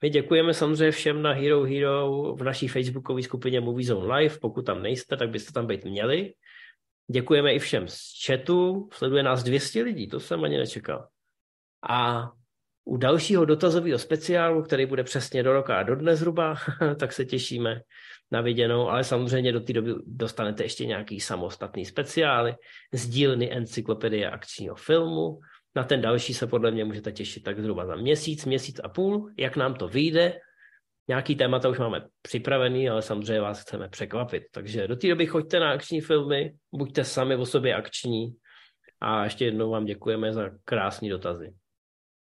My děkujeme samozřejmě všem na Hero Hero v naší facebookové skupině Movie Zone Live. Pokud tam nejste, tak byste tam být měli. Děkujeme i všem z chatu. Sleduje nás 200 lidí, to jsem ani nečekal. A u dalšího dotazového speciálu, který bude přesně do roka a do dne zhruba, *laughs* tak se těšíme na viděnou, ale samozřejmě do té doby dostanete ještě nějaký samostatný speciály z dílny encyklopedie akčního filmu. Na ten další se podle mě můžete těšit tak zhruba za měsíc, měsíc a půl, jak nám to vyjde. Nějaký témata už máme připravený, ale samozřejmě vás chceme překvapit. Takže do té doby choďte na akční filmy, buďte sami o sobě akční a ještě jednou vám děkujeme za krásné dotazy.